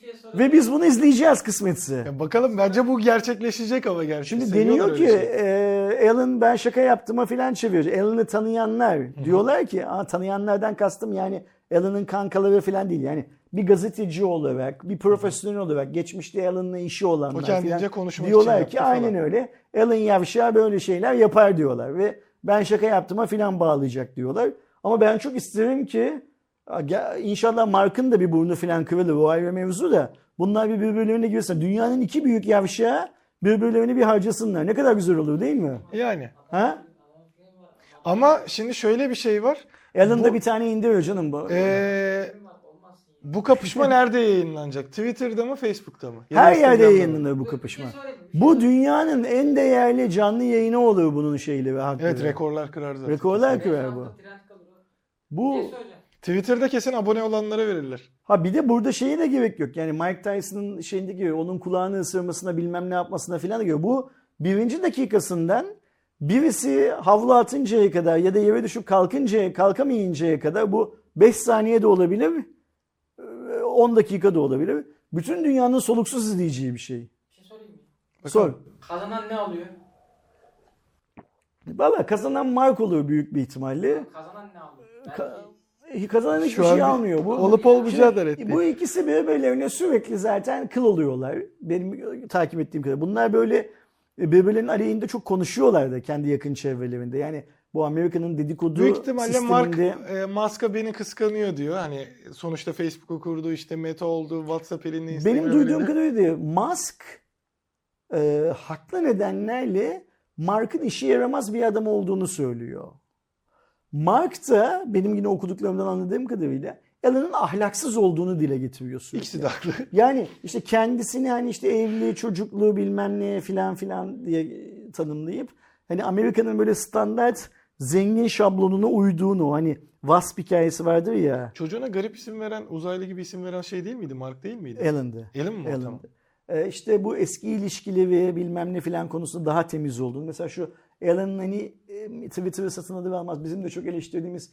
şey sorayım. Ve biz bunu izleyeceğiz kısmetse. Ya bakalım bence bu gerçekleşecek ama gerçi. Şimdi Seviyorlar deniyor ki öyle şey. e, Alan ben şaka yaptığıma filan çeviriyor. Alan'ı tanıyanlar diyorlar ki Aa, tanıyanlardan kastım yani Alan'ın kankaları filan değil. Yani bir gazeteci olarak, bir profesyonel olarak geçmişte Alan'la işi olanlar O kendince konuşmak diyorlar için ki yaptı aynen falan." öyle. Alan Yavşar böyle şeyler yapar diyorlar ve ben şaka yaptığıma filan bağlayacak diyorlar. Ama ben çok isterim ki inşallah Mark'ın da bir burnu filan kırılır o ayrı mevzu da bunlar bir birbirlerine girsin. Dünyanın iki büyük yavşağı birbirlerini bir harcasınlar. Ne kadar güzel olur değil mi? Yani. Ha? Ama şimdi şöyle bir şey var. Alan'da bir tane indiriyor canım bu. Ee, bu kapışma nerede yayınlanacak? Twitter'da mı, Facebook'ta mı? Ya Her yerde yayınlanır bu Bir kapışma. şey Bu dünyanın en değerli canlı yayını olur bunun şeyleri ve hakları. Evet rekorlar kırar zaten. Rekorlar şey- kırar bu. Bu şey. Twitter'da kesin abone olanlara verirler. ha bir de burada şeye de gerek yok. Yani Mike Tyson'ın şeyindeki gibi onun kulağını ısırmasına bilmem ne yapmasına falan da gerek. Bu birinci dakikasından birisi havlu atıncaya kadar ya da yere düşüp kalkıncaya kalkamayıncaya kadar bu 5 saniye de olabilir. 10 dakika da olabilir. Bütün dünyanın soluksuz izleyeceği bir şey. Bir şey sorayım mı? Sor. Kazanan ne alıyor? Valla kazanan Mark olur büyük bir ihtimalle. Kazanan ne alıyor? Ka- Belki Kazanan hiçbir Şu şey almıyor. Bu, olup olmayacağı da reddi. Bu ikisi birbirlerine sürekli zaten kıl oluyorlar. Benim takip ettiğim kadar. Bunlar böyle birbirlerinin aleyhinde çok konuşuyorlar da kendi yakın çevrelerinde. Yani bu Amerika'nın dedikodu Büyük ihtimalle Mark sisteminde e, Musk'a beni kıskanıyor diyor. Hani sonuçta Facebook'u kurdu, işte Meta oldu, WhatsApp elinde, Instagram benim duyduğum elinde. kadarıyla Musk e, haklı nedenlerle Mark'ın işe yaramaz bir adam olduğunu söylüyor. Mark da benim yine okuduklarımdan anladığım kadarıyla Alan'ın ahlaksız olduğunu dile getiriyor sürekli. İkisi de haklı. Yani işte kendisini hani işte evli, çocuklu bilmem ne filan filan diye tanımlayıp hani Amerika'nın böyle standart zengin şablonuna uyduğunu hani Wasp hikayesi vardır ya Çocuğuna garip isim veren, uzaylı gibi isim veren şey değil miydi? Mark değil miydi? Alan'dı. Alan mı? o? Tamam. Alan'dı. Ee, işte bu eski ilişkileri bilmem ne filan konusunda daha temiz olduğunu. Mesela şu Alan'ın hani e, Twitter'ı satın alır almaz bizim de çok eleştirdiğimiz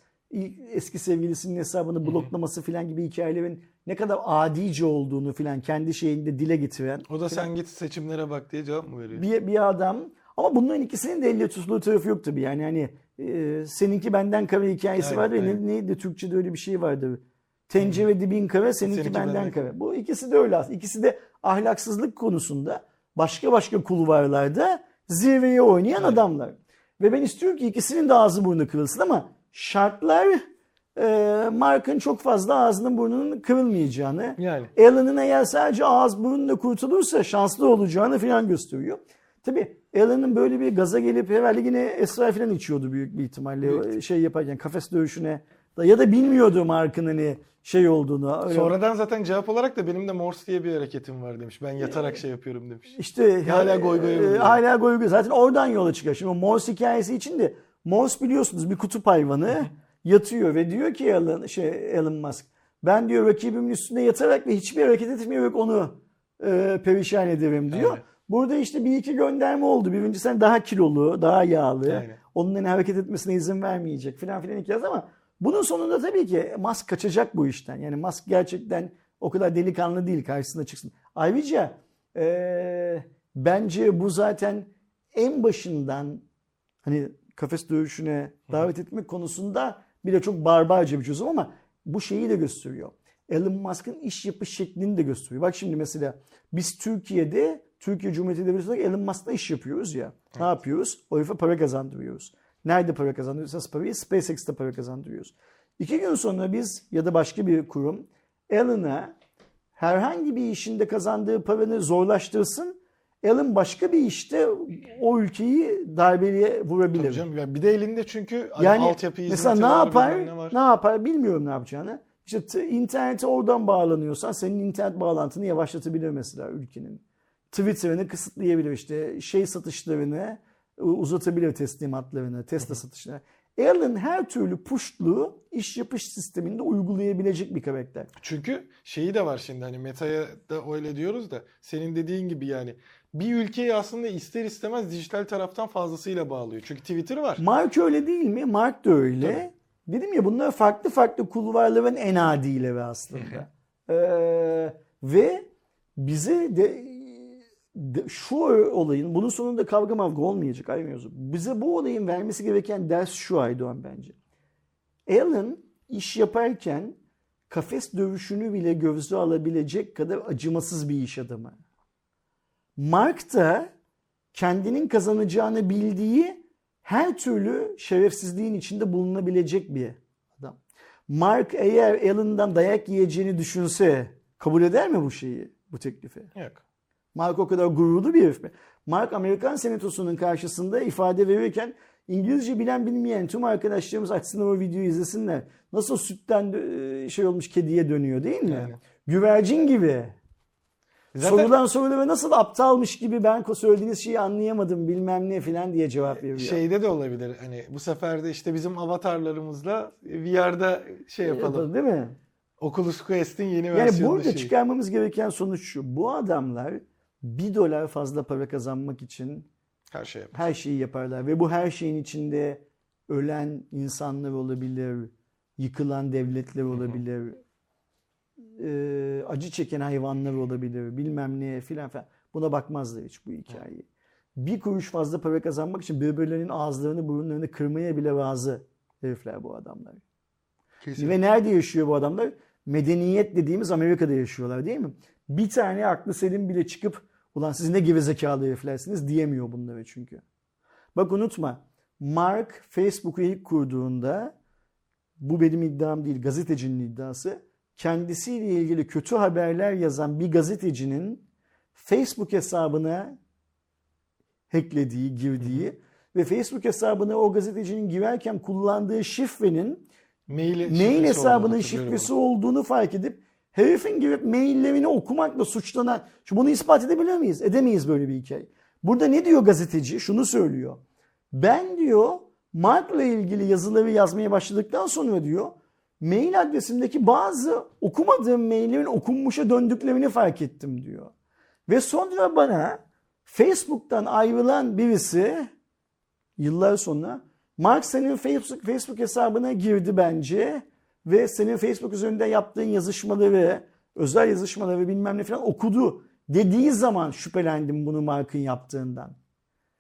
eski sevgilisinin hesabını bloklaması filan gibi hikayelerin ne kadar adice olduğunu filan kendi şeyinde dile getiren O da sen git seçimlere bak diye cevap mı veriyor? bir, bir adam ama bunların ikisinin de elle tutulduğu tarafı yok tabii. Yani hani e, seninki benden kare hikayesi Evet, vardı evet. ne, neydi Türkçe'de öyle bir şey vardı. Tencere dibin kare seninki, Seninki benden benden kare. Bu ikisi de öyle aslında. İkisi de ahlaksızlık konusunda başka başka kulvarlarda zirveye oynayan adamlar. Ve ben istiyorum ki ikisinin de ağzı burnu kırılsın ama şartlar e, Mark'ın çok fazla ağzının burnunun kırılmayacağını, Yani. Alan'ın eğer sadece ağız burnuyla kurtulursa şanslı olacağını falan gösteriyor. Tabii Alan'ın böyle bir gaza gelip herhalde yine esrar falan içiyordu büyük bir ihtimalle Büyük. şey yaparken kafes dövüşüne ya da bilmiyordu Mark'ın hani şey olduğunu. Öyle- Sonradan zaten cevap olarak da benim de Morse diye bir hareketim var demiş. Ben yatarak şey yapıyorum demiş. İşte Hala goy goya e. Hala goy goy. Zaten oradan yola çıkıyor. Şimdi Morse hikayesi için de Morse biliyorsunuz bir kutup hayvanı yatıyor ve diyor ki Elon, şey, Elon Musk ben diyor rakibimin üstünde yatarak ve hiçbir hareket etmeyerek onu e, perişan ederim diyor. Evet. Burada işte bir iki gönderme oldu. Birincisi daha kilolu, daha yağlı. Aynen. Onun hani hareket etmesine izin vermeyecek filan filan hikayesi ama bunun sonunda tabii ki Musk kaçacak bu işten. Yani Musk gerçekten o kadar delikanlı değil karşısına çıksın. Ayrıca eee, bence bu zaten en başından hani kafes dövüşüne davet etmek konusunda bile çok barbarca bir çözüm ama bu şeyi de gösteriyor. Elon Musk'ın iş yapış şeklini de gösteriyor. Bak şimdi mesela biz Türkiye'de Türkiye Cumhuriyeti Devleti olarak Elon Musk'la iş yapıyoruz ya. Ne yapıyoruz? O herife para kazandırıyoruz. Nerede para kazandırıyoruz? Nasıl parayı? SpaceX'te para kazandırıyoruz. İki gün sonra biz ya da başka bir kurum Elon'a herhangi bir işinde kazandığı paranı zorlaştırsın. Elon başka bir işte o ülkeyi darbeliye vurabilir. Tabii canım. Ya bir de elinde çünkü hani Yani altyapı mesela ne yapar? ne. Ne yapar bilmiyorum ne yapacağını. İşte internete oradan bağlanıyorsan senin internet bağlantını yavaşlatabilir mesela ülkenin. Twitter'ını kısıtlayabilir işte şey satışlarını uzatabilir teslimatlarını, Tesla satışlarını. Elon her türlü push'lu iş yapış sisteminde uygulayabilecek bir karakter. Çünkü şeyi de var şimdi hani Meta'ya da öyle diyoruz da senin dediğin gibi yani bir ülkeyi aslında ister istemez dijital taraftan fazlasıyla bağlıyor. Çünkü Twitter var. Mark öyle değil mi? Mark da öyle. Dedim ya bunlar farklı farklı kulvarların en adileri aslında. Ee, ve bize de, de- şu olayın bunun sonunda kavga mavga olmayacak ayrı mevzu. Bize bu olayın vermesi gereken ders şu Aydoğan bence. Alan iş yaparken kafes dövüşünü bile gözü alabilecek kadar acımasız bir iş adamı. Mark da kendinin kazanacağını bildiği her türlü şerefsizliğin içinde bulunabilecek bir adam. Mark eğer Alan'dan dayak yiyeceğini düşünse kabul eder mi bu şeyi, bu teklifi? Yok. Mark o kadar gururlu bir herif mi? Mark Amerikan Senatosu'nun karşısında ifade verirken İngilizce bilen bilmeyen tüm arkadaşlarımız açsınlar o videoyu izlesinler. Nasıl sütten şey olmuş kediye dönüyor değil mi? Yani. Güvercin gibi. Zaten Sorulan sorulara nasıl aptalmış gibi ben söylediğiniz şeyi anlayamadım bilmem ne falan diye cevap veriyor. şeyde de olabilir. Hani bu sefer de işte bizim avatarlarımızla VR'da şey yapalım. Yapalım, değil mi? Oculus Quest'in yeni Yani versiyonu burada şey. çıkarmamız gereken sonuç şu. Bu adamlar bir dolar fazla para kazanmak için Her şey her şeyi yaparlar. Ve bu her şeyin içinde ölen insanlar olabilir, yıkılan devletler olabilir, e, acı çeken hayvanlar olabilir, bilmem ne filan filan. Buna bakmazlar hiç bu hikayeyi. Bir kuruş fazla para kazanmak için birbirlerinin ağızlarını, burunlarını kırmaya bile razı herifler bu adamlar. Kesin. Ve nerede yaşıyor bu adamlar? Medeniyet dediğimiz Amerika'da yaşıyorlar değil mi? Bir tane aklı selim bile çıkıp ulan siz ne gerizekalı heriflersiniz diyemiyor bunları çünkü. Bak unutma Mark Facebook'u ilk kurduğunda bu benim iddiam değil gazetecinin iddiası kendisiyle ilgili kötü haberler yazan bir gazetecinin Facebook hesabına hacklediği, girdiği ve Facebook hesabına o gazetecinin girerken kullandığı şifrenin Mail mail olduğunu hesabının şifresi onu. olduğunu fark edip herifin girip maillerini okumakla suçlanan. Şu bunu ispat edebilir miyiz? Edemeyiz böyle bir hikaye. Burada ne diyor gazeteci? Şunu söylüyor. Ben diyor Mark'la ilgili yazıları yazmaya başladıktan sonra diyor mail adresimdeki bazı okumadığım maillerin okunmuşa döndüklerini fark ettim diyor. Ve sonra bana Facebook'tan ayrılan birisi yıllar sonra Mark senin Facebook, Facebook hesabına girdi bence ve senin Facebook üzerinde yaptığın yazışmaları, özel yazışmaları bilmem ne falan okudu dediği zaman şüphelendim bunu Mark'ın yaptığından.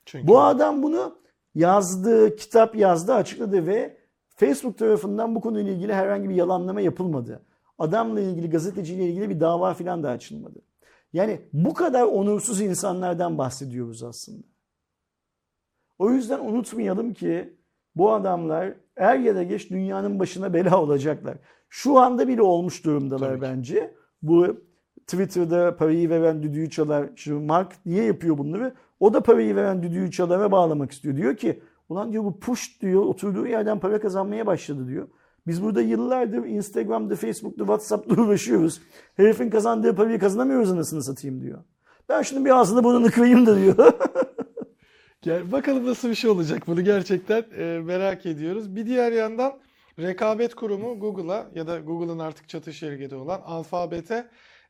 Çünkü Bu adam bunu yazdı, kitap yazdı, açıkladı ve Facebook tarafından bu konuyla ilgili herhangi bir yalanlama yapılmadı. Adamla ilgili, gazeteciyle ilgili bir dava falan da açılmadı. Yani bu kadar onursuz insanlardan bahsediyoruz aslında. O yüzden unutmayalım ki Bu adamlar er ya da geç dünyanın başına bela olacaklar. Şu anda bile olmuş durumdalar Tabii ki. bence. Bu Twitter'da parayı veren düdüğü çalar. Şimdi Mark niye yapıyor bunları? O da parayı veren düdüğü çalara bağlamak istiyor. Diyor ki ulan diyor bu push diyor oturduğu yerden para kazanmaya başladı diyor. Biz burada yıllardır Instagram'da, Facebook'ta, WhatsApp'ta uğraşıyoruz. Herifin kazandığı parayı kazanamıyoruz anasını satayım diyor. Ben şunun bir ağzını burnunu kırayım da diyor. Gel, bakalım nasıl bir şey olacak bunu gerçekten e, merak ediyoruz. Bir diğer yandan rekabet kurumu Google'a ya da Google'ın artık çatı şirketi olan Alphabet'e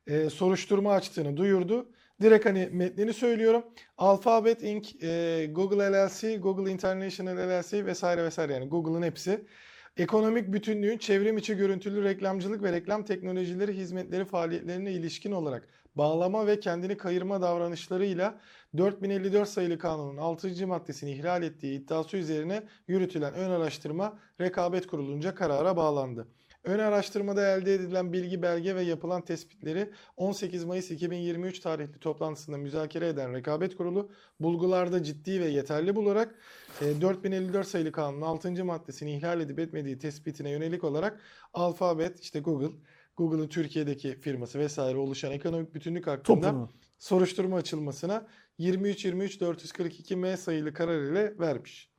e, soruşturma açtığını duyurdu. Direkt hani metnini söylüyorum. Alphabet Inc., e, Google LLC, Google International LLC vesaire vesaire yani Google'ın hepsi. Ekonomik bütünlüğün çevrim içi görüntülü reklamcılık ve reklam teknolojileri hizmetleri faaliyetlerine ilişkin olarak bağlama ve kendini kayırma davranışlarıyla 4054 sayılı kanunun 6. maddesini ihlal ettiği iddiası üzerine yürütülen ön araştırma rekabet kurulunca karara bağlandı. Ön araştırmada elde edilen bilgi, belge ve yapılan tespitleri 18 Mayıs 2023 tarihli toplantısında müzakere eden Rekabet Kurulu bulgularda ciddi ve yeterli bularak e, 4054 sayılı kanunun 6. maddesini ihlal edip etmediği tespitine yönelik olarak Alphabet, işte Google, Google'ın Türkiye'deki firması vesaire oluşan ekonomik bütünlük hakkında Topunu. soruşturma açılmasına 23-23-442 M sayılı karar ile vermiş.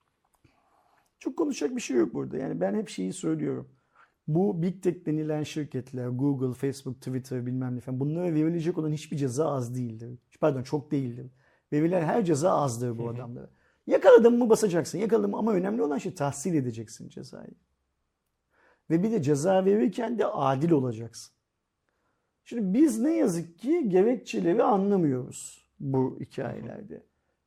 Çok konuşacak bir şey yok burada. Yani ben hep şeyi söylüyorum. Bu Big Tech denilen şirketler, Google, Facebook, Twitter bilmem ne falan bunlara verilecek olan hiçbir ceza az değildir. Pardon çok değildir. Verilen her ceza azdır bu adamlara. Yakaladın mı basacaksın. Yakaladın mı ama önemli olan şey tahsil edeceksin cezayı. Ve bir de ceza verirken de adil olacaksın. Şimdi biz ne yazık ki gerekçeleri anlamıyoruz bu hikayelerde.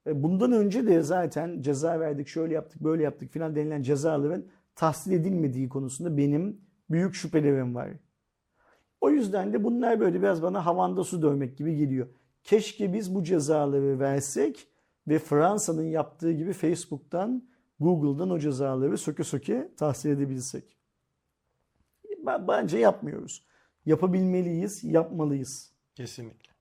Bundan önce de zaten ceza verdik, şöyle yaptık, böyle yaptık filan denilen cezaların tahsil edilmediği konusunda benim büyük şüphelerim var. O yüzden de bunlar böyle biraz bana havanda su dövmek gibi geliyor. Keşke biz bu cezaları versek ve Fransa'nın yaptığı gibi Facebook'tan, Google'dan o cezaları söke söke tahsil edebilsek. Ben- Bence yapmıyoruz. Yapabilmeliyiz, yapmalıyız. Kesinlikle.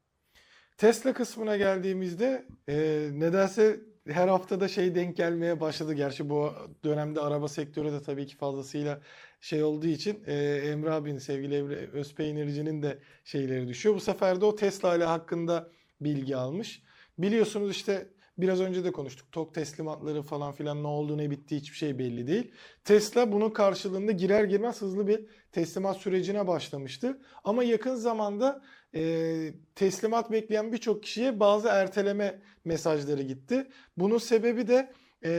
Tesla kısmına geldiğimizde e, nedense her haftada şey denk gelmeye başladı. Gerçi bu dönemde araba sektörü de tabii ki fazlasıyla şey olduğu için e, Emre abinin, sevgili Emre Özpeynirci'nin de şeyleri düşüyor. Bu sefer de o Tesla ile hakkında bilgi almış. Biliyorsunuz işte biraz önce de konuştuk. TOK teslimatları falan filan ne oldu ne bitti hiçbir şey belli değil. Tesla bunun karşılığında girer girmez hızlı bir teslimat sürecine başlamıştı. Ama yakın zamanda e, teslimat bekleyen birçok kişiye bazı erteleme mesajları gitti. Bunun sebebi de e,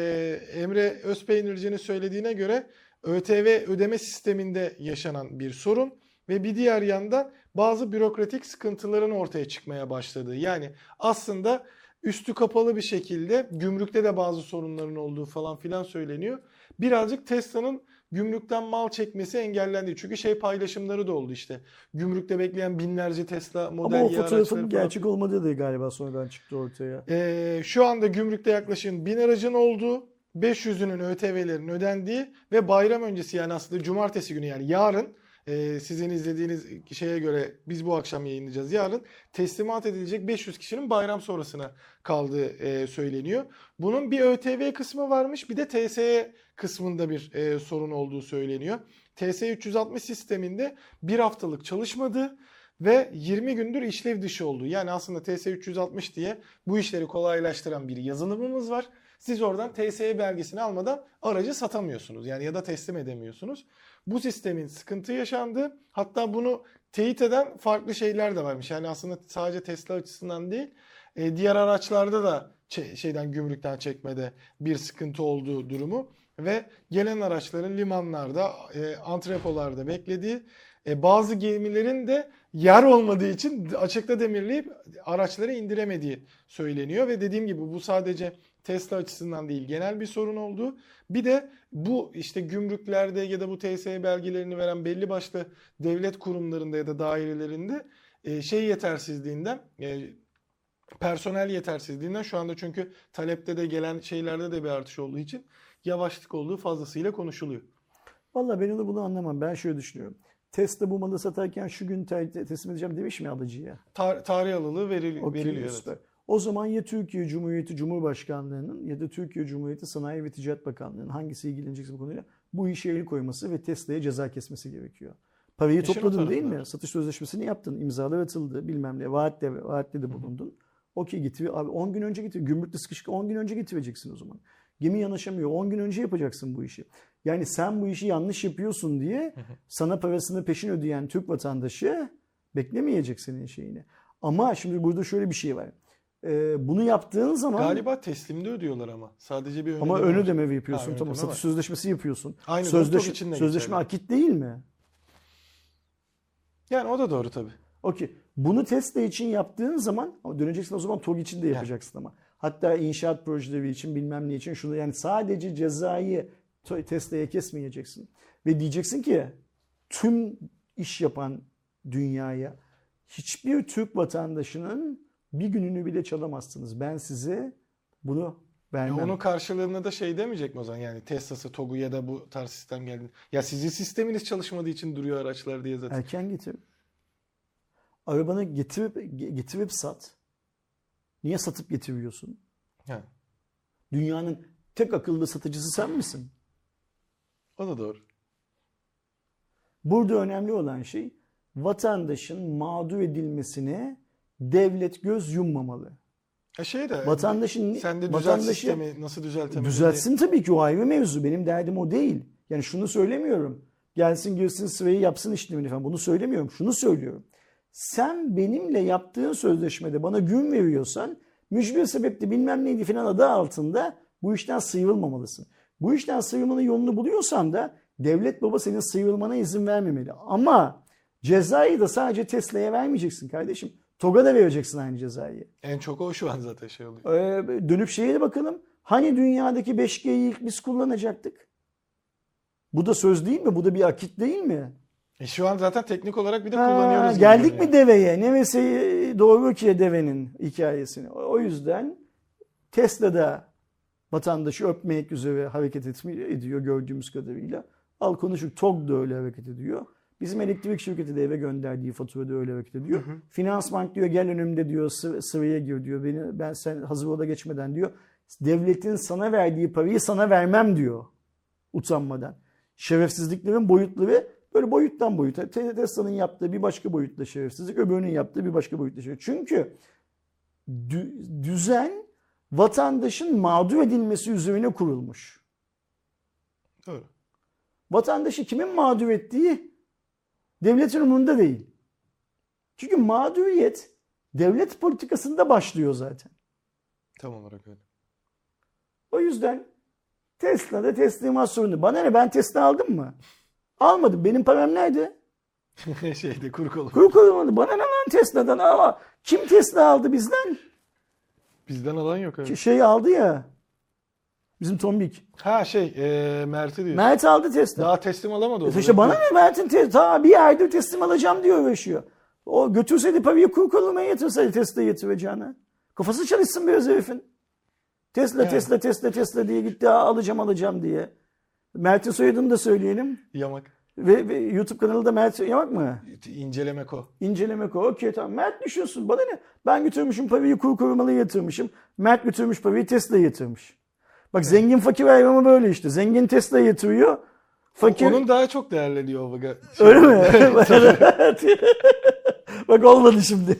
Emre Özpeynirci'nin söylediğine göre ÖTV ödeme sisteminde yaşanan bir sorun ve bir diğer yandan bazı bürokratik sıkıntıların ortaya çıkmaya başladığı. Yani aslında üstü kapalı bir şekilde gümrükte de bazı sorunların olduğu falan filan söyleniyor. Birazcık Tesla'nın gümrükten mal çekmesi engellendi. Çünkü şey paylaşımları da oldu işte. Gümrükte bekleyen binlerce Tesla Model Ama o fotoğrafın gerçek olmadığı da galiba sonradan çıktı ortaya. Ee, şu anda gümrükte yaklaşık 1000 aracın olduğu, 500'ünün ÖTV'lerin ödendiği ve bayram öncesi yani aslında cumartesi günü yani yarın e, sizin izlediğiniz şeye göre biz bu akşam yayınlayacağız. Yarın teslimat edilecek 500 kişinin bayram sonrasına kaldığı e, söyleniyor. Bunun bir ÖTV kısmı varmış bir de TSE kısmında bir e, sorun olduğu söyleniyor. TSE 360 sisteminde bir haftalık çalışmadı ve 20 gündür işlev dışı oldu. Yani aslında TS 360 diye bu işleri kolaylaştıran bir yazılımımız var. Siz oradan TSE belgesini almadan aracı satamıyorsunuz. Yani ya da teslim edemiyorsunuz. Bu sistemin sıkıntı yaşandı. Hatta bunu teyit eden farklı şeyler de varmış. Yani aslında sadece Tesla açısından değil, e, diğer araçlarda da şeyden gümrükten çekmede bir sıkıntı olduğu durumu ve gelen araçların limanlarda, e, antrepolarda beklediği, e, bazı gemilerin de yer olmadığı için açıkta demirleyip araçları indiremediği söyleniyor ve dediğim gibi bu sadece Tesla açısından değil genel bir sorun oldu. Bir de bu işte gümrüklerde ya da bu TSE belgelerini veren belli başlı devlet kurumlarında ya da dairelerinde e, şey yetersizliğinden e, personel yetersizliğinden şu anda çünkü talepte de gelen şeylerde de bir artış olduğu için yavaşlık olduğu fazlasıyla konuşuluyor. Vallahi ben onu bunu anlamam. Ben şöyle düşünüyorum. Tesla bu malı satarken şu gün te- te- teslim edeceğim demiş mi alıcıya? Tar- tarih alılığı veril- Okey, veriliyor. evet. süper. O zaman ya Türkiye Cumhuriyeti Cumhurbaşkanlığı'nın ya da Türkiye Cumhuriyeti Sanayi ve Ticaret Bakanlığı'nın hangisi ilgilenecekse bu konuyla bu işe el koyması ve Tesla'ya ceza kesmesi gerekiyor. Parayı İşin topladın değil mi? Satış sözleşmesini yaptın, imzalar atıldı, bilmem ne, vaatte, vaatte de bulundun. Okey getir. Abi 10 gün önce getir. Gümrükte sıkışık 10 gün önce getireceksin o zaman. Gemi yanaşamıyor. 10 gün önce yapacaksın bu işi. Yani sen bu işi yanlış yapıyorsun diye sana parasını peşin ödeyen Türk vatandaşı beklemeyecek senin şeyini. Ama şimdi burada şöyle bir şey var. Ee, bunu yaptığın zaman Galiba teslimde ödüyorlar ama. Sadece bir ön ama ön ödeme yapıyorsun. Ha, tamam satış sözleşmesi yapıyorsun. Aynı Sözleş, sözleşme geçerli. akit değil mi? Yani o da doğru tabii. Okey. Bunu Tesla için yaptığın zaman ama döneceksin o zaman TOG için de yapacaksın ama. Hatta inşaat projeleri için bilmem ne için şunu yani sadece cezayı Tesla'ya kesmeyeceksin. Ve diyeceksin ki tüm iş yapan dünyaya hiçbir Türk vatandaşının bir gününü bile çalamazsınız. Ben size bunu Ya vermem. onun karşılığında da şey demeyecek mi o zaman yani Tesla'sı, TOG'u ya da bu tarz sistem geldi. Ya sizin sisteminiz çalışmadığı için duruyor araçlar diye zaten. Erken getir. Arabanı getirip ge- getirip sat. Niye satıp getiriyorsun? Ha, Dünyanın tek akıllı satıcısı sen misin? O da doğru. Burada önemli olan şey vatandaşın mağdur edilmesine devlet göz yummamalı. Ha şey de Vatandaşın sen de düzelt vatandaşı sistemi nasıl düzeltemedin düzeltsin tabii ki o ayrı mevzu. Benim derdim o değil. Yani şunu söylemiyorum. Gelsin girsin sırayı yapsın işlemini falan. Bunu söylemiyorum. Şunu söylüyorum. Sen benimle yaptığın sözleşmede bana gün veriyorsan mücbir sebepli bilmem neydi falan adı altında bu işten sıyrılmamalısın. Bu işten sıyrılmanın yolunu buluyorsan da devlet baba senin sıyrılmana izin vermemeli. Ama cezayı da sadece Tesla'ya vermeyeceksin kardeşim. TOG'a da vereceksin aynı cezayı. En çok o şu an zaten şey oluyor. Ee, dönüp şeye de bakalım. Hani dünyadaki 5G'yi ilk biz kullanacaktık? Bu da söz değil mi? Bu da bir akit değil mi? E şu an zaten teknik olarak bir de Ha, kullanıyoruz. geldik görünüyor. mi deveye? Nevesi doğru ki devenin hikayesini. O yüzden Tesla'da vatandaşı öpmek üzere hareket etmi- ediyor gördüğümüz kadarıyla. Al konuşuk TOG da öyle hareket ediyor. Bizim elektrik şirketi de eve gönderdiği faturada öyle hareket ediyor. Finansbank diyor gel önümde diyor sı- sıraya gir diyor. Beni ben sen hazır oda geçmeden diyor. Devletin sana verdiği parayı sana vermem diyor. Utanmadan. Şerefsizliklerin boyutları böyle boyuttan boyuta. Te- Tesla'nın yaptığı bir başka boyutla şerefsizlik, öbürünün yaptığı bir başka boyutla şerefsizlik. Çünkü dü- düzen vatandaşın mağdur edilmesi üzerine kurulmuş. Doğru. Vatandaşı kimin mağdur ettiği devletin umurunda değil. Çünkü mağduriyet devlet politikasında başlıyor zaten. Tam olarak öyle. O yüzden Tesla'da teslimat sorunu. Bana ne ben Tesla aldım mı? Almadım. Benim param nerede? Şeyde kuru kolu. Kuru koymadı. Bana ne lan Tesla'dan? Ama kim Tesla aldı bizden? Bizden alan yok öyle. Ki Şey aldı ya. Bizim Tombik. Ha şey e, Mert'i diyor. Mert aldı Tesla. Daha teslim alamadı onu. İşte bana ne Mert'in te- ta bir aydır teslim alacağım diyor uğraşıyor. O götürseydi parayı kuru kolumaya yatırsaydı Tesla'ya yatıracağına. Kafası çalışsın biraz herifin. Tesla, Evet. Tesla, Tesla, Tesla diye gitti "Aa, alacağım alacağım diye. Mert'in soyadını da söyleyelim. Yamak. Ve, ve YouTube kanalı da Mert Yamak mı? İncelemek o. İncelemek o. Okey tamam. Mert düşünsün. Bana ne? Ben götürmüşüm parayı kuru korumalıya yatırmışım. Mert götürmüş parayı Tesla'ya yatırmış. Bak zengin fakir ayrımı böyle işte. Zengin Tesla'ya yatırıyor. Fakir... Onun daha çok değerleniyor o baga. Öyle mi? Bak olmadı şimdi.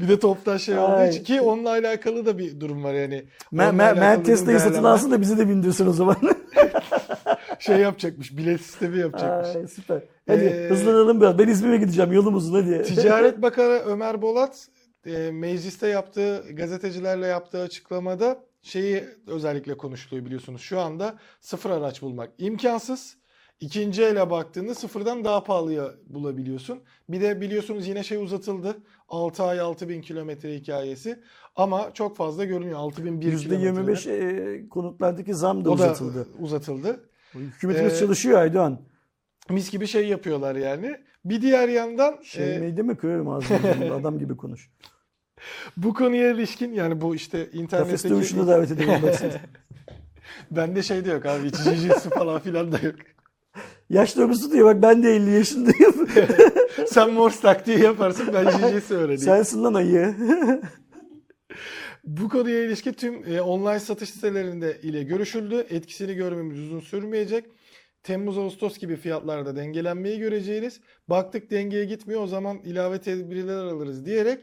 Bir de toptan şey olduğu için ki onunla alakalı da bir durum var yani. Mert Tesla'yı satın alsın da bizi de bindirsin o zaman. Şey yapacakmış, bilet sistemi yapacakmış. Ay, süper. Hadi Ee, hızlanalım biraz. Ben İzmir'e gideceğim. Yolum uzun hadi. Ticaret Bakanı Ömer Bolat e, mecliste yaptığı, gazetecilerle yaptığı açıklamada şeyi özellikle konuşuluyor biliyorsunuz. Şu anda sıfır araç bulmak imkansız. İkinci ele baktığında sıfırdan daha pahalıya bulabiliyorsun. Bir de biliyorsunuz yine şey uzatıldı. 6 ay 6000 kilometre hikayesi. Ama çok fazla görünüyor. 6001 kilometre. %25 e, konutlardaki zam da O da uzatıldı. Hükümetimiz Ee, çalışıyor Aydoğan. Mis gibi şey yapıyorlar yani. Bir diğer yandan Şey e, neydi mi kırarım ağzını adam gibi konuş. bu konuya ilişkin yani bu işte Kafes internetteki dövüşüne davet seni. Bende şey de yok abi. Hiç jijitsu falan filan da yok. Yaş dövmesi diyor bak ben de 50 yaşındayım. Sen Morse taktiği yaparsın ben jijitsu öğreneyim. Sensin lan ayı. Bu konuya ilişkin tüm e, online satış sitelerinde ile görüşüldü. Etkisini görmemiz uzun sürmeyecek. Temmuz-Ağustos gibi fiyatlarda dengelenmeyi göreceğiz. Baktık dengeye gitmiyor o zaman ilave tedbirler alırız diyerek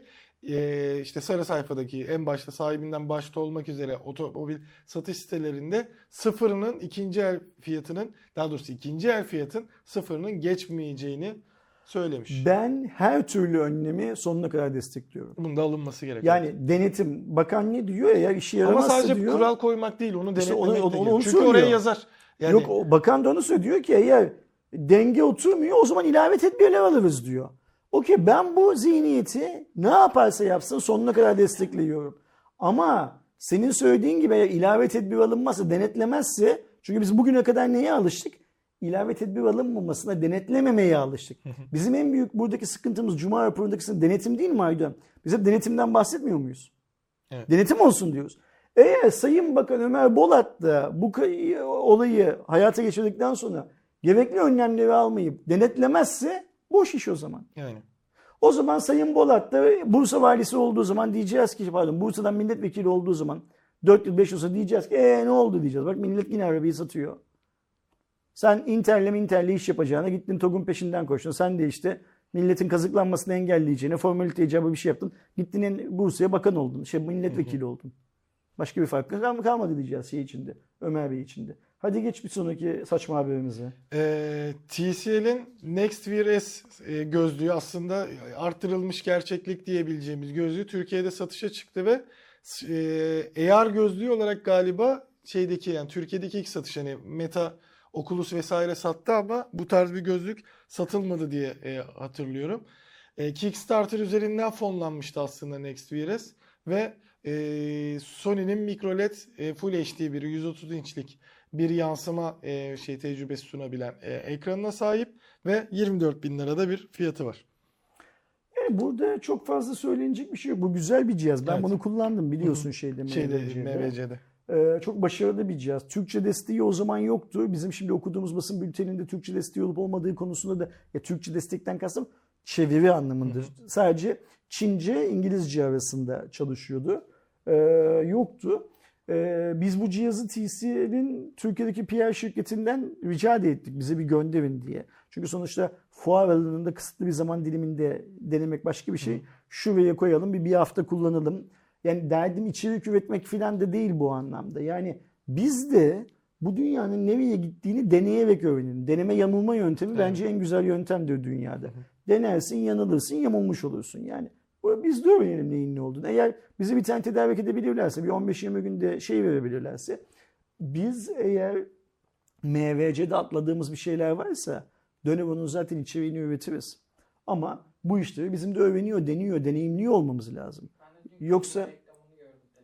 e, işte sarı sayfadaki en başta sahibinden başta olmak üzere otomobil satış sitelerinde sıfırının ikinci el fiyatının daha doğrusu ikinci el fiyatın sıfırının geçmeyeceğini söylemiş. Ben her türlü önlemi sonuna kadar destekliyorum. Bunda alınması gerekiyor. Yani denetim bakan ne diyor ya işe Ama yaramazsa sadece diyor. kural koymak değil onu İşte denetlemek onu- de onu- gerekiyor. onu Çünkü söylüyor. oraya yazar. Yani Yok o bakan da onu söylüyor ki eğer denge oturmuyor o zaman ilave tedbirler alırız diyor. Okey ben bu zihniyeti ne yaparsa yapsın sonuna kadar destekliyorum. Ama senin söylediğin gibi eğer ilave tedbir alınmazsa denetlemezse çünkü biz bugüne kadar neye alıştık? İlave tedbir alınmamasına denetlememeye alıştık. Bizim en büyük buradaki sıkıntımız Cuma raporundaki denetim değil mi Aydan? Biz hep denetimden bahsetmiyor muyuz? Evet. Denetim olsun diyoruz. Eğer Sayın Bakan Ömer Bolat da bu olayı hayata geçirdikten sonra gerekli önlemleri almayıp denetlemezse boş iş o zaman. yani. O zaman Sayın Bolat da Bursa valisi olduğu zaman diyeceğiz ki pardon Bursa'dan milletvekili olduğu zaman 4 yıl 5 yıl sonra diyeceğiz ki ee ne oldu diyeceğiz. Bak millet yine arabayı satıyor. Sen Inter'le Inter'le iş yapacağına gittin TOG'un peşinden koştun. Sen de işte milletin kazıklanmasını engelleyeceğine formalite icabı bir şey yaptın. Gittin Bursa'ya bakan oldun. Şey milletvekili oldun. Başka bir fark kal- kalmadı diyeceğiz şey içinde. Ömer Bey içinde. Hadi geç bir sonraki saçma haberimize. Ee, TCL'in Next Wear S e, gözlüğü aslında artırılmış gerçeklik diyebileceğimiz gözlüğü Türkiye'de satışa çıktı ve e, AR gözlüğü olarak galiba şeydeki yani Türkiye'deki ilk satış hani Meta, Oculus vesaire sattı ama bu tarz bir gözlük satılmadı diye e, hatırlıyorum. E, Kickstarter üzerinden fonlanmıştı aslında Next Wear S ve e, Sony'nin microLED e, Full HD bir 130 inçlik bir yansıma e, şey tecrübesi sunabilen e, ekranına sahip ve 24 bin lirada bir fiyatı var. Yani burada çok fazla söylenecek bir şey yok. Bu güzel bir cihaz. Ben Evet. bunu kullandım biliyorsun şeyde. Şeyde MVC'de. MVC'de. Ee, çok başarılı bir cihaz. Türkçe desteği o zaman yoktu. Bizim şimdi okuduğumuz basın bülteninde Türkçe desteği olup olmadığı konusunda da ya Türkçe destekten kastım çeviri anlamındır. Sadece Çince, İngilizce arasında çalışıyordu. Ee, yoktu. Ee, biz bu cihazı TCL'in Türkiye'deki PR şirketinden rica ettik bize bir gönderin diye. Çünkü sonuçta fuar alanında kısıtlı bir zaman diliminde denemek başka bir şey. Şuraya koyalım bir bir hafta kullanalım. Yani derdim içerik üretmek filan da değil bu anlamda. Yani biz de bu dünyanın nereye gittiğini deneyerek öğrenin. Deneme yanılma yöntemi bence en güzel yöntemdir dünyada. Denersin, yanılırsın, yamulmuş olursun. Yani biz de öğrenelim neyin ne olduğunu. Eğer bizi bir tane tedarik edebilirlerse, bir 15-20 günde şey verebilirlerse, biz eğer MVC'de atladığımız bir şeyler varsa dönem onun zaten içeriğini üretiriz. Ama bu işleri bizim de öğreniyor, deniyor, deneyimliyor olmamız lazım. Yoksa-.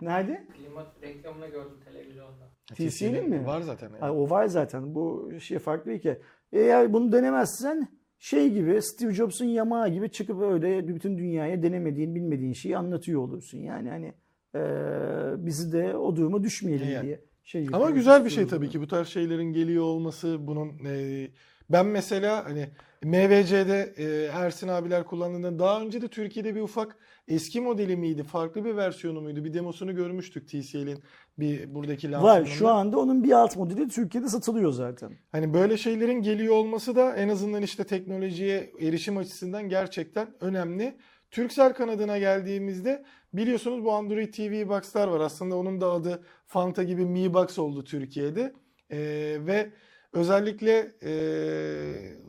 Nerede? Klima reklamını gördüm televizyonda. TCL'in mi? Var zaten. yani. Ay, o var zaten. Bu şey farklı bir hikaye. Eğer bunu denemezsen şey gibi Steve Jobs'un yamağı gibi çıkıp öyle bütün dünyaya denemediğin, bilmediğin şeyi anlatıyor olursun. Yani hani eee, bizi de o duruma düşmeyelim Yani. diye. Şey Ama güzel bir şey tabii ki bu tarz şeylerin geliyor olması bunun e, ben mesela hani MVC'de e, Ersin abiler kullandığında daha önce de Türkiye'de bir ufak eski modeli miydi farklı bir versiyonu muydu bir demosunu görmüştük TCL'in bir buradaki Var. lansmanında. Şu anda onun bir alt modeli Türkiye'de satılıyor zaten. Hani böyle şeylerin geliyor olması da en azından işte teknolojiye erişim açısından gerçekten önemli. Turkcell kanadına geldiğimizde biliyorsunuz bu Android TV Box'lar var. Aslında onun da adı Fanta gibi Mi Box oldu Türkiye'de. Ee, ve özellikle e,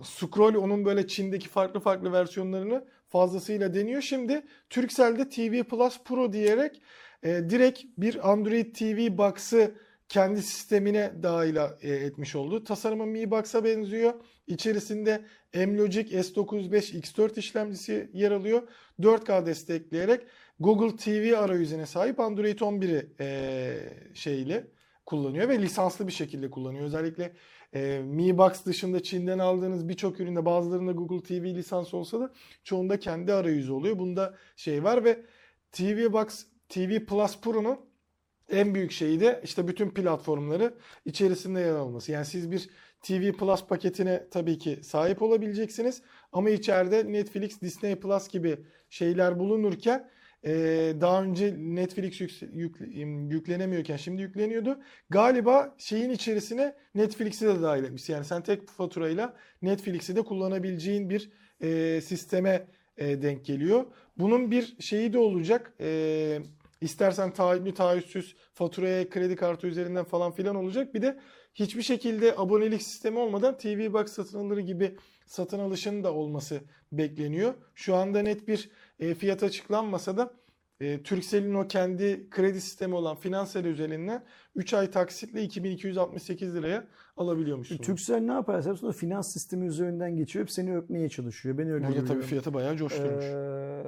Scroll onun böyle Çin'deki farklı farklı versiyonlarını fazlasıyla deniyor. Şimdi Turkcell'de TV Plus Pro diyerek e, direkt bir Android TV Box'ı kendi sistemine dahil e, etmiş oldu. Tasarımı Mi Box'a benziyor. İçerisinde M-Logic S95 X4 işlemcisi yer alıyor. 4K destekleyerek Google TV arayüzüne sahip Android 11'i e, şeyle kullanıyor ve lisanslı bir şekilde kullanıyor. Özellikle e, Mi Box dışında Çin'den aldığınız birçok üründe bazılarında Google TV lisansı olsa da çoğunda kendi arayüzü oluyor. Bunda şey var ve TV Box TV Plus Pro'nun en büyük şeyi de işte bütün platformları içerisinde yer alması. Yani siz bir TV Plus paketine tabii ki sahip olabileceksiniz ama içeride Netflix, Disney Plus gibi şeyler bulunurken Ee, daha önce Netflix yükse- yükle- yüklenemiyorken şimdi yükleniyordu. Galiba şeyin içerisine Netflix'i de dahil etmiş. Yani sen tek faturayla Netflix'i de kullanabileceğin bir e, sisteme e, denk geliyor. Bunun bir şeyi de olacak. E, istersen taahhütlü taahhütsüz faturaya kredi kartı üzerinden falan filan olacak. Bir de hiçbir şekilde abonelik sistemi olmadan TV Box satın alır gibi satın alışının da olması bekleniyor. Şu anda net bir e, fiyat açıklanmasa da e, Turkcell'in o kendi kredi sistemi olan Finansel üzerinden 3 ay taksitle 2268 liraya alabiliyormuşsun. Turkcell ne yaparsa yapsın o finans sistemi üzerinden geçiyor. Hep seni öpmeye çalışıyor. Ben öyle Burada tabii görüyorum. fiyatı bayağı coşturmuş. Ee,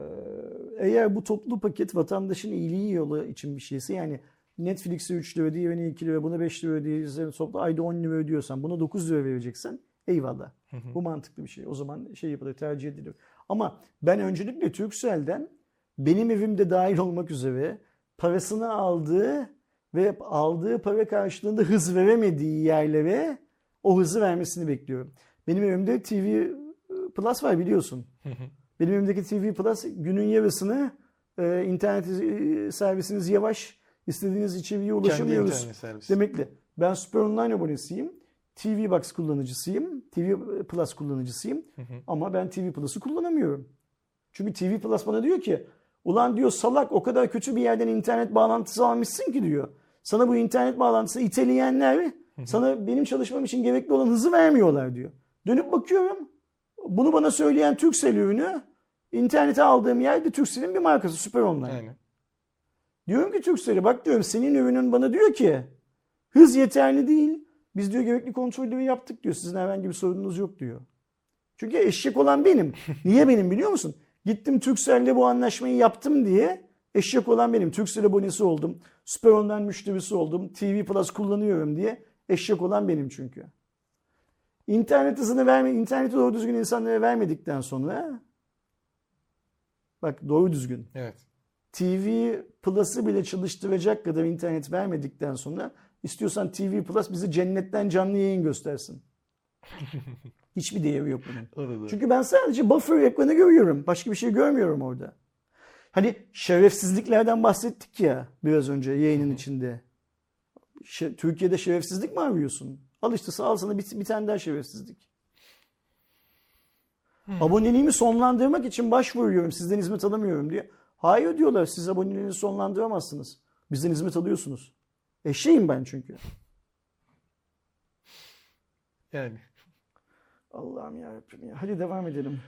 eğer bu toplu paket vatandaşın iyiliği yolu için bir şeyse yani Netflix'e 3 lira, diğerine 2 lira, buna 5 lira ödeyeceksen, toplu ayda 10 lira ödüyorsan, buna 9 lira vereceksen eyvallah. Hı hı. Bu mantıklı bir şey. O zaman şey yapılır, tercih edilir. Ama ben öncelikle Turkcell'den benim evimde dahil olmak üzere parasını aldığı ve aldığı para karşılığında hız veremediği yerlere o hızı vermesini bekliyorum. Benim evimde TV Plus var biliyorsun. Benim evimdeki TV Plus günün yarısını e, internet e, servisiniz yavaş, istediğiniz içeriğe Kendi ulaşamıyoruz demekle. Ben Super Online abonesiyim. TV Box kullanıcısıyım. TV Plus kullanıcısıyım. Hı hı. Ama ben TV Plus'ı kullanamıyorum. Çünkü TV Plus bana diyor ki ulan diyor salak o kadar kötü bir yerden internet bağlantısı almışsın ki diyor. Sana bu internet bağlantısı iteleyenler sana benim çalışmam için gerekli olan hızı vermiyorlar diyor. Dönüp bakıyorum. Bunu bana söyleyen Turkcell ürünü internete aldığım yerde Turkcell'in bir markası Super Online. Aynen. Diyorum ki Turkcell'e bak diyorum senin ürünün bana diyor ki hız yeterli değil. Biz diyor gerekli kontrolleri yaptık diyor. Sizin herhangi bir sorununuz yok diyor. Çünkü eşek olan benim. Niye benim biliyor musun? Gittim Turkcell'le bu anlaşmayı yaptım diye eşek olan benim. Turkcell abonesi oldum. Super Online müşterisi oldum. TV Plus kullanıyorum diye eşek olan benim çünkü. İnternet hızını verme, interneti doğru düzgün insanlara vermedikten sonra bak doğru düzgün Evet. TV Plus'ı bile çalıştıracak kadar internet vermedikten sonra istiyorsan TV Plus bizi cennetten canlı yayın göstersin. Hiçbir değeri yok bunun. Çünkü ben sadece buffer ekranı görüyorum. Başka bir şey görmüyorum orada. Hani şerefsizliklerden bahsettik ya biraz önce yayının içinde. Şe- Türkiye'de şerefsizlik mi arıyorsun? Al işte al sana bir, bir tane daha şerefsizlik. Aboneliğimi sonlandırmak için başvuruyorum. Sizden hizmet alamıyorum diye. Hayır diyorlar siz aboneliğinizi sonlandıramazsınız. Bizden hizmet alıyorsunuz. Eşeğim ben çünkü. Yani. Allah'ım ya ya. Hadi devam edelim.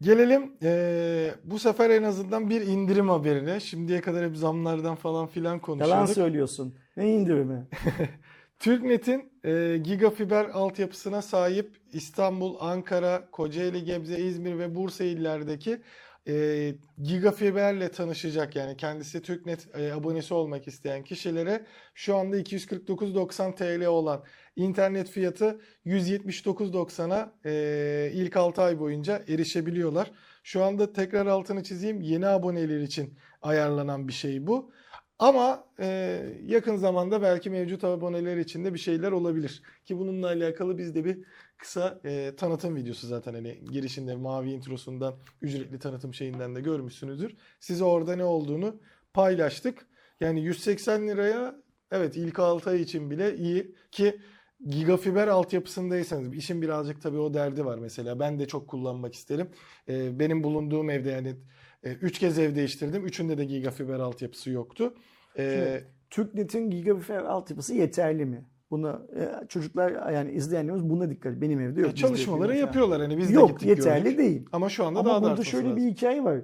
Gelelim eee, bu sefer en azından bir indirim haberine. Şimdiye kadar hep zamlardan falan filan Yalan konuşuyorduk. söylüyorsun. Ne indirimi? TürkNet'in e, gigafiber altyapısına sahip İstanbul, Ankara, Kocaeli, Gebze, İzmir ve Bursa illerdeki e, gigafiberle tanışacak yani kendisi TürkNet e, abonesi olmak isteyen kişilere şu anda 249.90 TL olan internet fiyatı 179.90'a e, ilk 6 ay boyunca erişebiliyorlar. Şu anda tekrar altını çizeyim yeni aboneler için ayarlanan bir şey bu. Ama e, yakın zamanda belki mevcut aboneler için de bir şeyler olabilir. Ki bununla alakalı biz de bir kısa e, tanıtım videosu zaten hani girişinde mavi introsundan ücretli tanıtım şeyinden de görmüşsünüzdür. Size orada ne olduğunu paylaştık. Yani 180 liraya evet ilk 6 ay için bile iyi ki gigafiber altyapısındaysanız işin birazcık tabii o derdi var mesela. Ben de çok kullanmak isterim. E, benim bulunduğum evde yani 3 kez ev değiştirdim. Üçünde de gigafiber altyapısı yoktu. E, TürkNet'in gigafiber altyapısı yeterli mi? Buna e, çocuklar yani izleyenlerimiz buna dikkat. Benim evde yok. bizde çalışmaları yapıyorlar hani biz de Yok gittik yeterli gördük. değil. Ama şu anda Ama daha da artması şöyle lazım. bir hikaye var.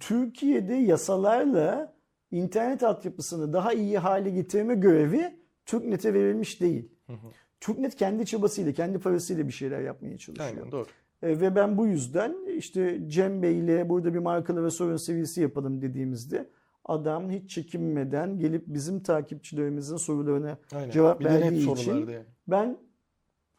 Türkiye'de yasalarla internet altyapısını daha iyi hale getirme görevi TürkNet'e verilmiş değil. hı. TürkNet kendi çabasıyla, kendi parasıyla bir şeyler yapmaya çalışıyor. Aynen doğru. E, Ve ben bu yüzden işte Cem Bey ile burada bir markalı ve sorun seviyesi yapalım dediğimizde adam hiç çekinmeden gelip bizim takipçilerimizin sorularına Aynen. cevap bir verdiği için yani. ben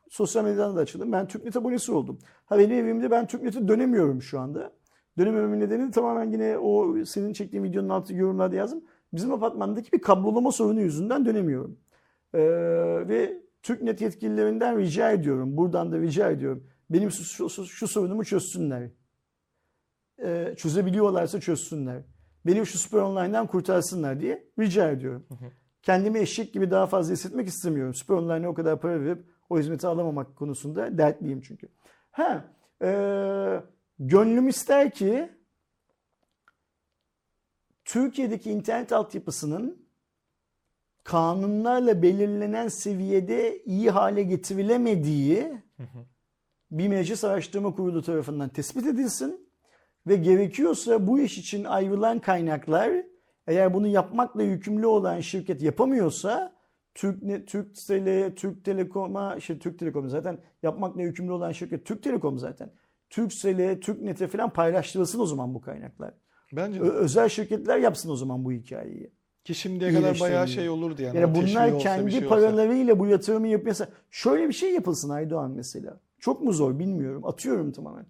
sosyal medyadan da açıldım. Ben TürkNet abonesi oldum. Ha benim evimde ben TürkNet'e dönemmiyorum şu anda. Dönemememin nedeni tamamen yine o senin çektiğin videonun altı yorumlarda yazdım. Bizim apartmandaki bir kablolama sorunu yüzünden dönemiyorum. Ee, ve TürkNet yetkililerinden rica ediyorum. Buradan da rica ediyorum. Benim şu, şu, şu sorunumu çözsünler. e, çözebiliyorlarsa çözsünler. Beni şu Süper Online'dan kurtarsınlar diye rica ediyorum. Kendimi eşek gibi daha fazla hissetmek istemiyorum. Süper Online'a o kadar para verip o hizmeti alamamak konusunda dertliyim çünkü. Ha, e, gönlüm ister ki Türkiye'deki internet altyapısının kanunlarla belirlenen seviyede iyi hale getirilemediği bir meclis araştırma kurulu tarafından tespit edilsin ve gerekiyorsa bu iş için ayrılan kaynaklar eğer bunu yapmakla yükümlü olan şirket yapamıyorsa Türk Türkcell'e, Türk Telekom'a, şey Türk Telekom zaten yapmakla yükümlü olan şirket Türk Telekom zaten. Turkcell'e, Türknet'e falan paylaştırılsın o zaman bu kaynaklar. Bence de. Ö- özel şirketler yapsın o zaman bu hikayeyi. Ki şimdiye kadar bayağı şey olurdu yani. Yani bunlar kendi şey paralarıyla bu yatırımı yapıyorsa şöyle bir şey yapılsın Aydoğan mesela. Çok mu zor bilmiyorum. Atıyorum tamamen.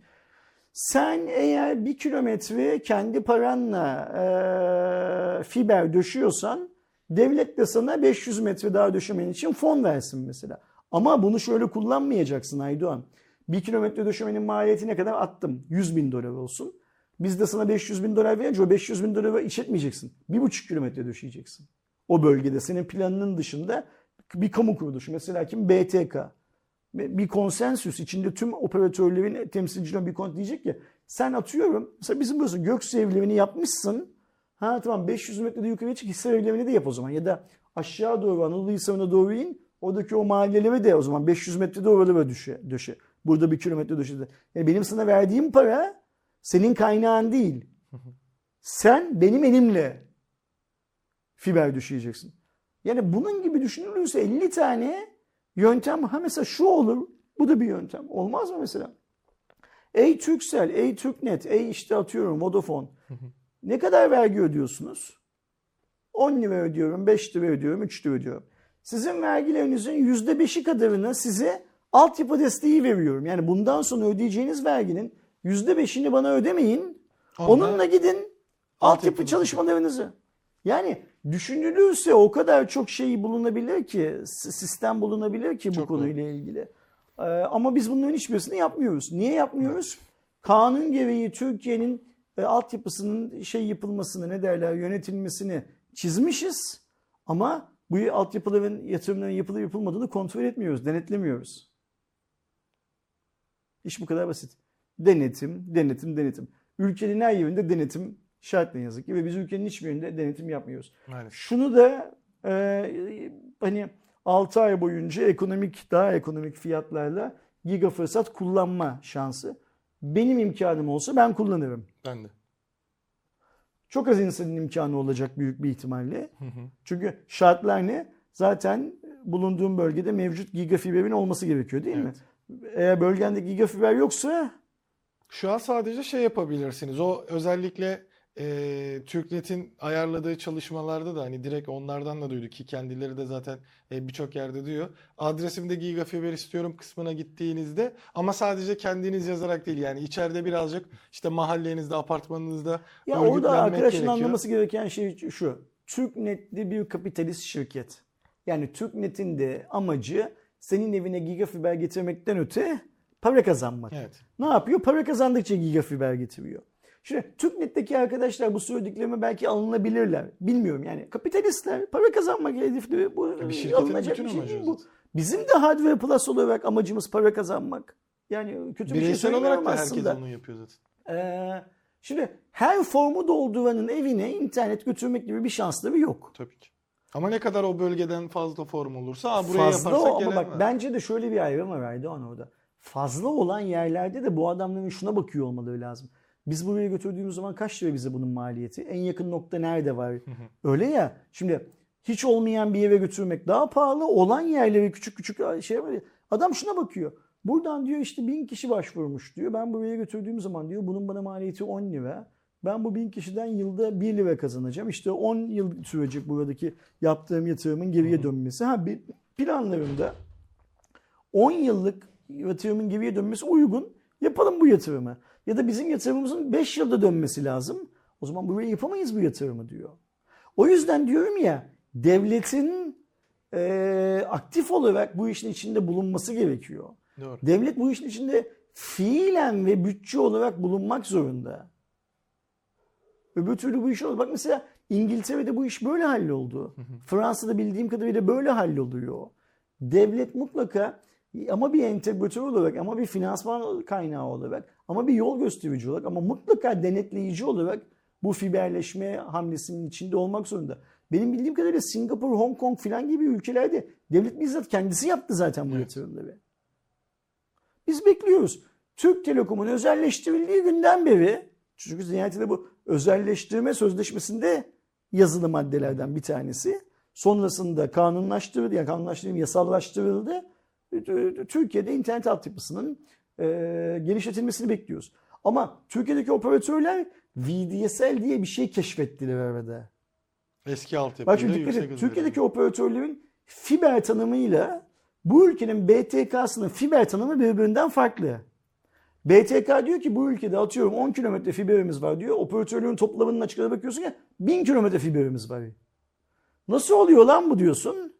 Sen eğer bir kilometre kendi paranla eee, fiber döşüyorsan devlet de sana 500 metre daha döşemen için fon versin mesela. Ama bunu şöyle kullanmayacaksın Aydoğan. Bir kilometre döşemenin maliyeti ne kadar attım? 100 bin dolar olsun. Biz de sana 500 bin dolar verince o 500 bin doları işletmeyeceksin. Bir buçuk kilometre döşeyeceksin. O bölgede senin planının dışında bir kamu kuruluşu mesela kim? BTK. Bir konsensüs içinde tüm operatörlerin temsilcileri bir kont diyecek ki sen atıyorum mesela bizim burası Göksu evlemini yapmışsın. Ha tamam 500 metrede yukarıya çık Hisar evlemini de yap o zaman. Ya da aşağı doğru Anadolu Hisarı'na doğru in. Oradaki o mahallelere de o zaman 500 metrede oralara döşe. döşe. Burada bir kilometre döşe. Yani benim sana verdiğim para senin kaynağın değil. Sen benim elimle fiber düşeceksin. Yani bunun gibi düşünülürse 50 tane yöntem ha mesela şu olur. Bu da bir yöntem. Olmaz mı mesela? Ey Turkcell, ey Türknet, ey işte atıyorum Vodafone. Ne kadar vergi ödüyorsunuz? 10 lira ödüyorum, 5 lira ödüyorum, 3 lira ödüyorum. Sizin vergilerinizin %5'i kadarını size altyapı desteği veriyorum. Yani bundan sonra ödeyeceğiniz verginin %5'ini bana ödemeyin. Onunla Onunla gidin altyapı- çalışmalarınızı. Yani düşünülürse o kadar çok şey bulunabilir ki, sistem bulunabilir ki bu Çok konuyla ilgili. Ee, ama biz bunların hiçbirisini yapmıyoruz. Niye yapmıyoruz? Kanun gereği Türkiye'nin e, altyapısının şey yapılmasını ne derler yönetilmesini çizmişiz. Ama bu altyapıların yatırımların yapılıp yapılmadığını kontrol etmiyoruz, denetlemiyoruz. İş bu kadar basit. Denetim, denetim, denetim. Ülkenin her yerinde denetim şart ne yazık ki ve biz ülkenin hiçbir yerinde denetim yapmıyoruz. Maalesef. Şunu da e, hani 6 ay boyunca ekonomik daha ekonomik fiyatlarla giga fırsat kullanma şansı. Benim imkanım olsa ben kullanırım. Ben de. Çok az insanın imkanı olacak büyük bir ihtimalle. Hı hı. Çünkü şartlar ne? Zaten bulunduğum bölgede mevcut gigafiberin olması gerekiyor değil mi? Eğer bölgende gigafiber yoksa Şu an sadece şey yapabilirsiniz. O özellikle e, Türknet'in ayarladığı çalışmalarda da hani direkt onlardan da duyduk ki kendileri de zaten e, birçok yerde diyor. Adresimde gigafiber istiyorum kısmına gittiğinizde ama sadece kendiniz yazarak değil yani içeride birazcık işte mahallenizde, apartmanınızda Ya orada arkadaşın gerekiyor. anlaması gereken şey şu. TürkNet'li bir kapitalist şirket. Yani TürkNet'in de amacı senin evine gigafiber getirmekten öte para kazanmak. Evet. Ne yapıyor? Para kazandıkça gigafiber getiriyor. Şimdi TürkNet'teki arkadaşlar bu söylediklerime belki alınabilirler. Bilmiyorum yani. Kapitalistler para kazanmak hedefli. Bu Bir şirketin alınacak bütün bir şey amacı bu. Bizim de Hardware Plus olarak amacımız para kazanmak. Yani kötü bir şey Bireysel olarak da herkes aslında. onu yapıyor zaten. Ee, şimdi her formu dolduranın evine internet götürmek gibi bir şansları yok. Tabii ki. Ama ne kadar o bölgeden fazla form olursa "Aa, buraya Fazla yaparsak o ama gelen bak var." bence de şöyle bir ayrım var Aydoğan orada. Fazla olan yerlerde de bu adamların şuna bakıyor olmaları lazım. Biz buraya götürdüğümüz zaman kaç lira bize bunun maliyeti? En yakın nokta nerede var? Öyle ya. Şimdi hiç olmayan bir yere götürmek daha pahalı. Olan yerlere küçük küçük şey var. Adam şuna bakıyor. Buradan diyor işte bin kişi başvurmuş diyor. Ben buraya götürdüğüm zaman diyor bunun bana maliyeti 10 lira. Ben bu bin kişiden yılda 1 lira kazanacağım. İşte 10 yıl sürecek buradaki yaptığım yatırımın geriye dönmesi. Ha bir planlarımda 10 yıllık yatırımın geriye dönmesi uygun. Yapalım bu yatırımı. Ya da bizim yatırımımızın 5 yılda dönmesi lazım. O zaman buraya yapamayız bu yatırımı diyor. O yüzden diyorum ya devletin eee, aktif olarak bu işin içinde bulunması gerekiyor. Doğru. Devlet bu işin içinde fiilen ve bütçe olarak bulunmak zorunda. Öbür türlü bu iş olmaz. Bak mesela İngiltere'de bu iş böyle halloldu. Fransa'da bildiğim kadarıyla böyle halloluyor. Devlet mutlaka ama bir entegratör olarak ama bir finansman kaynağı olarak ama bir yol gösterici olarak ama mutlaka denetleyici olarak bu fiberleşme hamlesinin içinde olmak zorunda. Benim bildiğim kadarıyla Singapur, Hong Kong falan gibi ülkelerde devlet bizzat kendisi yaptı zaten bu Evet. yatırımları. Biz bekliyoruz. Türk Telekom'un özelleştirildiği günden beri çünkü nihayetinde bu özelleştirme sözleşmesinde yazılı maddelerden bir tanesi. Sonrasında kanunlaştırıldı, yani kanunlaştırıldı, yasallaştırıldı. Türkiye'de internet altyapısının e, genişletilmesini bekliyoruz. Ama Türkiye'deki operatörler VDSL diye bir şey keşfettiler arada. Eski Bak altyapıyla şimdi dikkat et. Türkiye'deki operatörlerin fiber tanımıyla bu ülkenin BTK'sının fiber tanımı birbirinden farklı. BTK diyor ki bu ülkede atıyorum 10 kilometre fiberimiz var diyor. Operatörlerin toplamının açıklara bakıyorsun ya 1000 kilometre fiberimiz var. Nasıl oluyor lan bu diyorsun.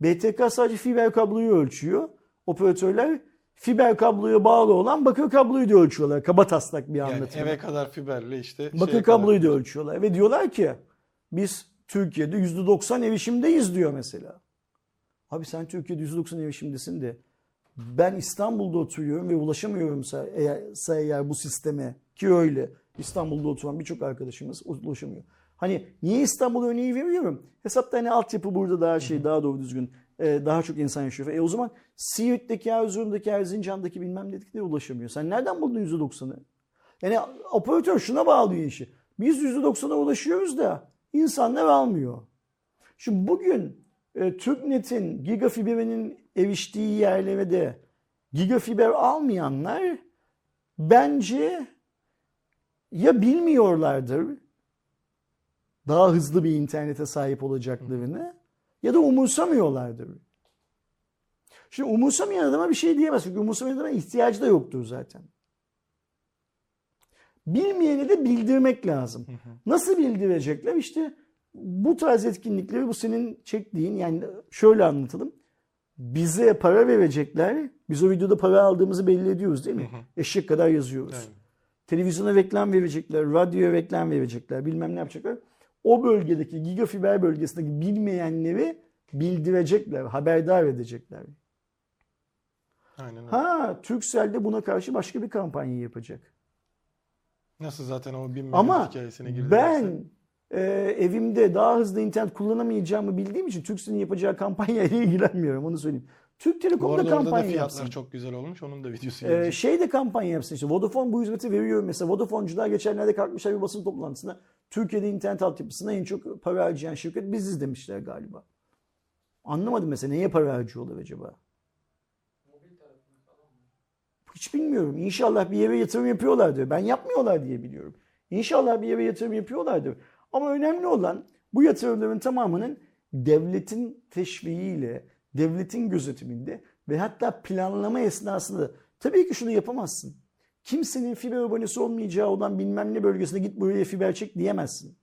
BTK sadece fiber kabloyu ölçüyor. Operatörler fiber kabloya bağlı olan bakır kabloyu da ölçüyorlar. Kaba taslak bir Yani anlatım. eve kadar fiberle işte Bakır kabloyu da kadar. ölçüyorlar ve diyorlar ki biz Türkiye'de %90 erişimdeyiz diyor mesela. Abi sen Türkiye'de %90 erişimdesin de ben İstanbul'da oturuyorum ve ulaşamıyorumsa eğer, eğer bu sisteme ki öyle İstanbul'da oturan birçok arkadaşımız ulaşamıyor. Hani niye İstanbul örneği veriyorum? Hesapta hani altyapı burada daha şey daha doğru düzgün e, daha çok insan yaşıyor. E o zaman Siirt'teki, Erzurum'daki, Erzincan'daki bilmem dedikleri ulaşamıyor. Sen nereden buldun %90'ı? Yani operatör şuna bağlıyor işi. Biz %90'a ulaşıyoruz da insanlar almıyor. Şimdi bugün e, TürkNet'in gigafiberinin eriştiği yerlerde gigafiber almayanlar bence ya bilmiyorlardır daha hızlı bir internete sahip olacaklarını ya da umursamıyorlardır. Şimdi umursamayan adama bir şey diyemez. Çünkü umursamayan adama ihtiyacı da yoktur zaten. Bilmeyene de bildirmek lazım. Nasıl bildirecekler? İşte bu tarz etkinlikleri bu senin çektiğin yani şöyle anlatalım. Bize para verecekler. Biz o videoda para aldığımızı belli ediyoruz değil mi? Eşek kadar yazıyoruz. Aynen. Televizyona reklam verecekler, radyoya reklam verecekler, bilmem ne yapacaklar. O bölgedeki gigafiber bölgesindeki bilmeyenleri bildirecekler, haberdar edecekler. Aynen öyle. Ha, Turkcell de buna karşı başka bir kampanya yapacak. Nasıl zaten o bin Ama megabit hikayesine girdilerse. ben e, evimde daha hızlı internet kullanamayacağımı bildiğim için Turkcell'in yapacağı kampanyayla ilgilenmiyorum onu söyleyeyim. Türk Telekom Bu da arada orada da kampanya fiyatlar yapsın. çok güzel olmuş. Onun da videosu Ee, gelecek. şey de kampanya yapsın işte. Vodafone bu hizmeti veriyor mesela. Vodafone'cular geçenlerde kalkmışlar bir basın toplantısında. Türkiye'de internet altyapısına en çok para harcayan şirket biziz demişler galiba. Anlamadım mesela neye para harcıyorlar acaba? Hiç bilmiyorum. İnşallah bir yere yatırım yapıyorlardır. Ben yapmıyorlar diye biliyorum. İnşallah bir yere yatırım yapıyorlardır. Ama önemli olan bu yatırımların tamamının devletin teşviğiyle, devletin gözetiminde ve hatta planlama esnasında tabii ki şunu yapamazsın. Kimsenin fiber abonesi olmayacağı olan bilmem ne bölgesine git buraya fiber çek diyemezsin.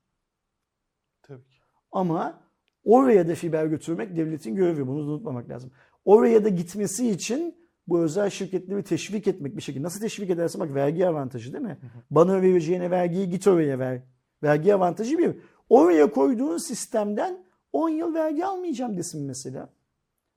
Tabii ki. Ama oraya da fiber götürmek devletin görevi. Bunu unutmamak lazım. Oraya da gitmesi için bu özel şirketleri teşvik etmek bir şekilde. Nasıl teşvik edersin? Bak vergi avantajı değil mi? Bana vereceğine vergiyi git oraya ver. Vergi avantajı bir. Oraya koyduğun sistemden 10 yıl vergi almayacağım desin mesela.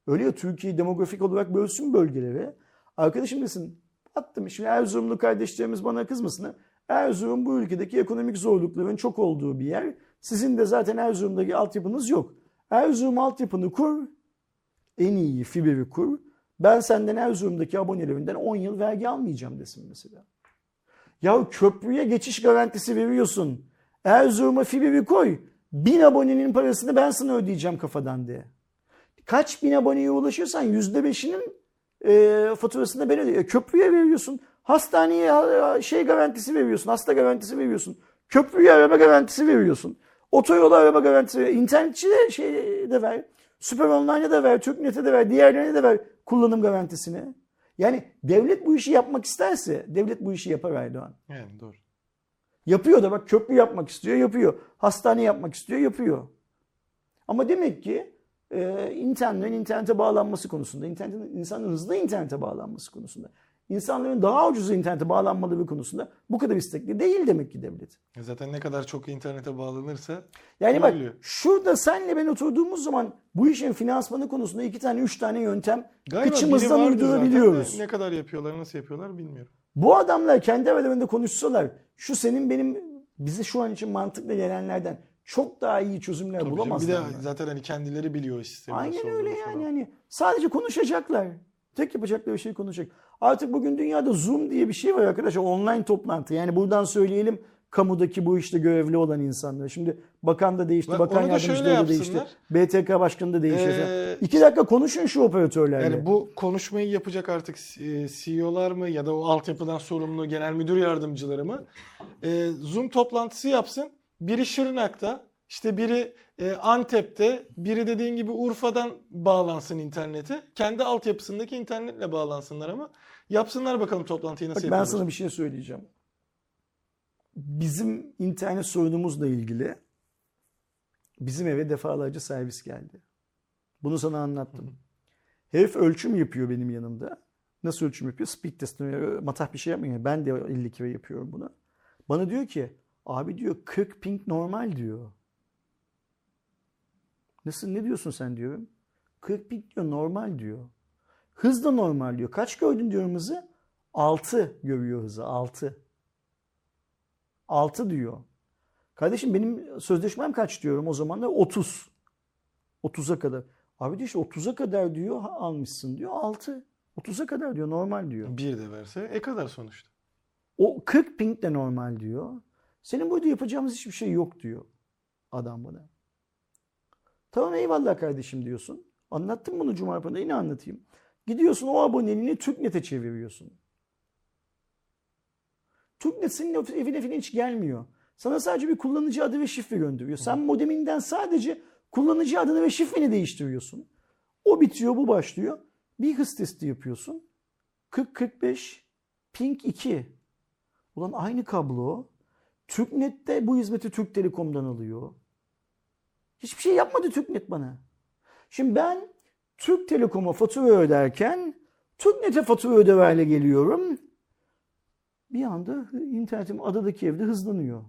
Öyle ya Türkiye'yi demografik olarak bölsün bölgelere. Arkadaşım desin attım. Şimdi Erzurumlu kardeşlerimiz bana kızmasın. Erzurum bu ülkedeki ekonomik zorlukların çok olduğu bir yer. Sizin de zaten Erzurum'daki altyapınız yok. Erzurum altyapını kur. En iyi fiberi kur. Ben senden Erzurum'daki abonelerinden 10 yıl vergi almayacağım desin mesela. Ya köprüye geçiş garantisi veriyorsun. Erzurum'a fiberi koy. Bin abonenin parasını ben sana ödeyeceğim kafadan diye. Kaç bin aboneye ulaşırsan yüzde beşinin e, faturasını ben ödeyeceğim. Köprüye veriyorsun. Hastaneye e, şey garantisi veriyorsun. Hasta garantisi veriyorsun. Köprüye araba garantisi veriyorsun. Otoyola araba garantisi veriyorsun. İnternetçi de şey de ver. Süper Online'a da ver. Türknet'e de ver. Diğerlerine de ver kullanım garantisini. Yani devlet bu işi yapmak isterse devlet bu işi yapar Erdoğan. Yani doğru. Yapıyor da bak köprü yapmak istiyor yapıyor. Hastane yapmak istiyor yapıyor. Ama demek ki e, internetin internete bağlanması konusunda, internetin insanın hızlı internete bağlanması konusunda, insanların daha ucuz internete bağlanmaları konusunda bu kadar istekli değil demek ki devlet. Zaten ne kadar çok internete bağlanırsa Yani bak Öyle. şurada senle ben oturduğumuz zaman bu işin finansmanı konusunda iki tane üç tane yöntem galiba biri kıçımızdan vardı zaten de uydurabiliyoruz. Ne kadar yapıyorlar, nasıl yapıyorlar bilmiyorum. Bu adamlar kendi aralarında konuşsalar şu senin benim bize şu an için mantıklı gelenlerden çok daha iyi çözümler Tabii canım. Bir bulamazlar. de zaten hani kendileri biliyor sistemin Aynen öyle yani. falan. yani. Sadece konuşacaklar. Tek yapacakları şey konuşacak. Artık bugün dünyada Zoom diye bir şey var arkadaşlar. Online toplantı. Yani buradan söyleyelim kamudaki bu işte görevli olan insanlar. Şimdi bakan da değişti, Bak, bakan onu da da değişti. BTK başkanı da değişti. Ee, İki dakika konuşun şu operatörlerle. Yani bu konuşmayı yapacak artık e, CEO'lar mı ya da o altyapıdan sorumlu genel müdür yardımcıları mı? E, Zoom toplantısı yapsın. Biri Şırnak'ta, işte biri e, Antep'te, biri dediğin gibi Urfa'dan bağlansın internete. Kendi altyapısındaki internetle bağlansınlar ama yapsınlar bakalım toplantıyı nasıl Bak ben yapıyorlar. sana bir şey söyleyeceğim. Bizim internet sorunumuzla ilgili bizim eve defalarca servis geldi. Bunu sana anlattım. Herif ölçüm yapıyor benim yanımda. Nasıl ölçüm yapıyor? Speed test. Matah bir şey yapmıyor. Ben de 50 kere yapıyorum bunu. Bana diyor ki abi diyor 40 ping normal diyor. Nasıl ne diyorsun sen diyorum. 40 ping diyor normal diyor. Hız da normal diyor. Kaç gördün diyorum hızı? 6 görüyor hızı. 6. 6 diyor. Kardeşim benim sözleşmem kaç diyorum o zaman da 30. 30'a kadar. Abi diyor işte 30'a kadar diyor almışsın diyor 6. 30'a kadar diyor normal diyor. Bir de verse e kadar sonuçta. O 40 ping de normal diyor. Senin burada yapacağımız hiçbir şey yok diyor adam bana. Tamam eyvallah kardeşim diyorsun. Anlattım bunu Cuma yine anlatayım. Gidiyorsun o aboneliğini TürkNet'e çeviriyorsun. TürkNet senin evine falan hiç gelmiyor. Sana sadece bir kullanıcı adı ve şifre gönderiyor. Sen modeminden sadece kullanıcı adını ve şifreni değiştiriyorsun. O bitiyor, bu başlıyor. Bir hız testi yapıyorsun. 40-45, ping 2. Ulan aynı kablo. TürkNet'te bu hizmeti Türk Telekom'dan alıyor. Hiçbir şey yapmadı TürkNet bana. Şimdi ben Türk Telekom'a fatura öderken TürkNet'e fatura öder hale geliyorum. Bir anda internetim adadaki evde hızlanıyor.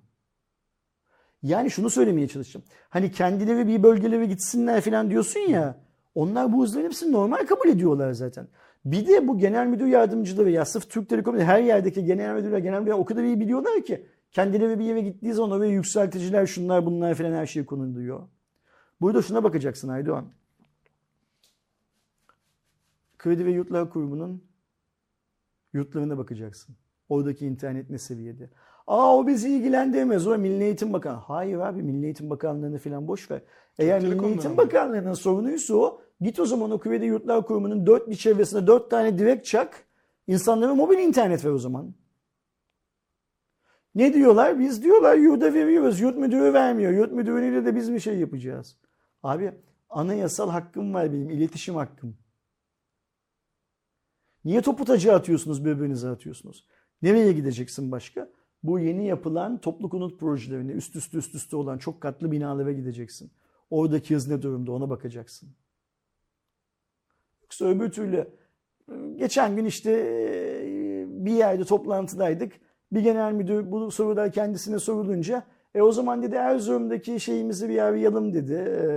Yani şunu söylemeye çalıştım. Hani kendileri bir bölgelere gitsinler falan diyorsun ya. Onlar bu hızların hepsini normal kabul ediyorlar zaten. Bir de bu genel müdür yardımcıları ya sırf Türk Telekom'da her yerdeki genel müdürler, genel müdürler o kadar iyi biliyorlar ki kendileri bir yere gittiği zaman oraya yükselticiler şunlar bunlar falan her şey konuluyor. Burada şuna bakacaksın Aydoğan. Kredi ve Yurtlar Kurumu'nun yurtlarına bakacaksın. Oradaki internet ne seviyede? Aa o bizi ilgilendirmez. O Milli Eğitim Bakanı. Hayır abi Milli Eğitim Bakanlığı'nı falan boş ver. Eğer Milli Eğitim? Bakanlığı'nın sorunuysa o git o zaman o Kredi Yurtlar Kurumu'nun dört bir çevresine dört tane direkt çak. İnsanlara mobil internet ver o zaman. Ne diyorlar? Biz diyorlar yurda veriyoruz. Yurt müdürü vermiyor. Yurt müdürüyle de biz bir şey yapacağız. Abi anayasal hakkım var benim. iletişim hakkım. Niye topu taca atıyorsunuz birbirinize atıyorsunuz? Nereye gideceksin başka? Bu yeni yapılan toplu konut projelerine üst üste üst üste olan çok katlı binalara gideceksin. Oradaki hız ne durumda ona bakacaksın. Yoksa öbür türlü geçen gün işte bir yerde toplantıdaydık. Bir genel müdür bu sorular kendisine sorulunca e o zaman dedi Erzurum'daki şeyimizi bir arayalım dedi. E,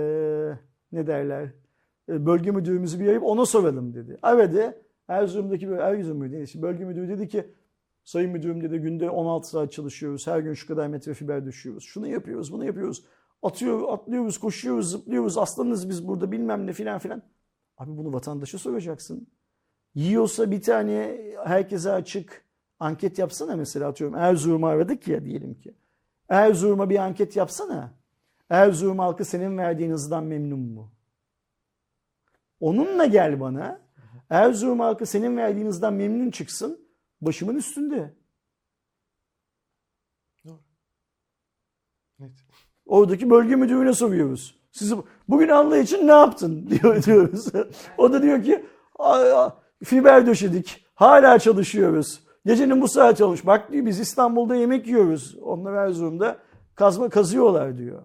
ne derler? E, bölge müdürümüzü bir arayıp ona soralım dedi. Aradı. Erzurum'daki bir Erzurum müdürü, bölge müdürü dedi ki Sayın müdürüm dedi günde 16 saat çalışıyoruz. Her gün şu kadar metre fiber düşüyoruz. Şunu yapıyoruz, bunu yapıyoruz. Atıyor, atlıyoruz, koşuyoruz, zıplıyoruz. Aslanız biz burada bilmem ne filan filan. Abi bunu vatandaşa soracaksın. Yiyorsa bir tane herkese açık anket yapsana mesela atıyorum. Erzurum'u aradık ya diyelim ki. Erzurum'a bir anket yapsana. Erzurum halkı senin verdiğin hızdan memnun mu? Onunla gel bana. Erzurum halkı senin verdiğin hızdan memnun çıksın. Başımın üstünde. Net. Oradaki bölge müdürüne soruyoruz. Siz bugün Allah için ne yaptın diyor diyoruz. O da diyor ki "Aa, fiber döşedik. Hala çalışıyoruz. Gecenin bu saat çalış. Bak diyor biz İstanbul'da yemek yiyoruz. Onlar Erzurum'da kazma kazıyorlar diyor.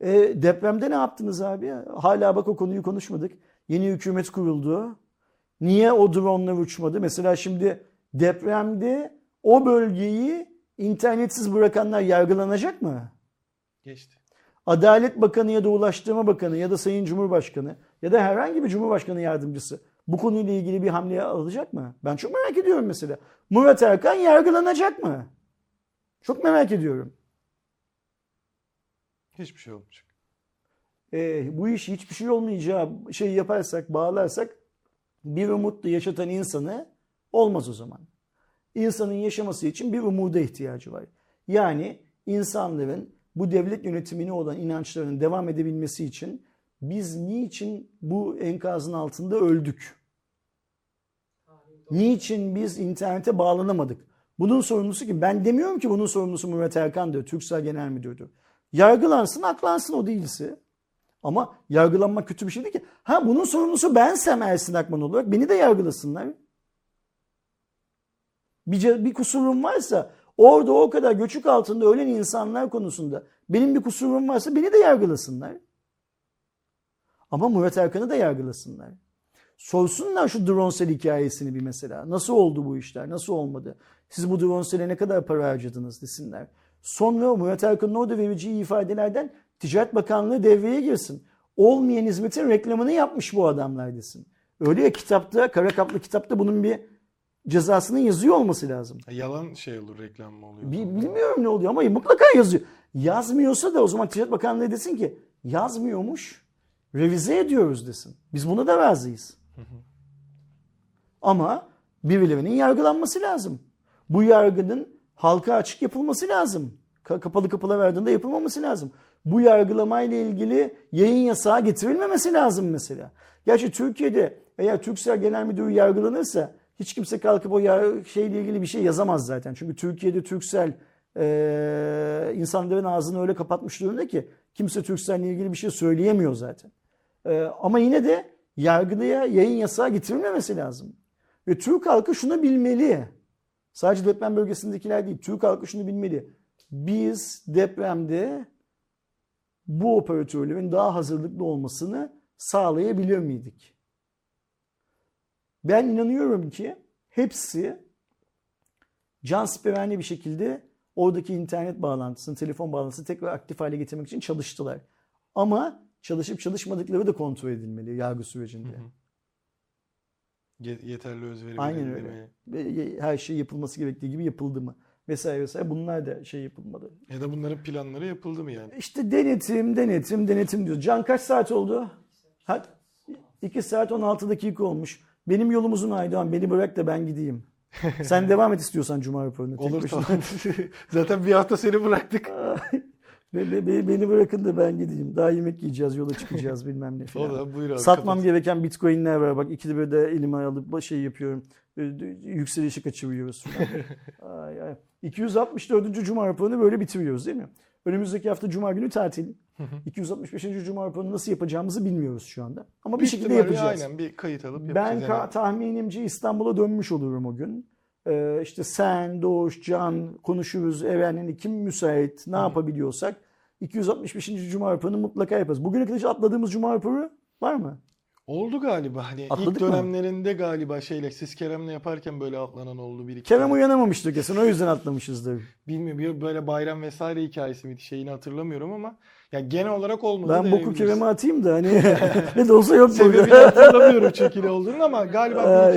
E, depremde ne yaptınız abi? Hala bak o konuyu konuşmadık. Yeni hükümet kuruldu. Niye o dronlar uçmadı? Mesela şimdi depremde o bölgeyi internetsiz bırakanlar yargılanacak mı? Geçti. Adalet Bakanı ya da Ulaştırma Bakanı ya da Sayın Cumhurbaşkanı ya da herhangi bir Cumhurbaşkanı yardımcısı bu konuyla ilgili bir hamleye alacak mı? Ben çok merak ediyorum mesela. Murat Erkan yargılanacak mı? Çok merak ediyorum. Hiçbir şey olmayacak. Ee, bu iş hiçbir şey olmayacağı şey yaparsak, bağlarsak bir umutla yaşatan insanı olmaz o zaman. İnsanın yaşaması için bir umuda ihtiyacı var. Yani insanların bu devlet yönetimine olan inançlarının devam edebilmesi için biz niçin bu enkazın altında öldük? Niçin biz internete bağlanamadık? Bunun sorumlusu ki ben demiyorum ki bunun sorumlusu Murat Erkan'dır, Türksel Genel Müdür'dür. Yargılansın, aklansın o değilse. Ama yargılanmak kötü bir şey değil ki. Ha bunun sorumlusu bensem Ersin Akman olarak beni de yargılasınlar. Bir, bir kusurum varsa orada o kadar göçük altında ölen insanlar konusunda benim bir kusurum varsa beni de yargılasınlar. Ama Murat Erkan'ı da yargılasınlar. Sorsunlar şu Dronsel hikayesini bir mesela. Nasıl oldu bu işler? Nasıl olmadı? Siz bu Dronsel'e ne kadar para harcadınız desinler. Sonra Murat Erkan'ın orada vereceği ifadelerden Ticaret Bakanlığı devreye girsin. Olmayan hizmetin reklamını yapmış bu adamlar desin. Öyle ya kitapta, kara kaplı kitapta bunun bir cezasının yazıyor olması lazım. Ha, Yalan şey olur reklam mı oluyor? Bi- Bilmiyorum ne oluyor ama mutlaka yazıyor. Yazmıyorsa da o zaman Ticaret Bakanlığı desin ki yazmıyormuş revize ediyoruz desin. Biz buna da razıyız. Ama birilerinin yargılanması lazım. Bu yargının halka açık yapılması lazım. Ka- kapalı kapılar verdiğinde yapılmaması lazım. Bu yargılamayla ilgili yayın yasağı getirilmemesi lazım mesela. Gerçi Türkiye'de eğer Türksel Genel Müdürü yargılanırsa hiç kimse kalkıp o şeyle ilgili bir şey yazamaz zaten. Çünkü Türkiye'de Türksel eee insanların ağzını öyle kapatmış durumda ki kimse Türksel'le ilgili bir şey söyleyemiyor zaten. Eee, ama yine de yargıya yayın yasağı getirilmemesi lazım. Ve Türk halkı şunu bilmeli. Sadece deprem bölgesindekiler değil. Türk halkı şunu bilmeli. Biz depremde bu operatörlerin daha hazırlıklı olmasını sağlayabilir miydik? Ben inanıyorum ki hepsi cansiperane bir şekilde oradaki internet bağlantısını, telefon bağlantısını tekrar aktif hale getirmek için çalıştılar. Ama çalışıp çalışmadıkları da kontrol edilmeli yargı sürecinde. Ye- yeterli özveri Aynen öyle. mi? Ve her şey yapılması gerektiği gibi yapıldı mı? Vesaire vesaire bunlar da şey yapılmalı. Ya da bunların planları yapıldı mı yani? İşte denetim, denetim, denetim diyor. Can kaç saat oldu? Ha? 2 saat 16 dakika olmuş. Benim yolum uzun Aydoğan. Beni bırak da ben gideyim. Sen devam et istiyorsan Cuma raporunu. tek Olur tamam. Zaten bir hafta seni bıraktık. Be- be- be- beni bırakın da ben gideyim. Daha yemek yiyeceğiz, yola çıkacağız bilmem ne falan. da buyur abi. Satmam kapat. gereken bitcoinler var. Bak ikide bir de elime alıp şey yapıyorum. Ee, Yükselişi kaçırıyoruz falan. ay, ay. 264. Cuma raporunu böyle bitiriyoruz değil mi? Önümüzdeki hafta Cuma günü tatil. 265. Cuma raporunu nasıl yapacağımızı bilmiyoruz şu anda. Ama bir Büyük şekilde yapacağız. Aynen bir kayıt alıp Ben yapacağız. ka- yani. tahminimce İstanbul'a dönmüş olurum o gün. Ee, işte sen, Doğuş, Can konuşuruz. Eren'in kim müsait, ne yapabiliyorsak. 265. Cuma raporunu mutlaka yaparız. Bugüne kadar hiç atladığımız Cuma raporu var mı? Oldu galiba. Hani Atladık ilk mı? dönemlerinde galiba şeyle siz Kerem'le yaparken böyle atlanan oldu bir iki Kerem tane. uyanamamıştır kesin o yüzden atlamışızdır. Bilmiyorum böyle bayram vesaire hikayesi miydi şeyini hatırlamıyorum ama ya genel olarak olmadı Ben boku. Kerem'e atayım da hani ne de olsa yok Sebebini burada. hatırlamıyorum çünkü ne olduğunu ama galiba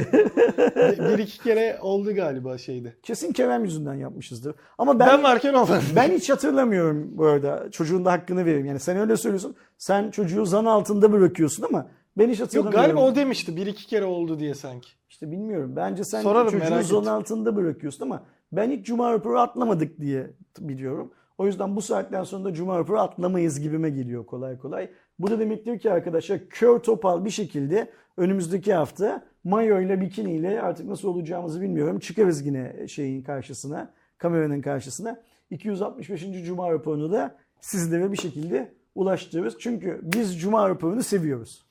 bir, bir iki kere oldu galiba şeyde. Kesin Kerem yüzünden yapmışızdır. Ama Ben, ben varken olmadı. ben hiç hatırlamıyorum bu arada. Çocuğun da hakkını vereyim. Yani sen öyle söylüyorsun. Sen çocuğu zan altında bırakıyorsun ama ben hiç Yok hatırlamıyorum. galiba o demişti bir iki kere oldu diye sanki. İşte bilmiyorum. Bence sen Sorarım, çocuğu ettim. altında bırakıyorsun ama ben hiç Cuma raporu atlamadık diye biliyorum. O yüzden bu saatten sonra da Cuma raporu atlamayız gibime geliyor kolay kolay. Bu da demektir ki arkadaşlar kör topal bir şekilde önümüzdeki hafta mayo ile bikini ile artık nasıl olacağımızı bilmiyorum. Çıkarız yine şeyin karşısına, kameranın karşısına. 265. Cuma raporunu da sizlere bir şekilde ulaştırırız. Çünkü biz Cuma raporunu seviyoruz.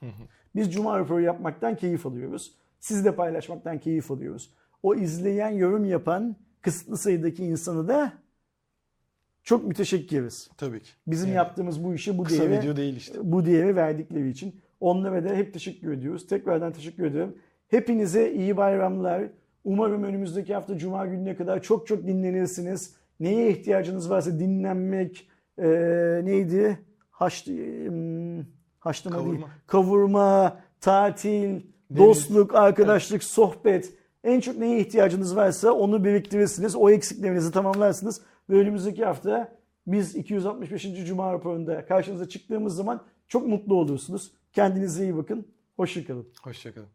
Biz Cuma raporu yapmaktan keyif alıyoruz. Sizle paylaşmaktan keyif alıyoruz. O izleyen, yorum yapan kısıtlı sayıdaki insanı da çok müteşekkiriz. Tabii ki. Bizim Yani yaptığımız bu işi bu Kısa değeri, video değil işte. bu değeri verdikleri için onlara da hep teşekkür ediyoruz. Tekrardan teşekkür ederim. Hepinize iyi bayramlar. Umarım önümüzdeki hafta Cuma gününe kadar çok çok dinlenirsiniz. Neye ihtiyacınız varsa dinlenmek, e, neydi? Haş, hmm, haşlama değil. Kavurma. Kavurma, tatil, Deniz. dostluk, arkadaşlık, sohbet. En çok neye ihtiyacınız varsa onu biriktirirsiniz. O eksiklerinizi tamamlarsınız. Ve önümüzdeki hafta biz 265. Cuma raporunda karşınıza çıktığımız zaman çok mutlu olursunuz. Kendinize iyi bakın. Hoşçakalın. Hoşçakalın.